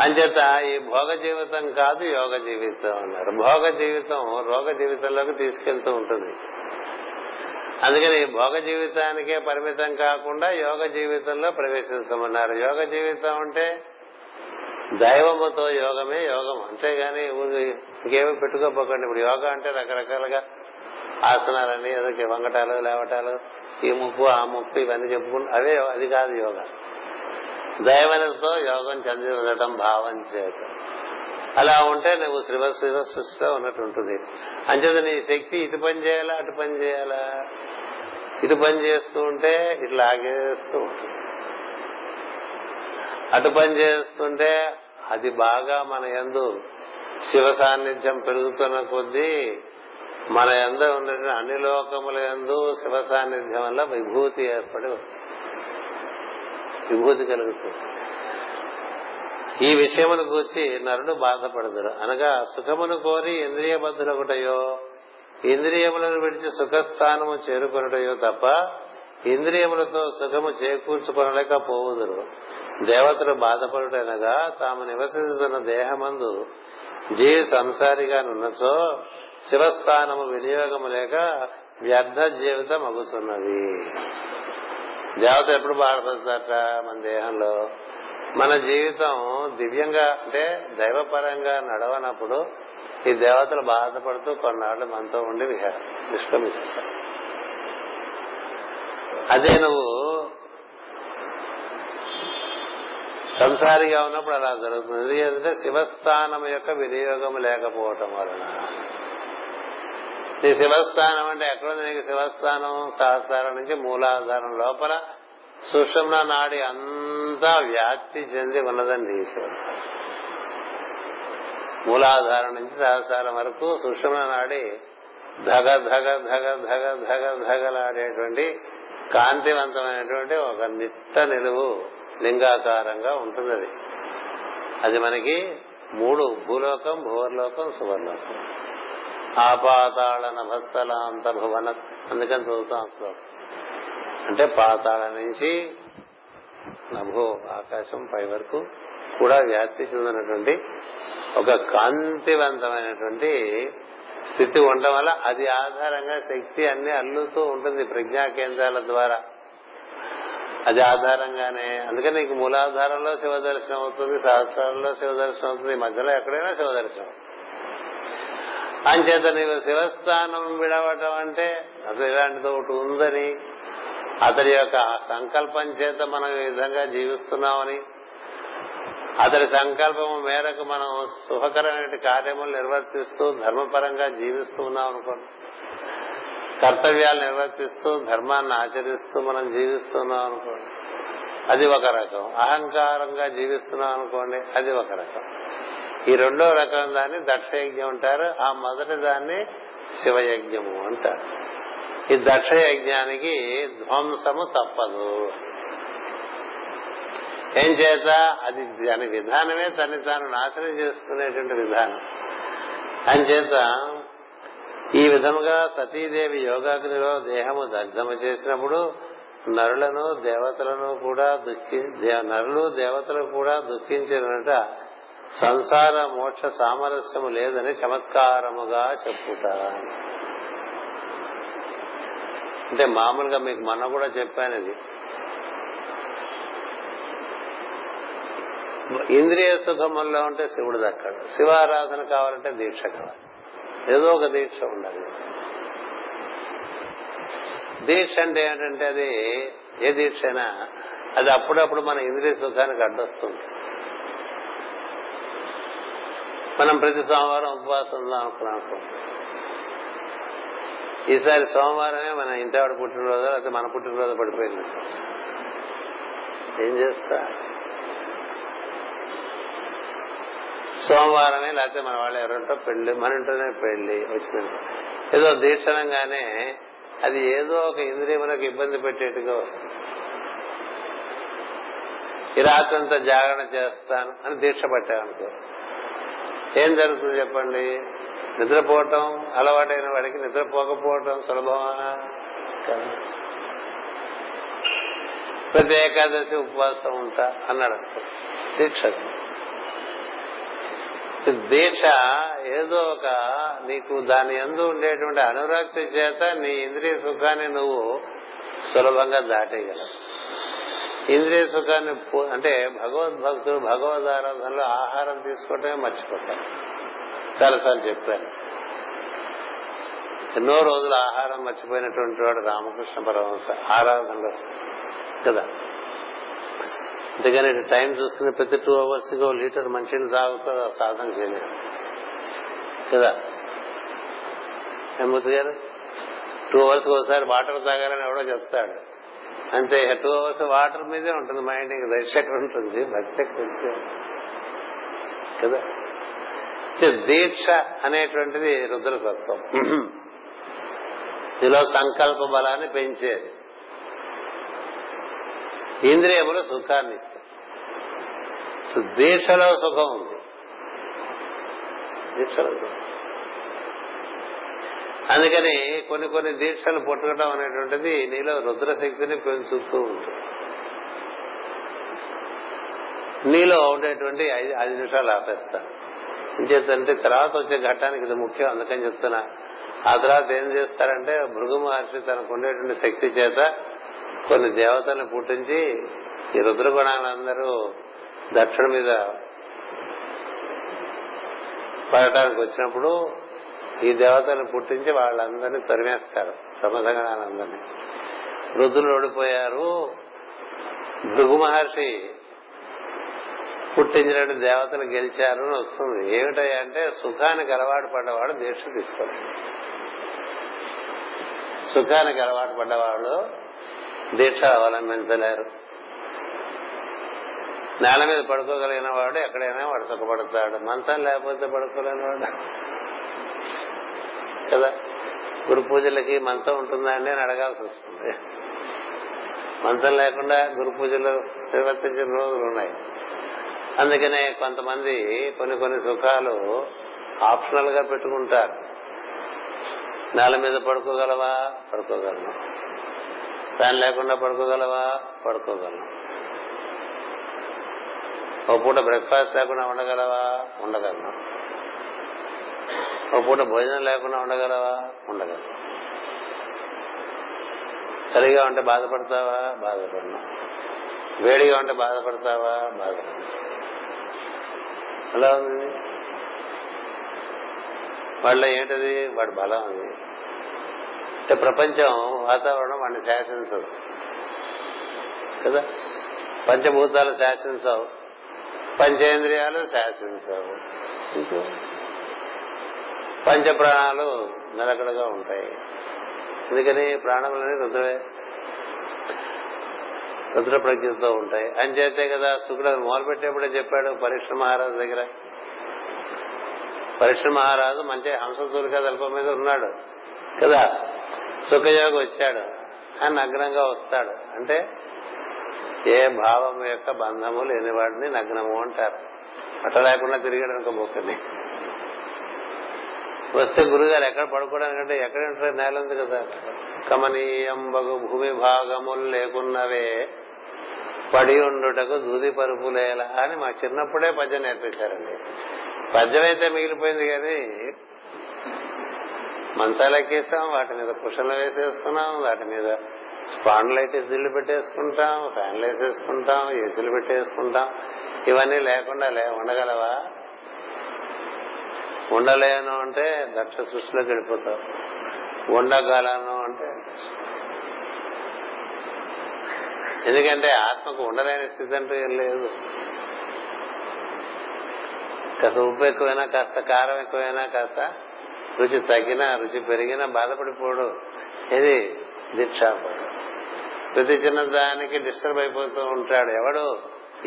అంచేత ఈ భోగ జీవితం కాదు యోగ జీవితం అన్నారు. భోగ జీవితం రోగ జీవితంలోకి తీసుకెళ్తూ ఉంటుంది. అందుకని భోగ జీవితానికే పరిమితం కాకుండా యోగ జీవితంలో ప్రవేశించమన్నారు. యోగ జీవితం అంటే దైవముతో యోగమే యోగం. అంతేగాని ఇంకేమీ పెట్టుకోపోకండి. ఇప్పుడు యోగా అంటే రకరకాలుగా ఆసనాలని ఏదో వంగటాలు లేవటాలు ఈ ముక్కు ఆ ముక్కు ఇవన్నీ చెప్పుకుంటూ అవే అది కాదు యోగా. దైవనతో యోగం చెంది ఉండటం భావం చేత. అలా ఉంటే నువ్వు శ్రీవ శ్రీవ సృష్టిలో ఉన్నట్టు ఉంటుంది. అంచేత నీ శక్తి ఇటు పని చేయాలా అటు పని చేయాలా? ఇటు పని చేస్తూ ఉంటే ఇట్లా ఆగేస్తూ ఉంటుంది. అటు పని చేస్తుంటే అది బాగా మన ఎందు శివ సాన్నిధ్యం పెరుగుతున్న కొద్దీ మన ఎందు ఉన్నటువంటి అన్ని లోకముల ఎందు శివ సాన్నిధ్యం వల్ల విభూతి ఏర్పడి వస్తుంది. విభూతి కలుగుతుంది. ఈ విషయమును కూర్చి నరుడు బాధపడదురు. అనగా సుఖమును కోరి ఇంద్రియబద్ధులొకటయో ఇంద్రియములను విడిచి సుఖస్థానము చేరుకొనటయో తప్ప ఇంద్రియములతో సుఖము చేకూర్చుకొనలేకపోవుదురు. దేవతలు బాధపడుటనగా తాము నివసిస్తున్న దేహమందు జీవి సంసారిగా నున్నచో శివస్థానము వినియోగము లేక వ్యర్థ జీవితం అగుతున్నది దేవత ఎప్పుడు బాధపడుతుందట మన దేహంలో? మన జీవితం దివ్యంగా అంటే దైవపరంగా నడవనప్పుడు ఈ దేవతలు బాధపడుతూ కొన్నాళ్ళు మనతో ఉండి నిష్క్రమిస్తారు. అదే నువ్వు సంసారిగా ఉన్నప్పుడు అలా జరుగుతుంది. ఎందుకంటే శివస్థానం యొక్క వినియోగం లేకపోవటం వలన. నీ శివస్థానం అంటే ఎక్కడుంది నీకు శివస్థానం సహస్రాల నుంచి మూలాధారం లోపల సుషుమ్న నాడి అంతా వ్యాప్తి చెంది ఉన్నదండి ఈశ్వరుడు మూలాధారం నుంచి సహస్రాల వరకు సుషుమ్న నాడి ధగ ధగ ధగ ధగ ధగ ధగలాడేటువంటి కాంతివంతమైనటువంటి ఒక నిత్త నిలువు లింగాకారంగా ఉంటుంది అది అది మనకి మూడు భూలోకం భూవర్లోకం సువర్లోకం. ఆపాతాళ నభస్థలాంత అంతర్భవన అందుకని చదువుతాం శ్లోకం. అంటే పాతాళ నుంచి నభో ఆకాశం పై వరకు కూడా వ్యాప్తి చెందినటువంటి ఒక కాంతివంతమైనటువంటి స్థితి ఉండడం వల్ల అది ఆధారంగా శక్తి అన్ని అల్లుతూ ఉంటుంది ప్రజ్ఞా కేంద్రాల ద్వారా. అది ఆధారంగానే. అందుకని నీకు మూలాధారంలో శివ దర్శనం అవుతుంది సహస్రాలలో శివ దర్శనం అవుతుంది మధ్యలో ఎక్కడైనా శివ దర్శనం అంచేత నీవు శివస్థానం విడవటం అంటే అసలు ఇలాంటిది ఒకటి ఉందని. అతడి యొక్క సంకల్పం చేత మనం ఈ విధంగా జీవిస్తున్నామని. అతడి సంకల్పం మేరకు మనం సుఖకరమైన కార్యములు నిర్వర్తిస్తూ ధర్మపరంగా జీవిస్తూ ఉన్నాం అనుకోండి. కర్తవ్యాలు నిర్వర్తిస్తూ ధర్మాన్ని ఆచరిస్తూ మనం జీవిస్తున్నాం అనుకోండి. అది ఒక రకం. అహంకారంగా జీవిస్తున్నాం అనుకోండి అది ఒక రకం. ఈ రెండో రకం దాన్ని దక్షయజ్ఞం అంటారు ఆ మొదటి దాన్ని శివయజ్ఞము అంటారు. ఈ దక్ష యజ్ఞానికి ధ్వంసము తప్పదు. ఏం చేత? అది దాని విధానమే తన్ని తాను నాశనం చేసుకునేటువంటి విధానం. అంచేత ఈ విధముగా సతీదేవి యోగాగ్నిలో దేహము దగ్ధము చేసినప్పుడు నరులను దేవతలను కూడా దుఃఖి నరులు దేవతలు కూడా దుఃఖించినట సంసార మోక్ష సామరస్యము లేదని చమత్కారముగా చెప్పుట. అంటే మామూలుగా మీకు మొన్న కూడా చెప్పాను ఇది ఇంద్రియ సుఖముల్లో ఉంటే శివుడు దక్కడు. శివారాధన కావాలంటే దీక్ష కావాలి. ఏదో ఒక దీక్ష ఉండాలి. దీక్ష అంటే ఏంటంటే అది ఏ దీక్ష అయినా అది అప్పుడప్పుడు మన ఇంద్రియ సుఖానికి అడ్డొస్తుంది మనం ప్రతి సోమవారం ఉపవాసం ఉందాం అనుకున్నాం ఈసారి సోమవారమే మన ఇంటావిడ పుట్టినరోజు లేకపోతే మన పుట్టినరోజు పడిపోయింది. ఏం చేస్తా? సోమవారమే లేకపోతే మన వాళ్ళు ఎవరంటో పెళ్ళి మన ఇంట్లోనే పెళ్ళి వచ్చింది ఏదో దీక్షణంగానే అది ఏదో ఒక ఇంద్రియములకు ఇబ్బంది పెట్టేట్టుగా వస్తుంది. ఈ రాత్రంతా జాగరణ చేస్తాను అని దీక్ష పట్టామనుకో. ఏం జరుగుతుంది చెప్పండి? నిద్రపోవటం అలవాటైన వాడికి నిద్రపోకపోవటం సులభమా కాదు. ప్రతి ఏకాదశి ఉపవాసం ఉంటా అన్నాడు దీక్ష దీక్ష ఏదో ఒక నీకు దాని ఎందు ఉండేటువంటి అనురాక్తి చేత నీ ఇంద్రియ సుఖాన్ని నువ్వు సులభంగా దాటేయగలవు. ఇంద్రియ సుఖాన్ని అంటే భగవద్భక్తులు భగవద్ ఆరాధనలో ఆహారం తీసుకోవటమే మర్చిపోతారు చాలాసార్లు చెప్పాను. ఎన్నో రోజులు ఆహారం మర్చిపోయినటువంటి వాడు రామకృష్ణ పరమహంస ఆరాధనలో. కదా? అందుకని టైం చూసుకుని ప్రతి టూ అవర్స్కి లీటర్ మంచిని తాగుతూ సాధన చేయలేదు. కదా? మూర్తి గారు టూ అవర్స్ ఒకసారి వాటర్ తాగాలని ఎవడో చెప్తాడు. అంతే టూ అవర్స్ వాటర్ మీదే ఉంటుంది మైండ్ ఇంకా ఎక్కడ ఉంటుంది? భక్తి? కదా? దీక్ష అనేటువంటిది రుద్రతత్వం. ఇదిలో సంకల్ప బలాన్ని పెంచేది. ఇంద్రియములు సుఖాన్ని. ఇస్తాయి. దీక్షలో సుఖం ఉంది. దీక్షలో సుఖం. అందుకని కొన్ని కొన్ని దీక్షలు పుట్టుకోవడం అనేటువంటిది నీలో రుద్రశక్తిని పెంచుతూ ఉంటుంది. నీలో ఉండేటువంటి ఐదు ఐదు నిమిషాలు ఆపేస్తాను ఇంచేతంటే తర్వాత వచ్చే ఘట్టానికి ఇది ముఖ్యం అందుకని చెప్తున్నా. ఆ తర్వాత ఏం చేస్తారంటే భృగు మహర్షి తనకు ఉండేటువంటి శక్తి చేత కొన్ని దేవతలను పుట్టించి ఈ రుద్రగుణాలందరూ దక్షిణ మీద పడటానికి వచ్చినప్పుడు ఈ దేవతను పుట్టించి వాళ్ళందరినీ తరిమేస్తారు సమధగణాలందరినీ వృద్ధులు ఓడిపోయారు. భృగు మహర్షి పుట్టించిన దేవతలు గెలిచారు అని వస్తుంది. ఏమిటంటే అంటే సుఖానికి అలవాటు పడ్డవాడు దీక్ష తీసుకోవాలి సుఖానికి అలవాటు పడ్డవాళ్ళు దీక్ష అవలంబించలేరు. నేల మీద పడుకోగలిగిన వాడు ఎక్కడైనా వాడు సుఖపడతాడు. మంచం లేకపోతే పడుకోలేని వాడు. కదా? గురు పూజలకి మంచం ఉంటుందా అండి అని అడగాల్సి వస్తుంది. మంచం లేకుండా గురు పూజలు నిర్వర్తించిన రోజులు ఉన్నాయి. అందుకనే కొంతమంది కొన్ని కొన్ని సుఖాలు ఆప్షనల్గా పెట్టుకుంటారు. నేల మీద పడుకోగలవా? పడుకోగలను. ఫ్యాన్ లేకుండా పడుకోగలవా? పడుకోగలను. ఒక పూట బ్రేక్ఫాస్ట్ లేకుండా ఉండగలవా? ఉండగలను. ఒక పూట భోజనం లేకుండా ఉండగలవా? ఉండగల చలిగా ఉంటే బాధపడతావా? బాధపడినా. వేడిగా ఉంటే బాధపడతావా? బాధపడినా. అలా ఉంది? వాళ్ళ ఏంటది? వాడి బలం అది. అంటే ప్రపంచం వాతావరణం వాడిని శాసించదు. కదా? పంచభూతాలు శాసించవు. పంచేంద్రియాలు శాసించవు. పంచ ప్రాణాలు నిలకడగా ఉంటాయి. అందుకని ప్రాణములని రుద్రమే రుద్ర ప్రజ్ఞతో ఉంటాయి. అంచేతే కదా శుక్రుడు మొదలు పెట్టేప్పుడే చెప్పాడు పరీక్ష మహారాజు దగ్గర. పరీక్ష మహారాజు మంచి హంసతూలిక తలప మీద ఉన్నాడు. కదా? సుఖయోగి వచ్చాడు. ఆయన నగ్నంగా వస్తాడు. అంటే ఏ భావం యొక్క బంధము లేని వాడిని నగ్నము అంటారు. అట్ట లేకుండా తిరిగాడు అనుకోబోకండి వస్తే గురుగారు ఎక్కడ పడుకోవడానికంటే ఎక్కడ ఉంటారు నేల ఉంది కదా. కమనీయం బగు భూమి భాగములు లేకున్నవే పడి ఉండుటకు దూది పరుపులేలా అని మా చిన్నప్పుడే పద్యం నేర్పించారండి. పద్యం అయితే మిగిలిపోయింది కానీ మంచాలెక్కిస్తాం వాటి మీద కుషన్లు వేసేసుకున్నాం వాటి మీద స్పాండ్లైటిస్ దిళ్ళు పెట్టేసుకుంటాం ఫ్యాన్లు వేసేసుకుంటాం ఏసీలు పెట్టేసుకుంటాం. ఇవన్నీ లేకుండా లే ఉండగలవా? ఉండలేను అంటే దక్ష సృష్టిలోకి వెళ్ళిపోతావు ఉండగలను అంటే ఎందుకంటే ఆత్మకు ఉండలేని స్థితి అంటూ ఏం లేదు. కాస్త ఉప్పు ఎక్కువైనా కాస్త కారం ఎక్కువైనా కాస్త రుచి తగ్గినా రుచి పెరిగినా బాధపడిపోడు. ఇది దీక్ష ప్రతి చిన్న దానికి డిస్టర్బ్ అయిపోతూ ఉంటాడు ఎవడు?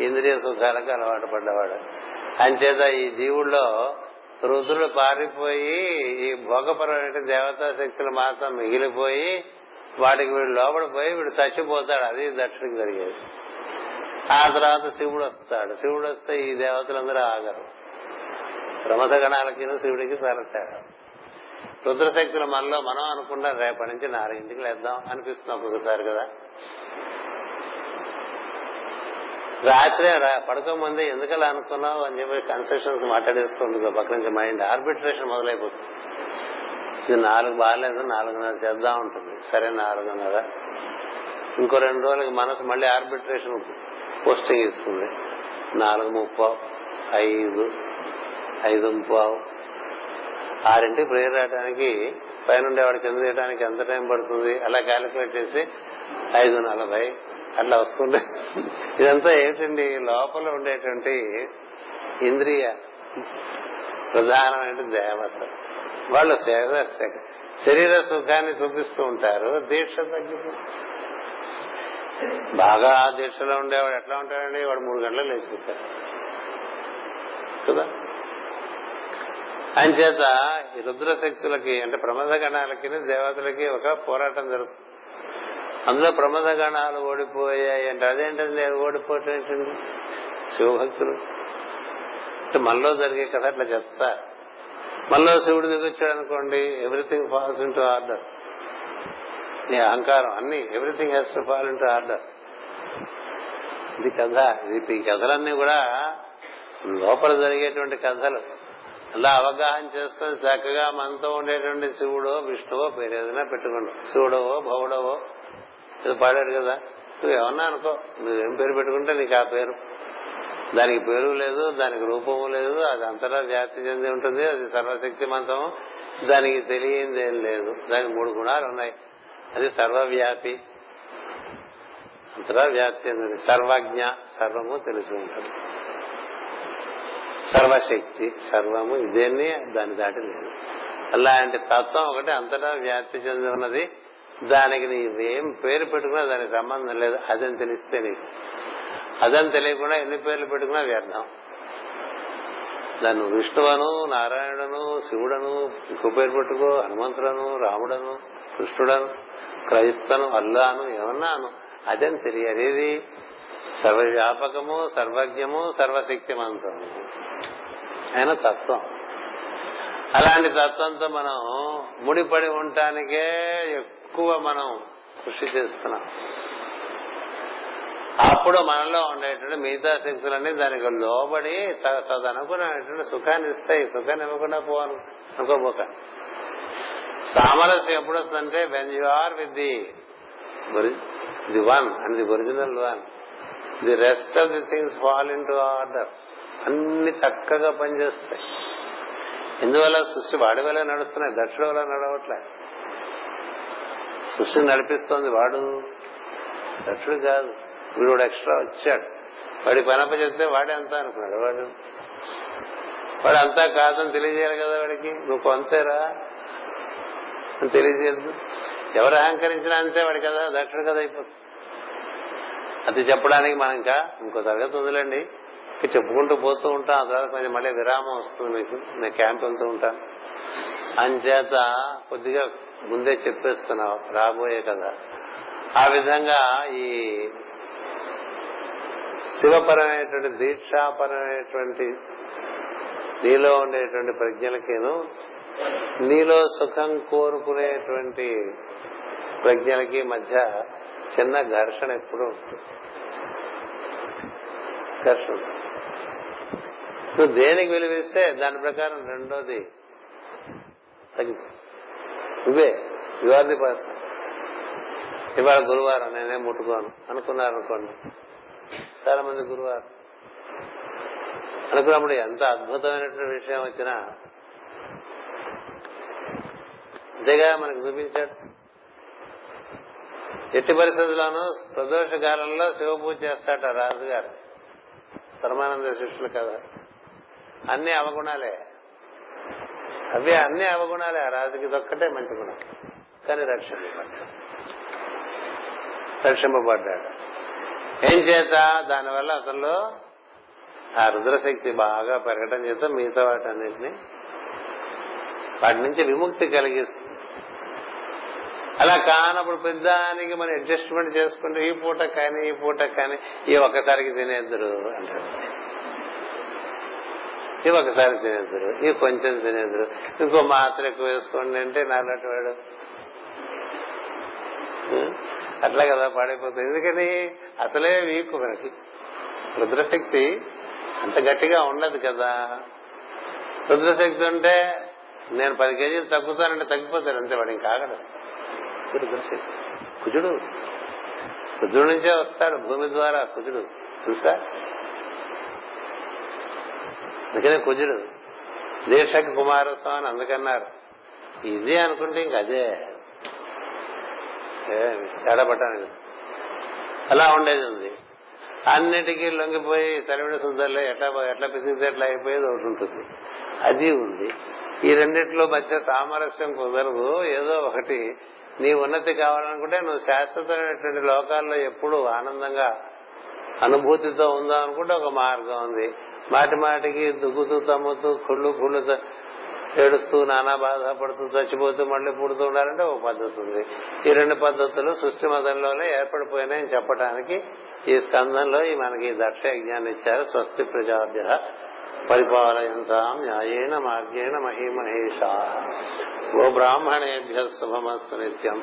ఇంద్రియ సుఖాలకు అలవాటు పడ్డవాడు. అంచేత ఈ జీవుల్లో రుద్రుడు పారిపోయి ఈ భోగపరమైన దేవతా శక్తులు మాత్రం మిగిలిపోయి వాటికి వీడు లోపడిపోయి వీడు చచ్చిపోతాడు. అది దక్షిణకి జరిగేది. ఆ తర్వాత శివుడు వస్తాడు. శివుడు వస్తే ఈ దేవతలందరూ ఆగరు. రమతగణాలకి శివుడికి సరతాడు. రుద్రశక్తులు మనలో మనం అనుకుంటాం రేపటి నుంచి నాలుగింటికి లేద్దాం అనిపిస్తుంది ఒక్కొక్కసారి కదా. రాత్రి పడుకోమందే ఎందుకలా అనుకున్నావు అని చెప్పి కన్స్ట్రక్షన్స్ మాట్లాడేసుకుంటుంది పక్క నుంచి మైండ్ ఆర్బిట్రేషన్ మొదలైపోతుంది. ఇది నాలుగు బాగాలేదు నాలుగున్నర చేద్దాం ఉంటుంది. సరే నాలుగున్నర. ఇంకో రెండు రోజులకి మనసు మళ్ళీ ఆర్బిట్రేషన్ పోస్టింగ్ ఇస్తుంది. నాలుగు ముప్పావు ఐదు ఐదు ముప్పావు. ఆరింటికి ప్రేయర్ రావడానికి పైన వాడికి కింద చేయడానికి ఎంత టైం పడుతుంది? అలా క్యాలిక్యులేట్ చేసి ఐదు నలభై. అట్లా వస్తుండే ఇదంతా ఏంటండి? లోపల ఉండేటువంటి ఇంద్రియ ప్రధానమైన దేవత. వాళ్ళు శరీర సుఖాన్ని చూపిస్తూ ఉంటారు. దీక్ష తగ్గిపోతుంది బాగా దీక్షలో ఉండేవాడు ఎట్లా ఉంటాడండి? వాడు మూడు గంటలు లేచిపోతాడు. కదా? అంచేత ఈ రుద్రశక్తులకి అంటే ప్రమద గణాలకి దేవతలకి ఒక పోరాటం జరుగుతుంది. అందులో ప్రమద గణాలు ఓడిపోయాయి అంటే అదేంటండి ఓడిపోవటం ఏంటండి శివభక్తులు మనలో జరిగే కథ అట్లా చెప్తా. మనలో శివుడు దిగొచ్చాడు అనుకోండి ఎవ్రీథింగ్ ఫాల్స్ ఇంటూ ఆర్డర్ నీ అహంకారం అన్ని everything has to fall into order ఇది కథ. ఇది ఈ కథలన్నీ కూడా లోపల జరిగేటువంటి కథలు. అలా అవగాహన చేసుకుని చక్కగా మనతో ఉండేటువంటి శివుడో విష్ణువో పేరు ఏదైనా పెట్టుకోండి. శివుడవో భవుడవో ఇది పాడాడు కదా. నువ్వు ఏమన్నా అనుకో. నువ్వేం పేరు పెట్టుకుంటే నీకు ఆ పేరు. దానికి పేరు లేదు దానికి రూపము లేదు అది అంతటా వ్యాప్తి చెంది ఉంటుంది అది సర్వశక్తిమంతం దానికి తెలియంది ఏం లేదు. దానికి మూడు గుణాలు ఉన్నాయి. అది సర్వవ్యాపి. అంతటా వ్యాప్తి చెందింది సర్వజ్ఞ సర్వము తెలిసి ఉంటుంది. సర్వశక్తి సర్వము ఇదేని దాని దాటి లేదు. అలాంటి తత్వం ఒకటి అంతటా వ్యాప్తి చెంది ఉన్నది. దానికి నీవేం పేరు పెట్టుకున్నా దానికి సంబంధం లేదు. అదని తెలిస్తే నీకు. అదని తెలియకుండా ఎన్ని పేర్లు పెట్టుకున్నా వ్యర్థం దాన్ని విష్ణువను నారాయణను శివుడను ఇంకో పేరు పెట్టుకో హనుమంతుడను రాముడను కృష్ణుడను క్రైస్తను అల్లాను ఏమన్నాను? అదని తెలియాలి. ఏది? సర్వవ్యాపకము సర్వజ్ఞము సర్వశక్తిమంతము ఆయన తత్వం. అలాంటి తత్వంతో మనం ముడిపడి ఉండటానికే ఎక్కువ మనం కృషి చేస్తున్నాం. అప్పుడు మనలో ఉండేటువంటి మిగతా శక్తులన్నీ దానికి లోబడి తదనుకున్నటువంటి సుఖాన్ని ఇస్తాయి. సుఖాన్ని ఇవ్వకుండా పోను అనుకోబోక సామరస్యం ఎప్పుడు వస్తుందంటే when you are with the the one and the original one the rest of the things fall into order అన్ని చక్కగా పనిచేస్తాయి. ఇందువల్ల సృష్టి వాడి వల్ల నడుస్తున్నాయి. దక్షుడు వల్ల నడవట్లే. సృష్టిని నడిపిస్తోంది. వాడు దక్షుడు కాదు. వీడు ఎక్స్ట్రా వచ్చాడు. వాడి పనప్ప చెప్తే వాడే అంతా అనుకున్నాడు. వాడు వాడు అంతా కాదని తెలియజేయాలి కదా వాడికి. నువ్వు కొంతేరా అని తెలియజేయదు ఎవరు అహంకరించినా అంతే వాడి కదా. దక్షుడు కదా అయిపోతుంది. అది చెప్పడానికి మనం ఇంకా ఇంకో తరగతి ఉందిలేండి చెప్పుకుంటూ పోతూ ఉంటాం. ఆ తర్వాత కొంచెం మళ్ళీ విరామం వస్తుంది మీకు. నేను క్యాంప్ వెళ్తూ ఉంటాను. అంచేత కొద్దిగా ముందే చెప్పేస్తున్నావు రాబోయే కదా. ఆ విధంగా ఈ శివపరమైనటువంటి దీక్షాపరమైనటువంటి నీలో ఉండేటువంటి ప్రజ్ఞలకేను నీలో సుఖం కోరుకునేటువంటి ప్రజ్ఞలకి మధ్య చిన్న ఘర్షణ ఎప్పుడు ఉంటుంది ఘర్షణ నువ్వు దేనికి విలువిస్తే దాని ప్రకారం రెండోది తగ్గి నువ్వే. యు ఆర్ ది పర్సన్ ఇవాళ గురువారం నేనే ముట్టుకోను. అనుకున్నారు అనుకోండి చాలా మంది గురువారం. అనుకున్నప్పుడు ఎంత అద్భుతమైనటువంటి విషయం వచ్చినా అంతేగా మనకు చూపించాడు. ఎట్టి పరిస్థితుల్లోనూ ప్రదోష కాలంలో శివ పూజ చేస్తాట రాజుగారు. పరమానంద శిష్యులు కదా. అన్ని అవగుణాలే. అవి అన్ని అవగుణాలే ఆ రాజుకి ఇదొక్కటే మంచి గుణం. కానీ రక్షింపబడ్డాడు. రక్షింపబడ్డాడు. ఏం చేత? దానివల్ల అతనిలో ఆ రుద్రశక్తి బాగా పెరగడం చేత మిగతా వాటన్నిటిని వాటి నుంచి విముక్తి కలిగిస్తుంది. అలా కానప్పుడు పెద్దానికి మనం అడ్జస్ట్మెంట్ చేసుకుంటే ఈ పూట కానీ ఈ పూట కానీ ఈ ఒక్కసారికి తినేద్దరు అంటారు ఇవి ఒకసారి తినేద్దరు ఇవి కొంచెం తినేద్దరు. ఇంకో మాత్ర ఎక్కువ వేసుకోండి అంటే నాలాంటి వాడు. అట్లా కదా పాడైపోతుంది. ఎందుకని? అసలే వీక్ మనకి. రుద్రశక్తి అంత గట్టిగా ఉండదు కదా. రుద్రశక్తి ఉంటే నేను పది కేజీలు తగ్గుతానంటే తగ్గిపోతాను అంతే వాడు ఇంకా ఆగడు. రుద్రశక్తి. కుజుడు. కుజుడు నుంచే వస్తాడు భూమి ద్వారా కుజుడు. తెలుసా? అందుకనే కుజుడు దీక్షకి కుమారస్వామి అందుకన్నారు. ఇది అనుకుంటే ఇంక అదే. తేడాపట్టాను అలా ఉండేది ఉంది. అన్నిటికీ లొంగిపోయి తరిమిడి శుద్ధంలో ఎట్లా ఎట్లా పిసిగితే ఎట్లా అయిపోయేది ఒకటి ఉంటుంది. అది ఉంది. ఈ రెండిట్లో మధ్య సామరస్యం కుదరదు. ఏదో ఒకటి. నీ ఉన్నతి కావాలనుకుంటే నువ్వు శాశ్వతమైనటువంటి లోకాల్లో ఎప్పుడు ఆనందంగా అనుభూతితో ఉందాం అనుకుంటే ఒక మార్గం ఉంది. మాటి మాటికి దుగ్గుతూ తమ్ముతూ కుళ్ళు కుళ్ళు ఏడుస్తూ నానా బాధపడుతూ చచ్చిపోతూ మళ్ళీ పుడుతూ ఉండాలంటే ఒక పద్ధతి ఉంది. ఈ రెండు పద్ధతులు సృష్టి మతంలోనే ఏర్పడిపోయినాయని చెప్పడానికి ఈ స్కందంలో ఈ మనకి దక్ష యజ్ఞాన్ని ఇచ్చారు స్వస్తి ప్రజాభ్య పరిపాలయంతాం న్యాయేన మార్గేణ మహిమహేషా. ఓ బ్రాహ్మణేభ్య శుభమస్తు నిత్యం.